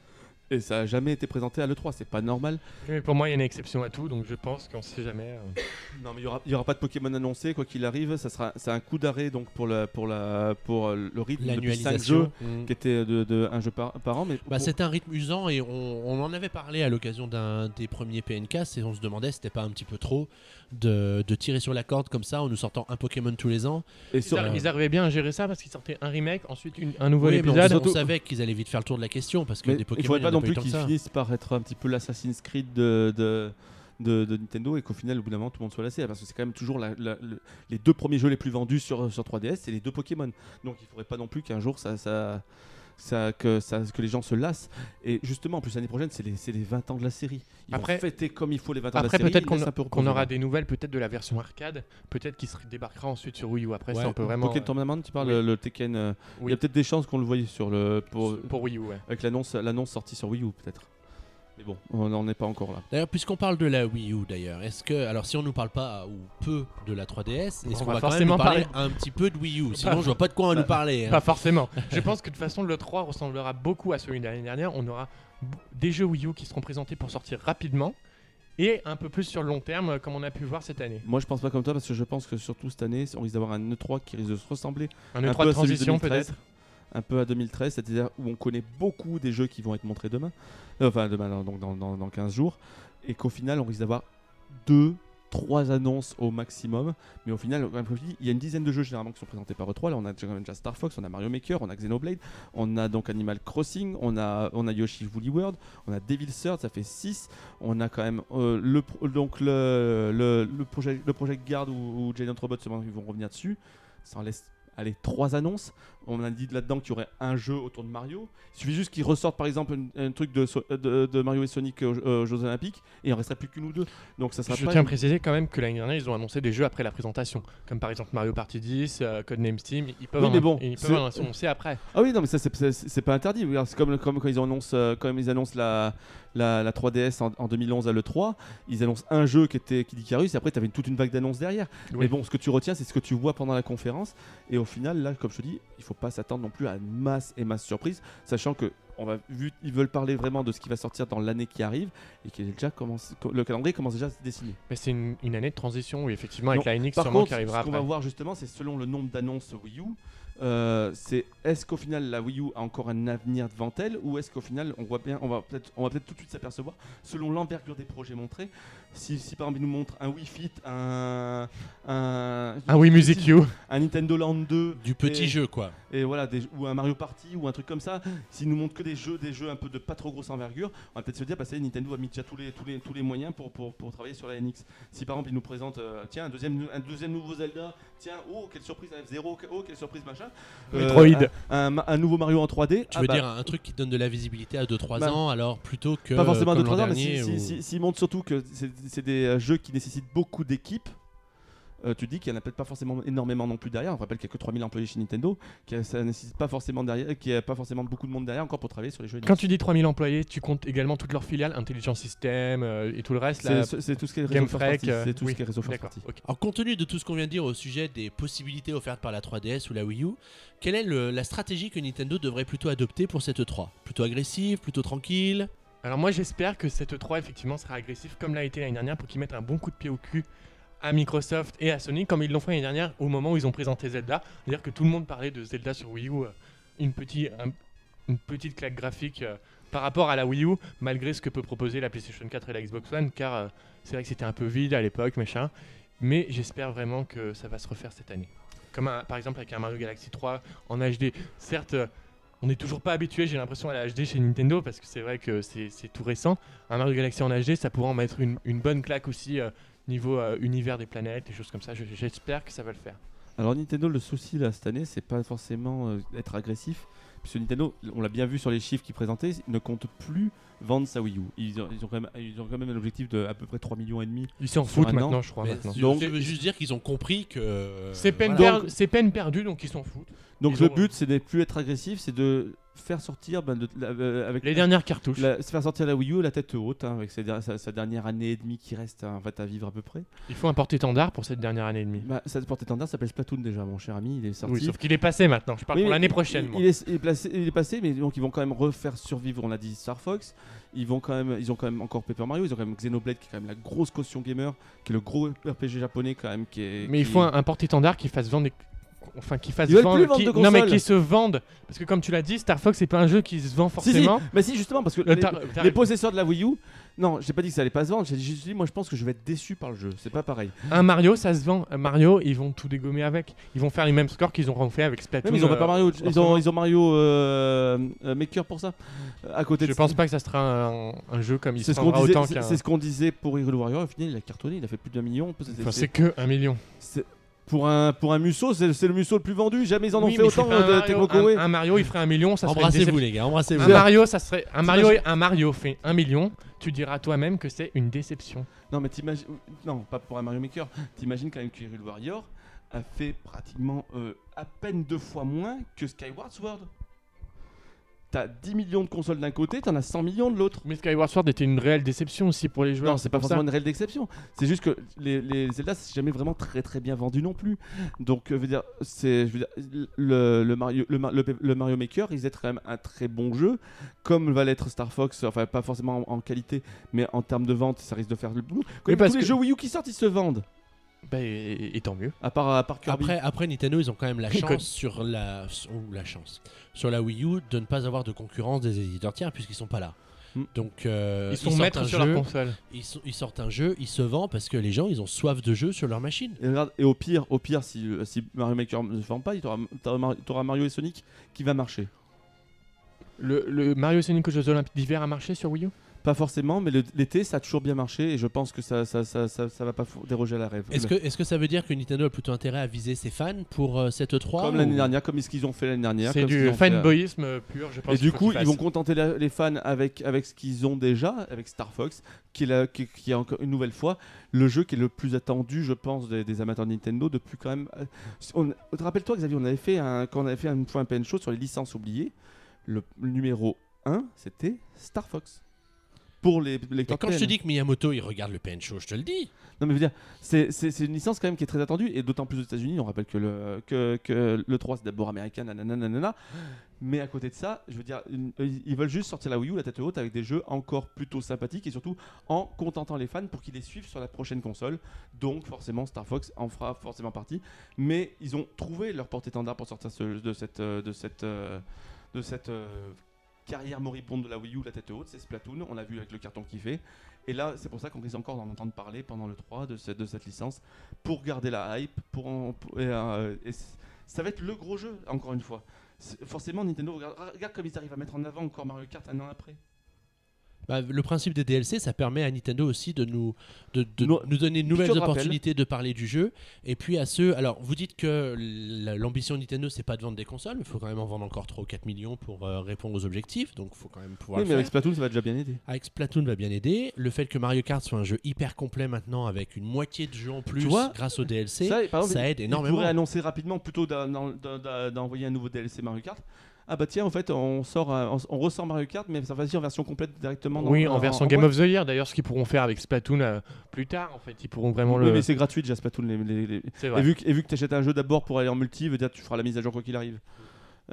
Et ça a jamais été présenté à l'E3, c'est pas normal. Mais pour moi, il y a une exception à tout, donc je pense qu'on sait jamais. euh. Non, mais il y aura, il y aura pas de Pokémon annoncé, quoi qu'il arrive. Ça sera, c'est un coup d'arrêt donc pour, la, pour, la, pour euh, le rythme depuis 5 jeux L'annualisation. Mm. qui était de, de un jeu par, par an. Mais Bah, pour- c'était un rythme usant et on, on en avait parlé à l'occasion d'un des premiers PNK et on se demandait si c'était pas un petit peu trop de, de tirer sur la corde comme ça en nous sortant un Pokémon tous les ans. et Ils, sur- arri- ils arrivaient bien à gérer ça parce qu'ils sortaient un remake, ensuite une- un nouveau Oui, mais on, épisode. on savait qu'ils allaient vite faire le tour de la question parce que Mais des il Pokémon, faudrait il y pas en non plus qu'ils finissent par être un petit peu l'Assassin's Creed de, de, de- de Nintendo et qu'au final, au bout d'un moment, tout le monde soit lassé. Parce que c'est quand même toujours la- la- le- les deux premiers jeux les plus vendus sur, sur 3DS, c'est les deux Pokémon. Donc il faudrait pas non plus qu'un jour ça. ça ça, que, ça, que les gens se lassent. Et justement, en plus, l'année prochaine, c'est les, les 20 ans de la série. Ils Après- vont fêter comme il faut les 20 ans de la Après, série. peut-être ils qu'on aura des nouvelles peut-être de la version arcade, peut-être qui se débarquera ensuite sur Wii U. Après, Ouais. ça, on peut vraiment. Pokémon Tournament, tu parles oui. le, Tekken. euh, Il y a peut-être des chances qu'on le voyait sur le. Pour, pour Wii U, ouais. avec l'annonce sortie sur Wii U, peut-être. Mais bon, on n'en est pas encore là. D'ailleurs, puisqu'on parle de la Wii U, d'ailleurs, est-ce que, alors si on nous parle pas ou peu de la 3DS, est-ce On qu'on va va, quand même forcément nous parler parler. un petit peu de Wii U? Sinon, je vois pas de quoi on va nous parler. hein. Pas forcément. Je pense que de toute façon, le 3 ressemblera beaucoup à celui de l'année dernière. On aura des jeux Wii U qui seront présentés pour sortir rapidement et un peu plus sur le long terme, euh, comme on a pu voir cette année. Moi, je pense pas comme toi parce que je pense que surtout cette année, on risque d'avoir un E3 qui risque de se ressembler Un Un E3 peu de transition 2013. peut-être? Un peu à 2013, c'est-à-dire où on connaît beaucoup des jeux qui vont être montrés demain, Euh, enfin demain, donc dans, dans, dans 15 jours, et qu'au final, on risque d'avoir deux, trois annonces au maximum, mais au final, il y a une dizaine de jeux généralement qui sont présentés par E3. Là, on a déjà, Star Fox, on a Mario Maker, on a Xenoblade, on a donc Animal Crossing, on a, on a Yoshi's Woolly World, on a Devil's Third, ça fait 6, on a quand même euh, le, donc le, le, projet, le Project Guard ou, ou Giant Robot, ils vont revenir dessus. Ça en laisse allez, trois annonces. On a dit là-dedans qu'il y aurait un jeu autour de Mario. Il suffit juste qu'ils ressortent par exemple un, un truc de, so- de, de Mario et Sonic aux, aux Jeux Olympiques et il en resterait plus qu'une ou deux. Donc ça sera Je pas tiens à préciser quand même que l'année dernière, ils ont annoncé des jeux après la présentation, comme par exemple Mario Party 10, euh, Codename Steam. Ils peuvent, Oui, mais bon, ils peuvent annoncer après. Ah oui, non, mais ça, c'est- pas interdit. C'est comme, comme quand ils annoncent, euh, comme ils annoncent la, la, la 3DS en, en 2011 à l'E3, ils annoncent un jeu qui était qui dit Icarus, et après, tu avais toute une vague d'annonces derrière. Oui. Mais bon, ce que tu retiens, c'est ce que tu vois pendant la conférence. Et au final, là, comme je te dis, il faut pas s'attendre non plus à une masse et masse surprise, sachant que on va, vu, ils veulent parler vraiment de ce qui va sortir dans l'année qui arrive, et que déjà commence, le calendrier commence déjà à se dessiner. Mais c'est une, une année de transition, oui, effectivement, avec Non, la NX Par sûrement contre, qui arrivera ce qu'on va voir justement, c'est selon le nombre d'annonces Wii U, euh, c'est est-ce qu'au final la Wii U a encore un avenir devant elle ou est-ce qu'au final on voit bien, on va peut-être, on va peut-être tout de suite s'apercevoir selon l'envergure des projets montrés. Si, si par exemple ils nous montrent un Wii Fit, un un, oui, Music You. un Nintendo Land 2 Du petit Et- jeu, quoi. et voilà des- ou un Mario Party ou un truc comme ça, s'ils nous montrent que des jeux, des jeux un peu de pas trop grosse envergure, on va peut-être se dire bah ça Nintendo a mis déjà tous les tous les tous les moyens pour pour, pour travailler sur la NX. Si par exemple ils nous présentent euh, tiens un deuxième un deuxième nouveau Zelda, tiens oh quelle surprise un F0, oh quelle surprise machin. Euh, Metroid. un, un ma- un nouveau Mario en 3D. Tu ah veux bah, dire un truc qui donne de la visibilité à 2-3 Bah, ans, alors plutôt que. pas forcément comme de l'an 3 ans, mais dernier, si- si- où- si- s'ils montrent surtout que c'est c'est des euh, jeux qui nécessitent beaucoup d'équipes. euh, tu dis qu'il n'y en a peut-être pas forcément énormément non plus derrière. On rappelle qu'il n'y a que 3000 employés chez Nintendo, que ça nécessite pas forcément derrière, qu'il n'y a pas forcément beaucoup de monde derrière encore pour travailler sur les jeux. Quand tu dis 3000 employés, tu comptes également toutes leurs filiales, Intelligence System euh, et tout le reste. C'est tout ce qui est réseau euh, C'est tout oui, ce qui est réseau first D'accord. party. ok. Alors, compte tenu de tout ce qu'on vient de dire au sujet des possibilités offertes par la 3DS ou la Wii U, quelle est le- la stratégie que Nintendo devrait plutôt adopter pour cette 3 Plutôt agressive, plutôt tranquille? Alors moi j'espère que cette 3 effectivement sera agressif comme l'a été l'année dernière pour qu'ils mettent un bon coup de pied au cul à Microsoft et à Sony comme ils l'ont fait l'année dernière au moment où ils ont présenté Zelda. C'est-à-dire que tout le monde parlait de Zelda sur Wii U, euh, une, petite un- une petite claque graphique euh, par rapport à la Wii U malgré ce que peut proposer la PlayStation 4 et la Xbox One car euh, c'est vrai que c'était un peu vide à l'époque machin. Mais j'espère vraiment que ça va se refaire cette année. Comme par exemple avec un Mario Galaxy 3 en HD. Certes, on n'est toujours pas habitué, j'ai l'impression, à la HD chez Nintendo parce que c'est vrai que c'est tout récent. Un Mario Galaxy en HD, ça pourrait en mettre une, bonne claque aussi euh, niveau euh, univers des planètes, des choses comme ça. Je- J'espère que ça va le faire. Alors Nintendo, le souci là cette année, c'est pas forcément euh, être agressif, puisque Nintendo, on l'a bien vu sur les chiffres qu'ils présentaient, ne compte plus vendre sa Wii U. Ils ont, ils ont quand même, ils ont quand même un objectif de à peu près 3 millions et demi. Ils s'en foutent an. maintenant, je crois. Mais maintenant. je- Donc- je veux juste dire qu'ils ont compris que. C'est peine, voilà. per- c'est peine perdue, donc ils s'en foutent. Donc Ils le ont- but, c'est de plus être agressif, c'est de faire sortir ben, de- la- euh, avec Les dernières cartouches. la- faire sortir la Wii U la tête haute, hein, avec ses sa, sa dernière année et demie qui reste hein, en fait, à vivre à peu près. Il faut un porte-étendard pour cette dernière année et demie. Bah, ça porte étendard s'appelle Splatoon déjà, mon cher ami, il est sorti. Oui, sauf qu'il est passé maintenant. Je parle Oui, pour l'année prochaine. Il, moi. il est, il est placé- il est passé, mais donc ils vont quand même refaire survivre. On l'a dit Star Fox. Ils vont quand même, ils ont quand même encore Paper Mario. Ils ont quand même Xenoblade qui est quand même la grosse caution gamer, qui est le gros RPG japonais quand même. Qui est, Mais il faut un, un porte-étendard qui fasse vendre des- enfin qui veulent vendre, plus qui- de non mais qui se vendent parce que comme tu l'as dit, Star Fox c'est pas un jeu qui se vend Si, si, forcément. mais si, justement, parce que Le les, possesseurs de la Wii U, non, j'ai pas dit que ça allait pas se vendre, j'ai juste dit, moi je pense que je vais être déçu par le jeu, c'est pas pareil. Un Mario, ça se vend. Un Mario, ils vont tout dégommer avec. Ils vont faire les mêmes scores qu'ils ont fait avec Splatoon. Ils ont euh, pas Mario, ils ont, ils ont Mario euh, euh, Maker pour ça, euh, à côté Je de pense pas que ça sera un, un jeu comme il se vendra autant c'est- ce qu'on disait pour Hyrule Warrior. Au final, il a cartonné, il a fait plus d'un million. Enfin, c'est- c'est que un million. Pour un pour un Musso, c'est le Musso le plus vendu. Jamais ils en ont Oui, fait autant euh, de Mario. Tecmo un, un Mario, il ferait un million, ça Embrassez-vous les gars, embrassez-vous. Un Mario, ça serait un Mario, un Mario fait un million. Tu diras toi-même que c'est une déception. Non, mais t'imagines, non, pas pour un Mario Maker. T'imagines quand même que Hyrule Warrior a fait pratiquement euh, à peine deux fois moins que Skyward Sword. T'as 10 millions de consoles d'un côté, t'en as 100 millions de l'autre. Mais Skyward Sword était une réelle déception aussi pour les joueurs. Non, c'est pas forcément ça. une réelle exception. C'est juste que les, les Zelda, c'est jamais vraiment très très bien vendu non plus. Donc, euh, je veux dire, c'est, je veux dire, le, le Mario, le, Mario Maker, ils êtes quand même un très bon jeu, comme va l'être Star Fox. Enfin, pas forcément en, en qualité, mais en termes de vente, ça risque de faire le boulot. Tous les que- jeux Wii U qui sortent, ils se vendent. Bah, et, et tant mieux. À part, à part Kirby. Après, après Nintendo, ils ont quand même la chance sur la, ou la chance sur la Wii U de ne pas avoir de concurrence des éditeurs tiers puisqu'ils sont pas là. Hmm. Donc euh, ils sont sortent maîtres un sur jeu, leur console. Ils, sortent un jeu, ils se vendent parce que les gens ils ont soif de jeu sur leur machine. Et, regarde, et au pire, au pire, si, si Mario Maker ne se vend pas, tu auras Mario et Sonic qui va marcher. Le, le Mario Sonic aux Jeux Olympiques d'hiver a marché sur Wii U? Pas forcément, mais l'été, ça a toujours bien marché et je pense que ça, ça, ça, ça, ça va pas déroger à la rêve. Est-ce que, est que ça veut dire que Nintendo a plutôt intérêt à viser ses fans pour euh, cette 3 Comme l'année dernière, comme ce qu'ils ont fait l'année dernière. C'est du fait, fanboyisme pur, je pense. Et du coup, ils vont contenter la- les fans avec, avec ce qu'ils ont déjà, avec Star Fox, qui est, la- qui, qui est encore une nouvelle fois le jeu qui est le plus attendu, je pense, des, des amateurs de Nintendo depuis quand même. euh, on- Rappelle-toi, Xavier, on avait fait un, quand on avait fait un PN Show sur les licences oubliées, le, le numéro 1, c'était Star Fox. Pour les lecteurs quand je te dis que Miyamoto il regarde le PN Show, je te le dis. Non, mais je veux dire, c'est une licence quand même qui est très attendue, et d'autant plus aux États-Unis. On rappelle que le, que, que le 3 c'est d'abord américain, nanana, nanana. Mais à côté de ça, je veux dire, une- ils veulent juste sortir la Wii U la tête haute avec des jeux encore plutôt sympathiques et surtout en contentant les fans pour qu'ils les suivent sur la prochaine console. Donc, forcément, Star Fox en fera forcément partie. Mais ils ont trouvé leur porte-étendard pour sortir ce- de cette, euh, de cette, euh, de cette euh, carrière moribonde de la Wii U la tête haute. C'est Splatoon, on l'a vu avec le carton qu'il fait. Et là, c'est pour ça qu'on risque encore d'en entendre parler pendant le 3 de cette, licence, pour garder la hype, pour, en- et, euh, ça va être le gros jeu, encore une fois. Forcément, Nintendo, regarde, regarde comme ils arrivent à mettre en avant encore Mario Kart un an après. Bah, le principe des DLC, ça permet à Nintendo aussi de nous, de, de Nous- nous donner de nouvelles opportunités de parler du jeu. Et puis à ceux. Alors, vous dites que la- l'ambition de Nintendo, c'est pas de vendre des consoles, mais il faut quand même en vendre encore 3 ou 4 millions pour euh, répondre aux objectifs. Donc, il faut quand même pouvoir Oui, le mais avec. Splatoon, ça va déjà bien aider. Avec Splatoon va bien aider. Le fait que Mario Kart soit un jeu hyper complet maintenant, avec une moitié de jeux en plus vois, grâce au DLC, Ça, par exemple, ça aide énormément. pourraient annoncer rapidement, plutôt d'envoyer un nouveau DLC Mario Kart. Ah bah tiens, en fait, on, sort, un- on, on ressort Mario Kart, mais ça va dire en version complète directement. dans- Oui, en version en Game boîte. of the Year, d'ailleurs, ce qu'ils pourront faire avec Splatoon euh, plus tard, en fait, ils pourront vraiment Oui, le. mais c'est gratuit déjà Splatoon. Les, les- les- C'est Et vrai. vu que, et vu que tu achètes un jeu d'abord pour aller en multi, veut dire tu feras la mise à jour quoi qu'il arrive.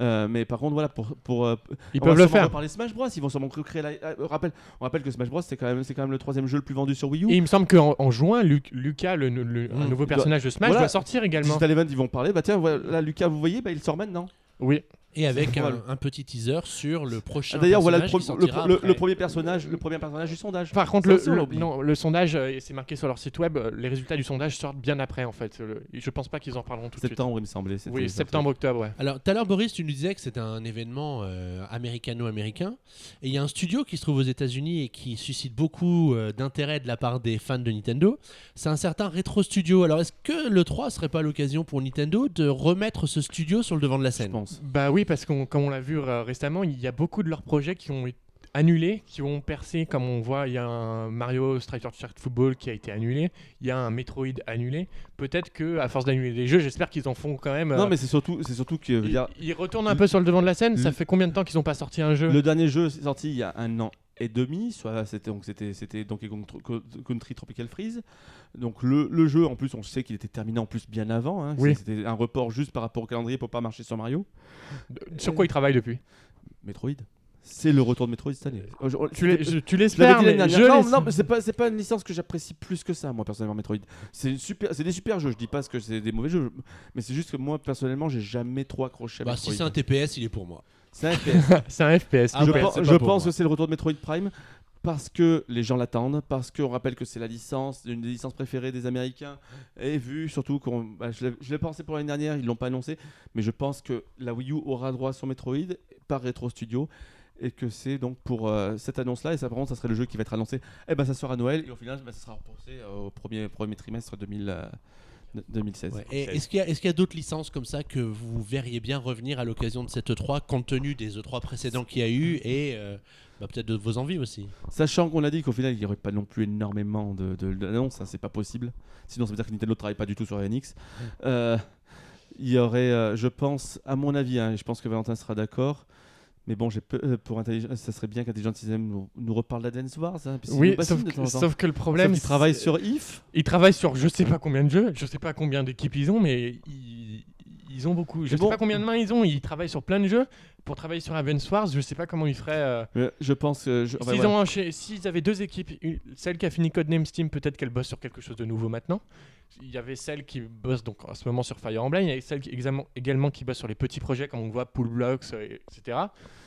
Euh, mais par contre, voilà, pour. pour euh, Ils peuvent le faire. reparler Smash Bros. Ils vont sûrement recréer la. euh, rappelle, on rappelle que Smash Bros. c'est quand, même- c'est quand même le troisième jeu le plus vendu sur Wii U. Et il me semble qu'en en juin, Lu- Lucas, le, le- un Mm. nouveau personnage de Smash, Voilà. doit sortir également. Digital Event, ils vont parler. Bah tiens, voilà, là, Lucas, vous voyez, bah, il sort maintenant. Oui. Et avec un, un petit teaser sur le prochain. Ah, D'ailleurs, voilà le, premier personnage, le premier personnage du sondage. Par contre, le, non, sondage, euh, et c'est marqué sur leur site web, euh, les résultats du sondage sortent bien après, en fait. Je pense pas qu'ils en parleront tout de suite. Septembre, il me semblait. Oui, septembre-octobre, ouais. Alors, tout à l'heure, Boris, tu nous disais que c'était un événement euh, américano-américain. Et il y a un studio qui se trouve aux États-Unis et qui suscite beaucoup euh, d'intérêt de la part des fans de Nintendo. C'est un certain Retro Studio. Alors, est-ce que le 3 serait pas l'occasion pour Nintendo de remettre ce studio sur le devant de la Je scène? pense. Bah oui, parce qu'on, comme on l'a vu euh, récemment, il y a beaucoup de leurs projets qui ont été annulés, qui ont percé, comme on voit, il y a un Mario Striker Shirt Football qui a été annulé, il y a un Metroid annulé. Peut-être que à force d'annuler des jeux, j'espère qu'ils en font quand même. Non, euh, mais c'est surtout, c'est surtout que. ils, dire, ils retournent un peu sur le devant de la scène. Ça fait combien de temps qu'ils n'ont pas sorti un jeu? Le dernier jeu sorti il y a un an et demi, soit c'était donc c'était c'était Donkey Country Tropical Freeze. Donc le, le jeu en plus on sait qu'il était terminé en plus bien avant. hein. Oui. C'était un report juste par rapport au calendrier pour pas marcher sur Mario. Sur quoi ils travaillent depuis? Metroid. c'est le retour de Metroid cette année. Tu l'espères, mais je non, non, mais c'est pas, c'est pas une licence que j'apprécie plus que ça, moi personnellement, Metroid. C'est une super, c'est des super jeux. Je dis pas que c'est des mauvais jeux, mais c'est juste que moi personnellement, j'ai jamais trop accroché à Bah, Metroid. si c'est un TPS, il est pour moi. C'est un FPS. c'est un FPS. Ah je pense, je pense que c'est le retour de Metroid Prime parce que les gens l'attendent, parce qu'on rappelle que c'est la licence, une des licences préférées des Américains, et vu surtout qu'on, bah, je l'ai- pensé pour l'année dernière, ils l'ont pas annoncé, mais je pense que la Wii U aura droit son Metroid par Retro Studio. Et que c'est donc pour euh, cette annonce-là, et ça, par contre, ça serait le jeu qui va être annoncé. Et ben, ça sera à Noël, et au final, bah, ça sera repoussé euh, au premier, premier trimestre 2000, euh, 2016. Ouais. Et est-ce qu'il y a, d'autres licences comme ça que vous verriez bien revenir à l'occasion de cette E3, compte tenu des E3 précédents qu'il y a eu et euh, bah, peut-être de vos envies aussi? Sachant qu'on a dit qu'au final, il n'y aurait pas non plus énormément de- de- d'annonces, ça c'est pas possible. Sinon, ça veut dire que Nintendo ne travaille pas du tout sur NX. Euh, il y aurait, euh, je pense, à mon avis, hein, et je pense que Valentin sera d'accord. Mais bon, j'ai euh, pour Intelligent- ça serait bien qu'Intelligent System nous, nous reparle d'Advance Wars. Hein, Oui, sauf que, sauf que le problème, qu'il travaille c'est- sur IF. Ils travaillent sur je sais pas combien de jeux, je sais pas combien d'équipes ils ont, mais ils, ils ont beaucoup. Je Mais sais pas combien de mains ils ont. Ils travaillent sur plein de jeux. Pour travailler sur Advance Wars, je sais pas comment ils feraient. euh, Je pense je- S'ils avaient deux équipes, une- celle qui a fini Codename Steam, peut-être qu'elle bosse sur quelque chose de nouveau maintenant. Il y avait celle qui bosse donc en ce moment sur Fire Emblem, il y avait celle qui, également, également qui bosse sur les petits projets comme on voit Pool Blocks, euh, etc.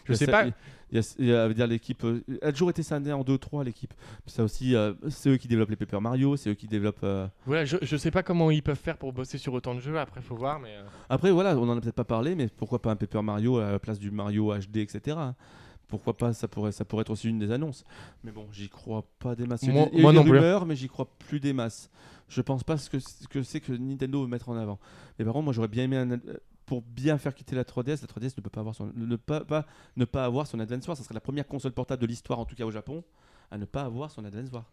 Je sais pas. Il y a, dire l'équipe. euh, Elle a toujours été scindée en 2-3 l'équipe. Ça aussi, euh, c'est eux qui développent les Paper Mario, c'est eux qui développent. euh, Voilà, je, je sais pas comment ils peuvent faire pour bosser sur autant de jeux. Après, faut voir, mais. euh, Après, voilà, on en a peut-être pas parlé, mais pourquoi pas un Paper Mario à la place du Mario HD, etc. hein. Pourquoi pas, ça pourrait, ça pourrait être aussi une des annonces. Mais bon, j'y crois pas des masses. Il y a Moi- des- il y a moi des non plus. rumeurs, mais j'y crois plus des masses. Je pense pas ce que ce que c'est que Nintendo veut mettre en avant. Mais par contre, moi j'aurais bien aimé un, euh, pour bien faire quitter la 3DS. La 3DS ne peut pas avoir son ne pas, pas- ne pas avoir son Advance Wars. Ça serait la première console portable de l'histoire, en tout cas au Japon, à ne pas avoir son Advance Wars.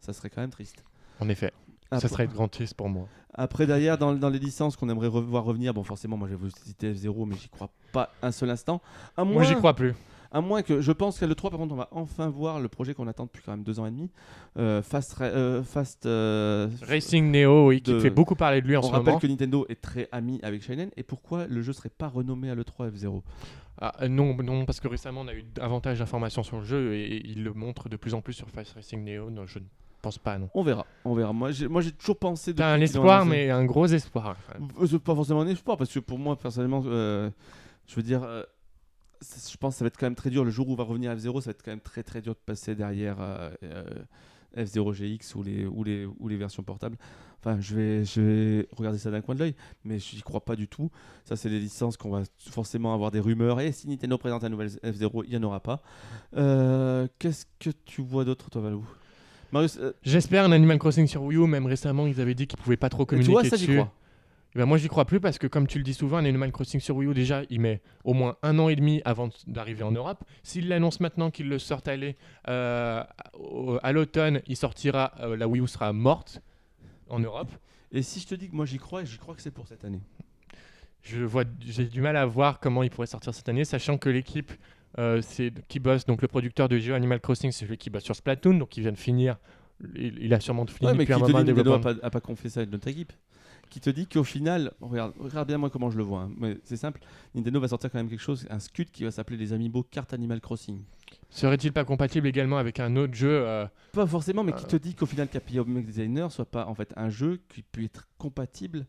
Ça serait quand même triste. En effet, Après- ça serait grand triste pour moi. après, derrière, dans, dans les licences qu'on aimerait revoir revenir, bon, forcément, moi, j'avais cité F0, mais j'y crois pas un seul instant. À moins, Moi, j'y crois plus. À moins que, je pense qu'à l'E3, par contre, on va enfin voir le projet qu'on attend depuis quand même deux ans et demi. Euh, Fast. Euh, Fast euh, Racing Neo, oui, qui de- fait beaucoup parler de lui en on ce rappelle moment. que Nintendo est très ami avec Shinen. Et pourquoi le jeu serait pas renommé à l'E3 F0 Ah, non, non, parce que récemment, on a eu davantage d'informations sur le jeu et, et il le montre de plus en plus sur Fast Racing Neo. Non, je ne pense pas, non. On verra. On verra. Moi, j'ai, moi, j'ai toujours pensé. T'as un espoir, mais un gros espoir. Euh, C'est pas forcément un espoir, parce que pour moi, personnellement, euh, je veux dire, euh, je pense que ça va être quand même très dur. Le jour où va revenir F0, ça va être quand même très très dur de passer derrière euh, euh, F0 GX ou les, ou, les, ou les versions portables. Enfin, je vais, je vais regarder ça d'un coin de l'œil, mais je n'y crois pas du tout. Ça, c'est des licences qu'on va forcément avoir des rumeurs. Et si Nintendo présente un nouvel F0, il n'y en aura pas. Euh, Qu'est-ce que tu vois d'autre, toi, Valou? Marius, J'espère un Animal Crossing sur Wii U. Même récemment, ils avaient dit qu'ils pouvaient pas trop tu communiquer vois, ça, j'y crois. Eh ben, moi, j'y crois plus parce que, comme tu le dis souvent, un Animal Crossing sur Wii U, déjà, il met au moins un an et demi avant de- d'arriver en Europe. S'il l'annonce maintenant qu'il le sortent à euh, à l'automne, il sortira, euh, la Wii U sera morte en Europe. Et si je te dis que moi j'y crois, j'y crois que c'est pour cette année. Je vois, j'ai du mal à voir comment il pourrait sortir cette année, sachant que l'équipe euh, c'est qui bosse, donc le producteur de jeu Animal Crossing, c'est celui qui bosse sur Splatoon, donc il vient de finir. Il, a sûrement fini Ouais, mais depuis un moment a développement. pas, a pas confié ça à notre équipe Qui te dit qu'au final, regarde, regarde bien moi comment je le vois. hein. Mais C'est simple, Nintendo va sortir quand même quelque chose, un scud qui va s'appeler les Amiibo Carte Animal Crossing. Serait-il pas compatible également avec un autre jeu euh, Pas forcément, mais qui Euh. te dit qu'au final, Capi Omega Designer soit pas en fait un jeu qui peut être compatible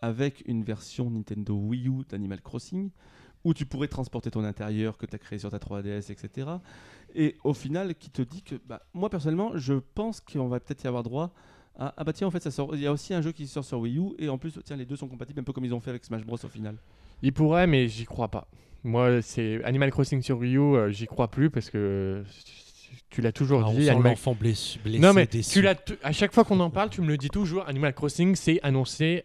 avec une version Nintendo Wii U d'Animal Crossing, où tu pourrais transporter ton intérieur que tu as créé sur ta 3DS, etc. Et au final, qui te dit que, bah, moi personnellement, je pense qu'on va peut-être y avoir droit à. Ah bah tiens, en fait, ça sort. Il y a aussi un jeu qui sort sur Wii U, et en plus, tiens, les deux sont compatibles, un peu comme ils ont fait avec Smash Bros au final. Il pourrait, mais j'y crois pas. Moi, c'est Animal Crossing sur Wii U, euh, j'y crois plus parce que tu l'as toujours Ah, on dit. sent Animal- l'enfant blessé, blessé, Non mais déçu. tu l'as t- à chaque fois qu'on en parle, tu me le dis toujours. Animal Crossing, c'est annoncé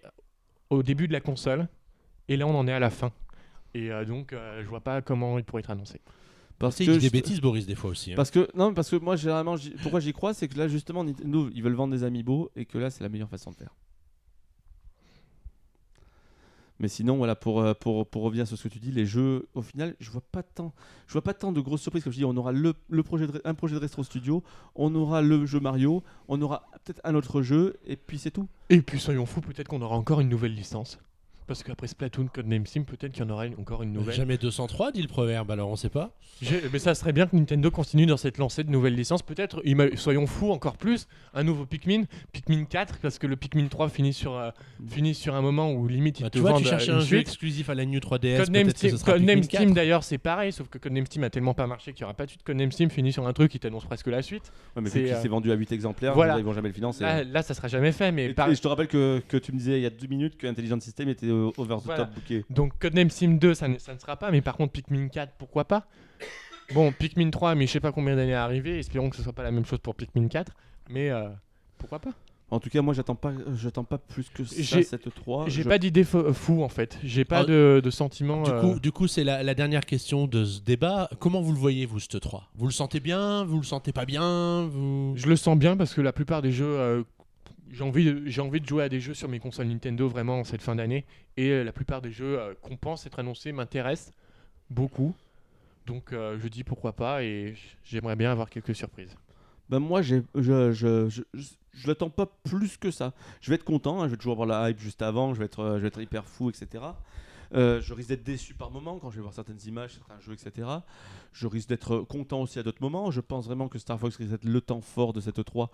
au début de la console, et là on en est à la fin. Et euh, donc, euh, je vois pas comment il pourrait être annoncé. Parce dit des je- bêtises, Boris, des fois aussi. hein. Parce que non, parce que moi généralement, pourquoi j'y crois, c'est que là justement, Nintendo, ils veulent vendre des amiibo et que là, c'est la meilleure façon de faire. Mais sinon, voilà, pour, euh, pour, pour revenir sur ce que tu dis, les jeux, au final, je vois pas tant, je vois pas tant de grosses surprises. Comme je dis, on aura le, le projet de, un projet de Retro Studio, on aura le jeu Mario, on aura peut-être un autre jeu, et puis c'est tout. Et puis soyons fous, peut-être qu'on aura encore une nouvelle licence. Parce qu'après Splatoon, Codename Sim, peut-être qu'il y en aura une- encore une nouvelle. Jamais 203, dit le proverbe, alors on sait pas. Mais ça serait bien que Nintendo continue dans cette lancée de nouvelles licences. Peut-être, soyons fous encore plus, un nouveau Pikmin, Pikmin 4, parce que le Pikmin 3 finit sur, euh, finit sur un moment où limite il Bah, te tu vois, vendent tu cherchais une un jeu suite. exclusif à la New 3DS. Codename Steam, Codename Pikmin 4. Steam d'ailleurs c'est pareil, sauf que Codename Steam a tellement pas marché qu'il n'y aura pas de suite. Codename Steam finit sur un truc qui t'annonce presque la suite. Ouais, mais C'est, vu qu'il euh, s'est vendu à 8 exemplaires, voilà. ils vont jamais le financer. Là, là, ça sera jamais fait, mais Et, par- et je te rappelle que, que tu me disais il y a deux minutes que Intelligent System était euh, over the Voilà. top booké. Donc Codename Sim 2, ça ne, ça ne sera pas, mais par contre Pikmin 4, pourquoi pas? Bon, Pikmin 3, mais je sais pas combien d'années à arriver, espérons que ce soit pas la même chose pour Pikmin 4, mais euh, pourquoi pas? En tout cas, moi, j'attends pas, j'attends pas plus que ça cette 3. J'ai Je- pas d'idée fo- fou en fait, j'ai pas Ah, de, de sentiment. Du euh, coup, du coup c'est la, la dernière question de ce débat. Comment vous le voyez, vous, ce 3 Vous le sentez bien Vous le sentez pas bien vous... Je le sens bien parce que la plupart des jeux, euh, j'ai envie, de- jouer à des jeux sur mes consoles Nintendo vraiment en cette fin d'année. Et euh, la plupart des jeux euh, qu'on pense être annoncés m'intéressent beaucoup. Donc euh, je dis pourquoi pas et j'aimerais bien avoir quelques surprises. Ben moi, je, je, je, je, l'attends pas plus que ça. Je vais être content, hein, je vais toujours avoir la hype juste avant, je vais être, je vais être hyper fou, etc. Je risque d'être déçu par moments quand je vais voir certaines images, certains jeux, etc. Je risque d'être content aussi à d'autres moments. Je pense vraiment que Star Fox risque d'être le temps fort de cette 3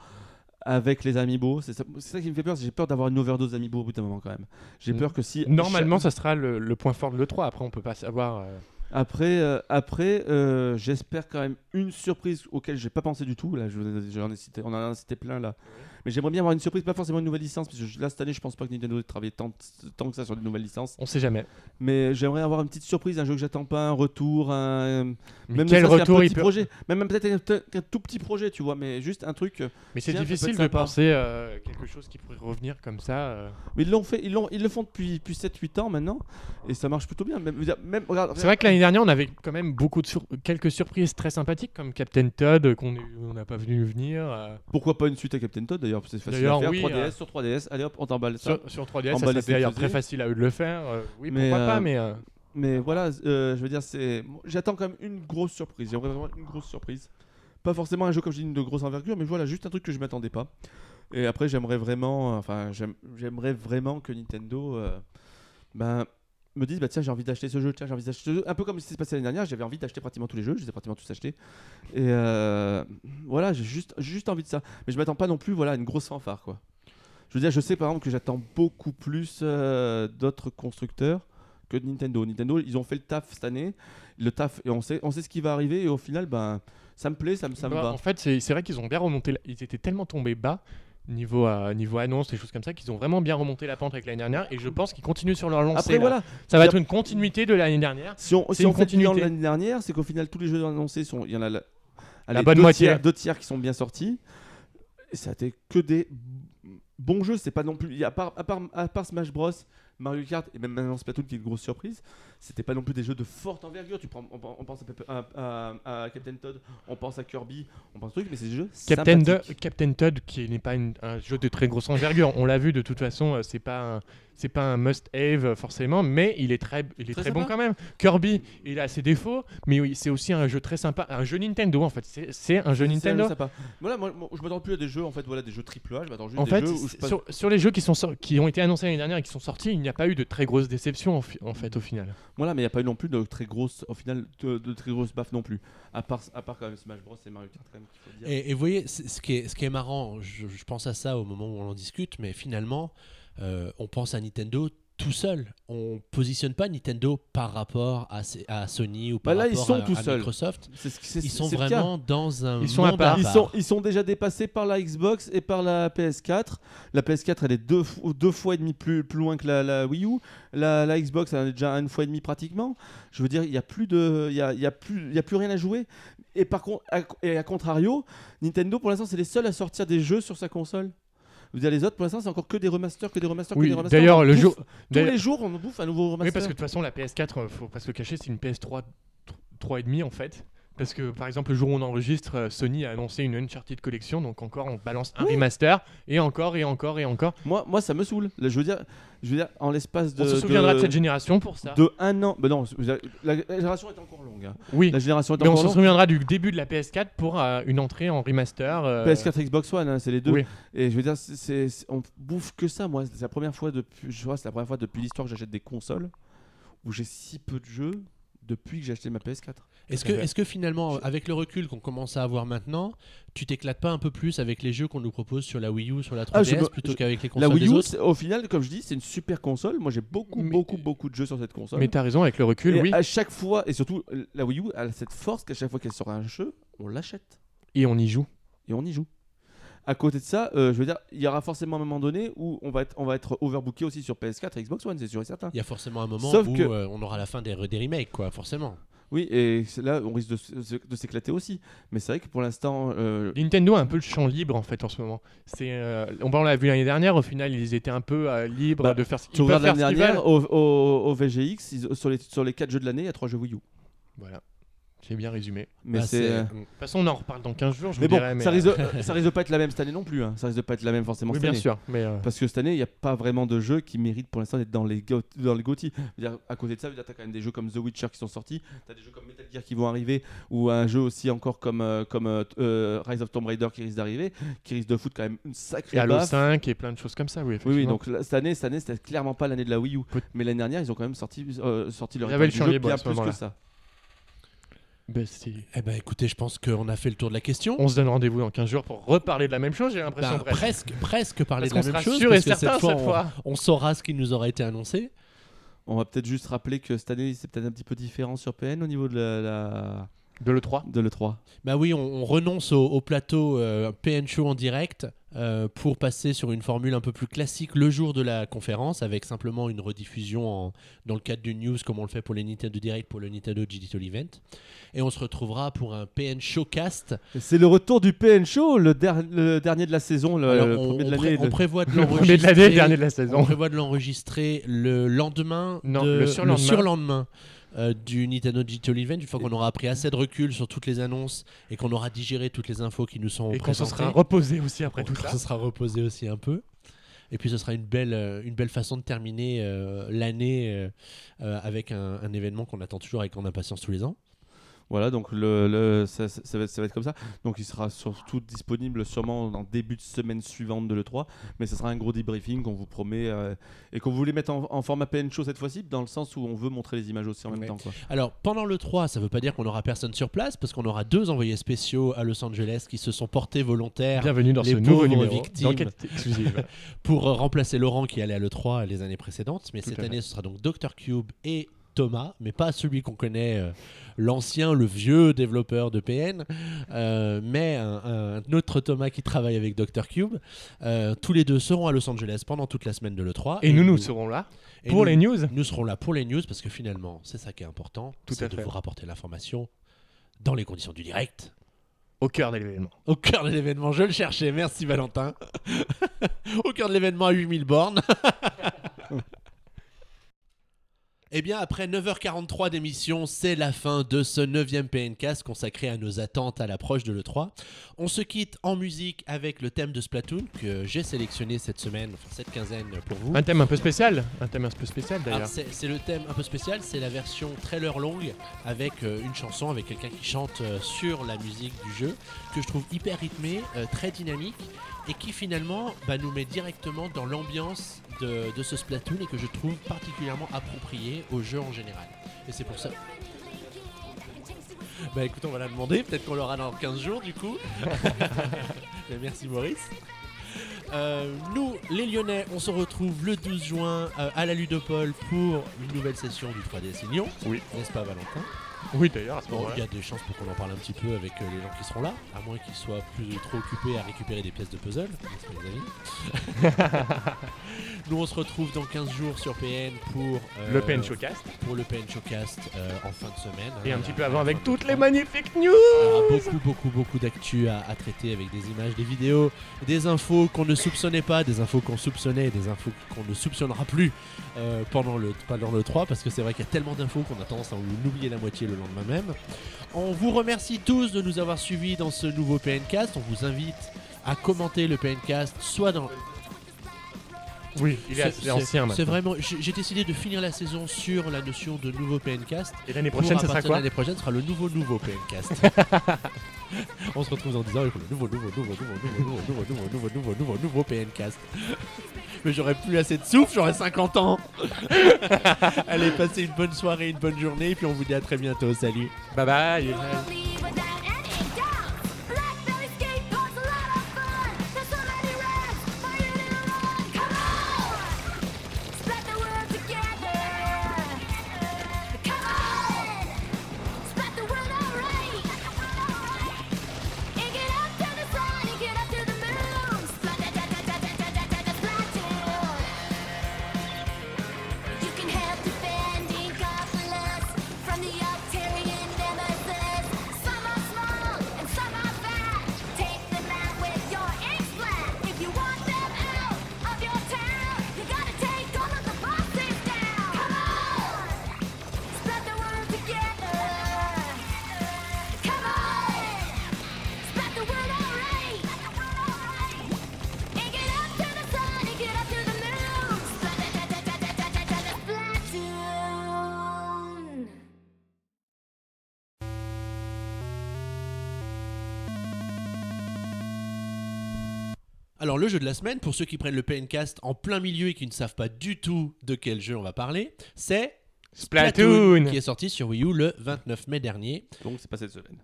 avec les amiibo. C'est ça, c'est ça qui me fait peur, j'ai peur d'avoir une overdose d'amiibo au bout d'un moment quand même. J'ai Mm. peur que si... Normalement, ça sera le, le point fort de l'E3. Après, on peut pas savoir. euh, Après, euh, après euh, j'espère quand même une surprise auquel j'ai pas pensé du tout. Là, je, j'en ai cité, on en a cité plein là. Mais j'aimerais bien avoir une surprise, pas forcément une nouvelle licence, parce que je- là cette année, je pense pas que Nintendo ait travaillé tant, tant que ça sur de nouvelles licences. On sait jamais. Mais j'aimerais avoir une petite surprise, un jeu que j'attends pas, un retour, un Mais même quel retour il petit peut. projet, même même peut-être un, un tout petit projet, tu vois, mais juste un truc. euh, Mais c'est difficile de penser euh, quelque chose qui pourrait revenir comme ça. euh. Ils l'ont fait, ils le font depuis, depuis 7-8 ans maintenant, et ça marche plutôt bien. Même, même regarde, C'est vrai que l'année dernière, on avait quand même beaucoup de sur- quelques surprises très sympathiques comme Captain Todd euh, qu'on on n'a pas vu venir. euh. pourquoi pas une suite à Captain Todd d'ailleurs, c'est facile à faire. oui, 3DS euh, sur 3DS, allez hop, on t'emballe ça. Sur, sur 3DS, En ça bas, serait les d'ailleurs très facile à eux de le faire. euh, oui, Mais, pourquoi pas, euh, mais euh, Mais voilà, je veux dire, c'est. J'attends quand même une grosse surprise. J'aimerais vraiment une grosse surprise. Pas forcément un jeu comme je dis de grosse envergure, mais voilà, juste un truc que je m'attendais pas. Et après, j'aimerais vraiment, enfin, j'aime- j'aimerais vraiment que Nintendo, ben, me dise, bah tiens, j'ai envie d'acheter ce jeu, tiens, j'ai envie d'acheter ce jeu. Un peu comme ce qui s'est passé l'année dernière, j'avais envie d'acheter pratiquement tous les jeux, je les ai pratiquement tous achetés. Et euh, voilà, j'ai juste, juste envie de ça. Mais je m'attends pas non plus, voilà, à une grosse fanfare, quoi. Je veux dire, je sais par exemple que j'attends beaucoup plus euh, d'autres constructeurs que de Nintendo. Nintendo, ils ont fait le taf cette année, le taf, et on sait, on sait ce qui va arriver, et au final, ben, ça me plaît, ça me, ça me bah, va. en fait, c'est vrai qu'ils ont bien remonté. Ils étaient tellement tombés bas niveau, euh, niveau annonce, des choses comme ça, qu'ils ont vraiment bien remonté la pente avec l'année dernière. Et je pense qu'ils continuent sur leur lancée. Après, là. voilà, Ça va être une continuité de l'année dernière. si on, si de continuité. l'année dernière, c'est qu'au final, tous les jeux annoncés sont. Il y en a la, allez, bonne deux moitié. Tiers, deux tiers qui sont bien sortis. Et ça a été que des bons jeux. C'est pas non plus. part, à, part, à part Smash Bros, Mario Kart et même maintenant Splatoon qui est une grosse surprise, c'était pas non plus des jeux de forte envergure. Tu prends, on, on pense à, Pepper- à- à- à Captain Todd, on pense à Kirby, on pense à trucs, mais c'est des jeux Captain, Captain Todd, qui n'est pas une- un jeu de très grosse envergure, on l'a vu de toute façon, euh, c'est pas un, c'est pas un must-have euh, forcément, mais il est très, il est Très très, bon quand même. Kirby, il a ses défauts, mais oui, c'est aussi un jeu très sympa, un jeu Nintendo en fait. C'est, un jeu c'est un Nintendo. sympa. Voilà, moi, moi, je m'attends plus à des jeux en fait, voilà, des jeux triple A. Je m'attends juste En des fait, jeux où je c'est- passe- sur, sur les jeux qui, sont sor- qui ont été annoncés l'année dernière et qui sont sortis, il n'y a pas eu de très grosses déceptions en, fi- en fait au final. Voilà, mais il n'y a pas eu non plus de très grosses, au final, de, très grosses baffes non plus. À part, quand même Smash Bros et Mario Kart. Et, vous voyez, ce qui, est, ce qui est marrant, je, je pense à ça au moment où on en discute, mais finalement, euh, on pense à Nintendo tout seul. On positionne pas Nintendo par rapport à, à Sony ou par Bah là, ils rapport sont à, tout à seuls. Microsoft. Ils sont vraiment dans un Ils sont à part. Ils sont, ils sont déjà dépassés par la Xbox et par la PS4. La PS4, elle est deux, deux fois et demi plus, plus loin que la, la Wii U. La, la Xbox, elle est déjà une fois et demi pratiquement. Je veux dire, il n'y a, plus de- il y a, y plus- il y a plus rien à jouer. Et par contre, à, et à contrario, Nintendo, pour l'instant, c'est les seuls à sortir des jeux sur sa console. Vous dire les autres, pour l'instant, c'est encore que des remasters, que des remasters, que des remasters. d'ailleurs, On le bouffe- jour. Tous les jours, on bouffe un nouveau remaster. Oui, parce que de toute façon, la PS4, euh, faut pas se le cacher, c'est une PS3 3,5 en fait. Parce que par exemple, le jour où on enregistre, euh, Sony a annoncé une Uncharted Collection, donc encore on balance un Oui. remaster, et encore, et encore, et encore. Moi, moi, ça me saoule. Là, je veux dire, je veux dire, en l'espace de. on se souviendra de, cette génération pour ça. de un an. Mais non, je veux dire, la, la génération est encore longue. hein. Oui, La génération est mais on encore se longue. souviendra du début de la PS4 pour euh, une entrée en remaster. euh, PS4 Xbox One, hein, c'est les deux. Oui. Et je veux dire, c'est- c'est- c'est- on bouffe que ça. Moi, c'est la première fois depuis, je c'est la première fois depuis l'histoire que j'achète des consoles où j'ai si peu de jeux depuis que j'ai acheté ma PS4. Est-ce que, est-ce que finalement, avec le recul qu'on commence à avoir maintenant, tu t'éclates pas un peu plus avec les jeux qu'on nous propose sur la Wii U, sur la 3DS, Ah, je me- plutôt je- qu'avec les La consoles Wii des U, c'est- au final, comme je dis, c'est une super console. Moi, j'ai beaucoup, Mais- beaucoup, beaucoup de jeux sur cette console. Mais t'as raison, avec le recul, et oui. à chaque fois, et surtout, la Wii U a cette force qu'à chaque fois qu'elle sort un jeu, on l'achète Et on y joue. et on y joue. À côté de ça, euh, je veux dire, il y aura forcément un moment donné où on va être, on va être overbooké aussi sur PS4 et Xbox One, c'est sûr et certain. Il y a forcément un moment Sauf où que- euh, on aura la fin des, des remakes, quoi, forcément. Oui, et là, on risque de, s'éclater aussi. Mais c'est vrai que pour l'instant, euh, Nintendo a un peu le champ libre en fait en ce moment. C'est, euh, on on l'a vu l'année dernière, au final ils étaient un peu euh, libres Bah, de faire ce qu'ils faire l'année dernière, veulent. au, au- au VGX, ils- sur, les, sur les 4 jeux de l'année, il y a 3 jeux Wii U. Voilà, j'ai bien résumé. Mais Bah, c'est. euh, De toute façon, on en reparle dans 15 jours, je Mais vous bon. Mais, ça, euh, risque de, euh, ça risque de pas être la même cette année non plus. hein. Ça risque de pas être la même forcément oui, cette bien année. sûr. Mais euh, Parce que cette année, il n'y a pas vraiment de jeux qui méritent pour l'instant d'être dans les, go- dans les GOTY. À côté de ça, tu as quand même des jeux comme The Witcher qui sont sortis, tu as des jeux comme Metal Gear qui vont arriver, ou un jeu aussi encore comme, euh, comme euh, euh, Rise of Tomb Raider qui risque d'arriver, qui risque de foutre quand même une sacrée et Halo baffe. 5 et plein de choses comme ça, oui. Oui, donc là, cette année, cette année c'était clairement pas l'année de la Wii U. Peut- Mais l'année dernière, ils ont quand même sorti, euh, sorti leur jeu bien plus que ça. Bah, c'est- Eh ben, écoutez, je pense qu'on a fait le tour de la question. On se donne rendez-vous dans 15 jours pour reparler de la même chose, j'ai l'impression. Bah, presque. presque, parler Parce de la même chose. sûr et parce que certain cette fois, cette on- fois. on saura ce qui nous aura été annoncé. On va peut-être juste rappeler que cette année, c'est peut-être un petit peu différent sur PN au niveau de la, la- De l'E3. de l'E3. Bah oui, on, on renonce au, au plateau euh, PN Show en direct euh, pour passer sur une formule un peu plus classique le jour de la conférence avec simplement une rediffusion en- dans le cadre d'une news comme on le fait pour les Nintendo Direct pour le Nintendo Digital Event. Et on se retrouvera pour un PN Showcast. C'est le retour du PN Show, le, der- le dernier de la saison, le, Alors, le on, premier de on pré- l'année. on le- prévoit de Le le l'enregistrer. dernier de la On saison. prévoit de l'enregistrer le lendemain, Non, de- le surlendemain. surlendemain, euh, du Nintendo Digital Event, une fois qu'on aura pris assez de recul sur toutes les annonces et qu'on aura digéré toutes les infos qui nous sont Et qu'on se présentées. sera reposé aussi après tout ça. ce sera reposé aussi un peu. Et puis ce sera une belle, euh, une belle façon de terminer euh, l'année euh, avec un, un événement qu'on attend toujours avec grande impatience tous les ans. Voilà, donc le, le- ça, ça- ça va être, ça va être comme ça. Donc il sera surtout disponible sûrement en début de semaine suivante de l'E3. Mais ce sera un gros debriefing qu'on vous promet euh, et qu'on voulait mettre en, en format PN Show cette fois-ci, dans le sens où on veut montrer les images aussi en même temps. Quoi. Alors pendant le 3, ça veut pas dire qu'on aura personne sur place parce qu'on aura deux envoyés spéciaux à Los Angeles qui se sont portés volontaires Bienvenue dans les ce nouveau numéro exclusive. pour remplacer Laurent qui allait à l'E3 les années précédentes. Mais Tout cette année, ce sera donc Dr Cube et Thomas, mais pas celui qu'on connaît, euh, l'ancien, le vieux développeur de PN, euh, mais un, un autre Thomas qui travaille avec Dr Cube. Euh, tous les deux seront à Los Angeles pendant toute la semaine de l'E3. Et nous, nous serons là pour nous- les news. Nous serons là pour les news parce que finalement, c'est ça qui est important, Tout c'est à de fait. vous rapporter l'information dans les conditions du direct. Au cœur de l'événement. Au cœur de l'événement, je le cherchais, merci Valentin. Au cœur de l'événement à 8000 bornes. Eh bien, après 9h43 d'émission, c'est la fin de ce 9e PNcast consacré à nos attentes à l'approche de l'E3. On se quitte en musique avec le thème de Splatoon que j'ai sélectionné cette semaine, enfin cette quinzaine pour vous. Un thème un peu spécial. Un thème un peu spécial d'ailleurs. c'est c'est le thème un peu spécial, c'est la version trailer longue avec euh, une chanson, avec quelqu'un qui chante euh, sur la musique du jeu, que je trouve hyper rythmée, euh, très dynamique, et qui finalement bah, nous met directement dans l'ambiance de, de ce Splatoon et que je trouve particulièrement approprié au jeu en général. Et c'est pour ça. Bah écoute, on va la demander, peut-être qu'on l'aura dans 15 jours du coup. Mais merci Maurice. Euh, nous, les Lyonnais, on se retrouve le 12 juin euh, à la Ludopole pour une nouvelle session du 3DS Lyon. Oui. N'est-ce pas, Valentin? Oui, d'ailleurs, à ce moment-là. il y a des chances pour qu'on en parle un petit peu avec euh, les gens qui seront là, à moins qu'ils soient plus trop occupés à récupérer des pièces de puzzle. les amis Nous, on se retrouve dans 15 jours sur PN pour euh, Le PN Showcast. pour le PN Showcast euh, en fin de semaine. Et un petit peu avant avec toutes les l'E3. magnifiques Il y aura news. beaucoup, beaucoup, beaucoup d'actu à, à traiter avec des images, des vidéos, des infos qu'on ne soupçonnait pas, des infos qu'on soupçonnait, des infos qu'on ne soupçonnera plus euh, pendant le pendant le 3 parce que c'est vrai qu'il y a tellement d'infos qu'on a tendance à en oublier la moitié le lendemain même. On vous remercie tous de nous avoir suivis dans ce nouveau PNcast. On vous invite à commenter le PNcast soit dans Oui, il est assez ancien C'est maintenant. vraiment. J'ai décidé de finir la saison sur la notion de nouveau PNcast. Et l'année prochaine, à ça sera quoi L'année prochaine ce sera le nouveau nouveau PNcast. On se retrouve dans 10 ans avec le nouveau nouveau nouveau nouveau nouveau nouveau nouveau nouveau nouveau nouveau nouveau nouveau PNcast. Mais j'aurais plus assez de souffle, j'aurais 50 ans. Allez, passez une bonne soirée, une bonne journée, et puis on vous dit à très bientôt. Salut. Bye bye. Le jeu de la semaine, pour ceux qui prennent le PNcast en plein milieu et qui ne savent pas du tout de quel jeu on va parler, c'est Splatoon. qui est sorti sur Wii U le 29 mai dernier. Donc c'est pas cette semaine.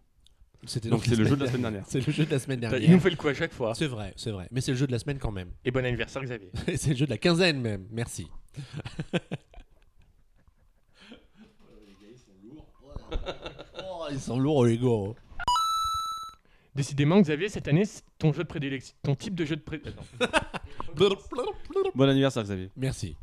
C'était Donc c'est le jeu de la semaine dernière. C'est le jeu de la semaine Il dernière. nous fait le coup à chaque fois. C'est vrai, c'est vrai. Mais c'est le jeu de la semaine quand même. Et bon anniversaire, Xavier. c'est le jeu de la quinzaine même. Merci. Oh, ils sont lourds les gars. Décidément, Xavier, cette année, c'est ton jeu de prédilection, ton type de jeu de prédilection. Bon anniversaire Xavier. Merci.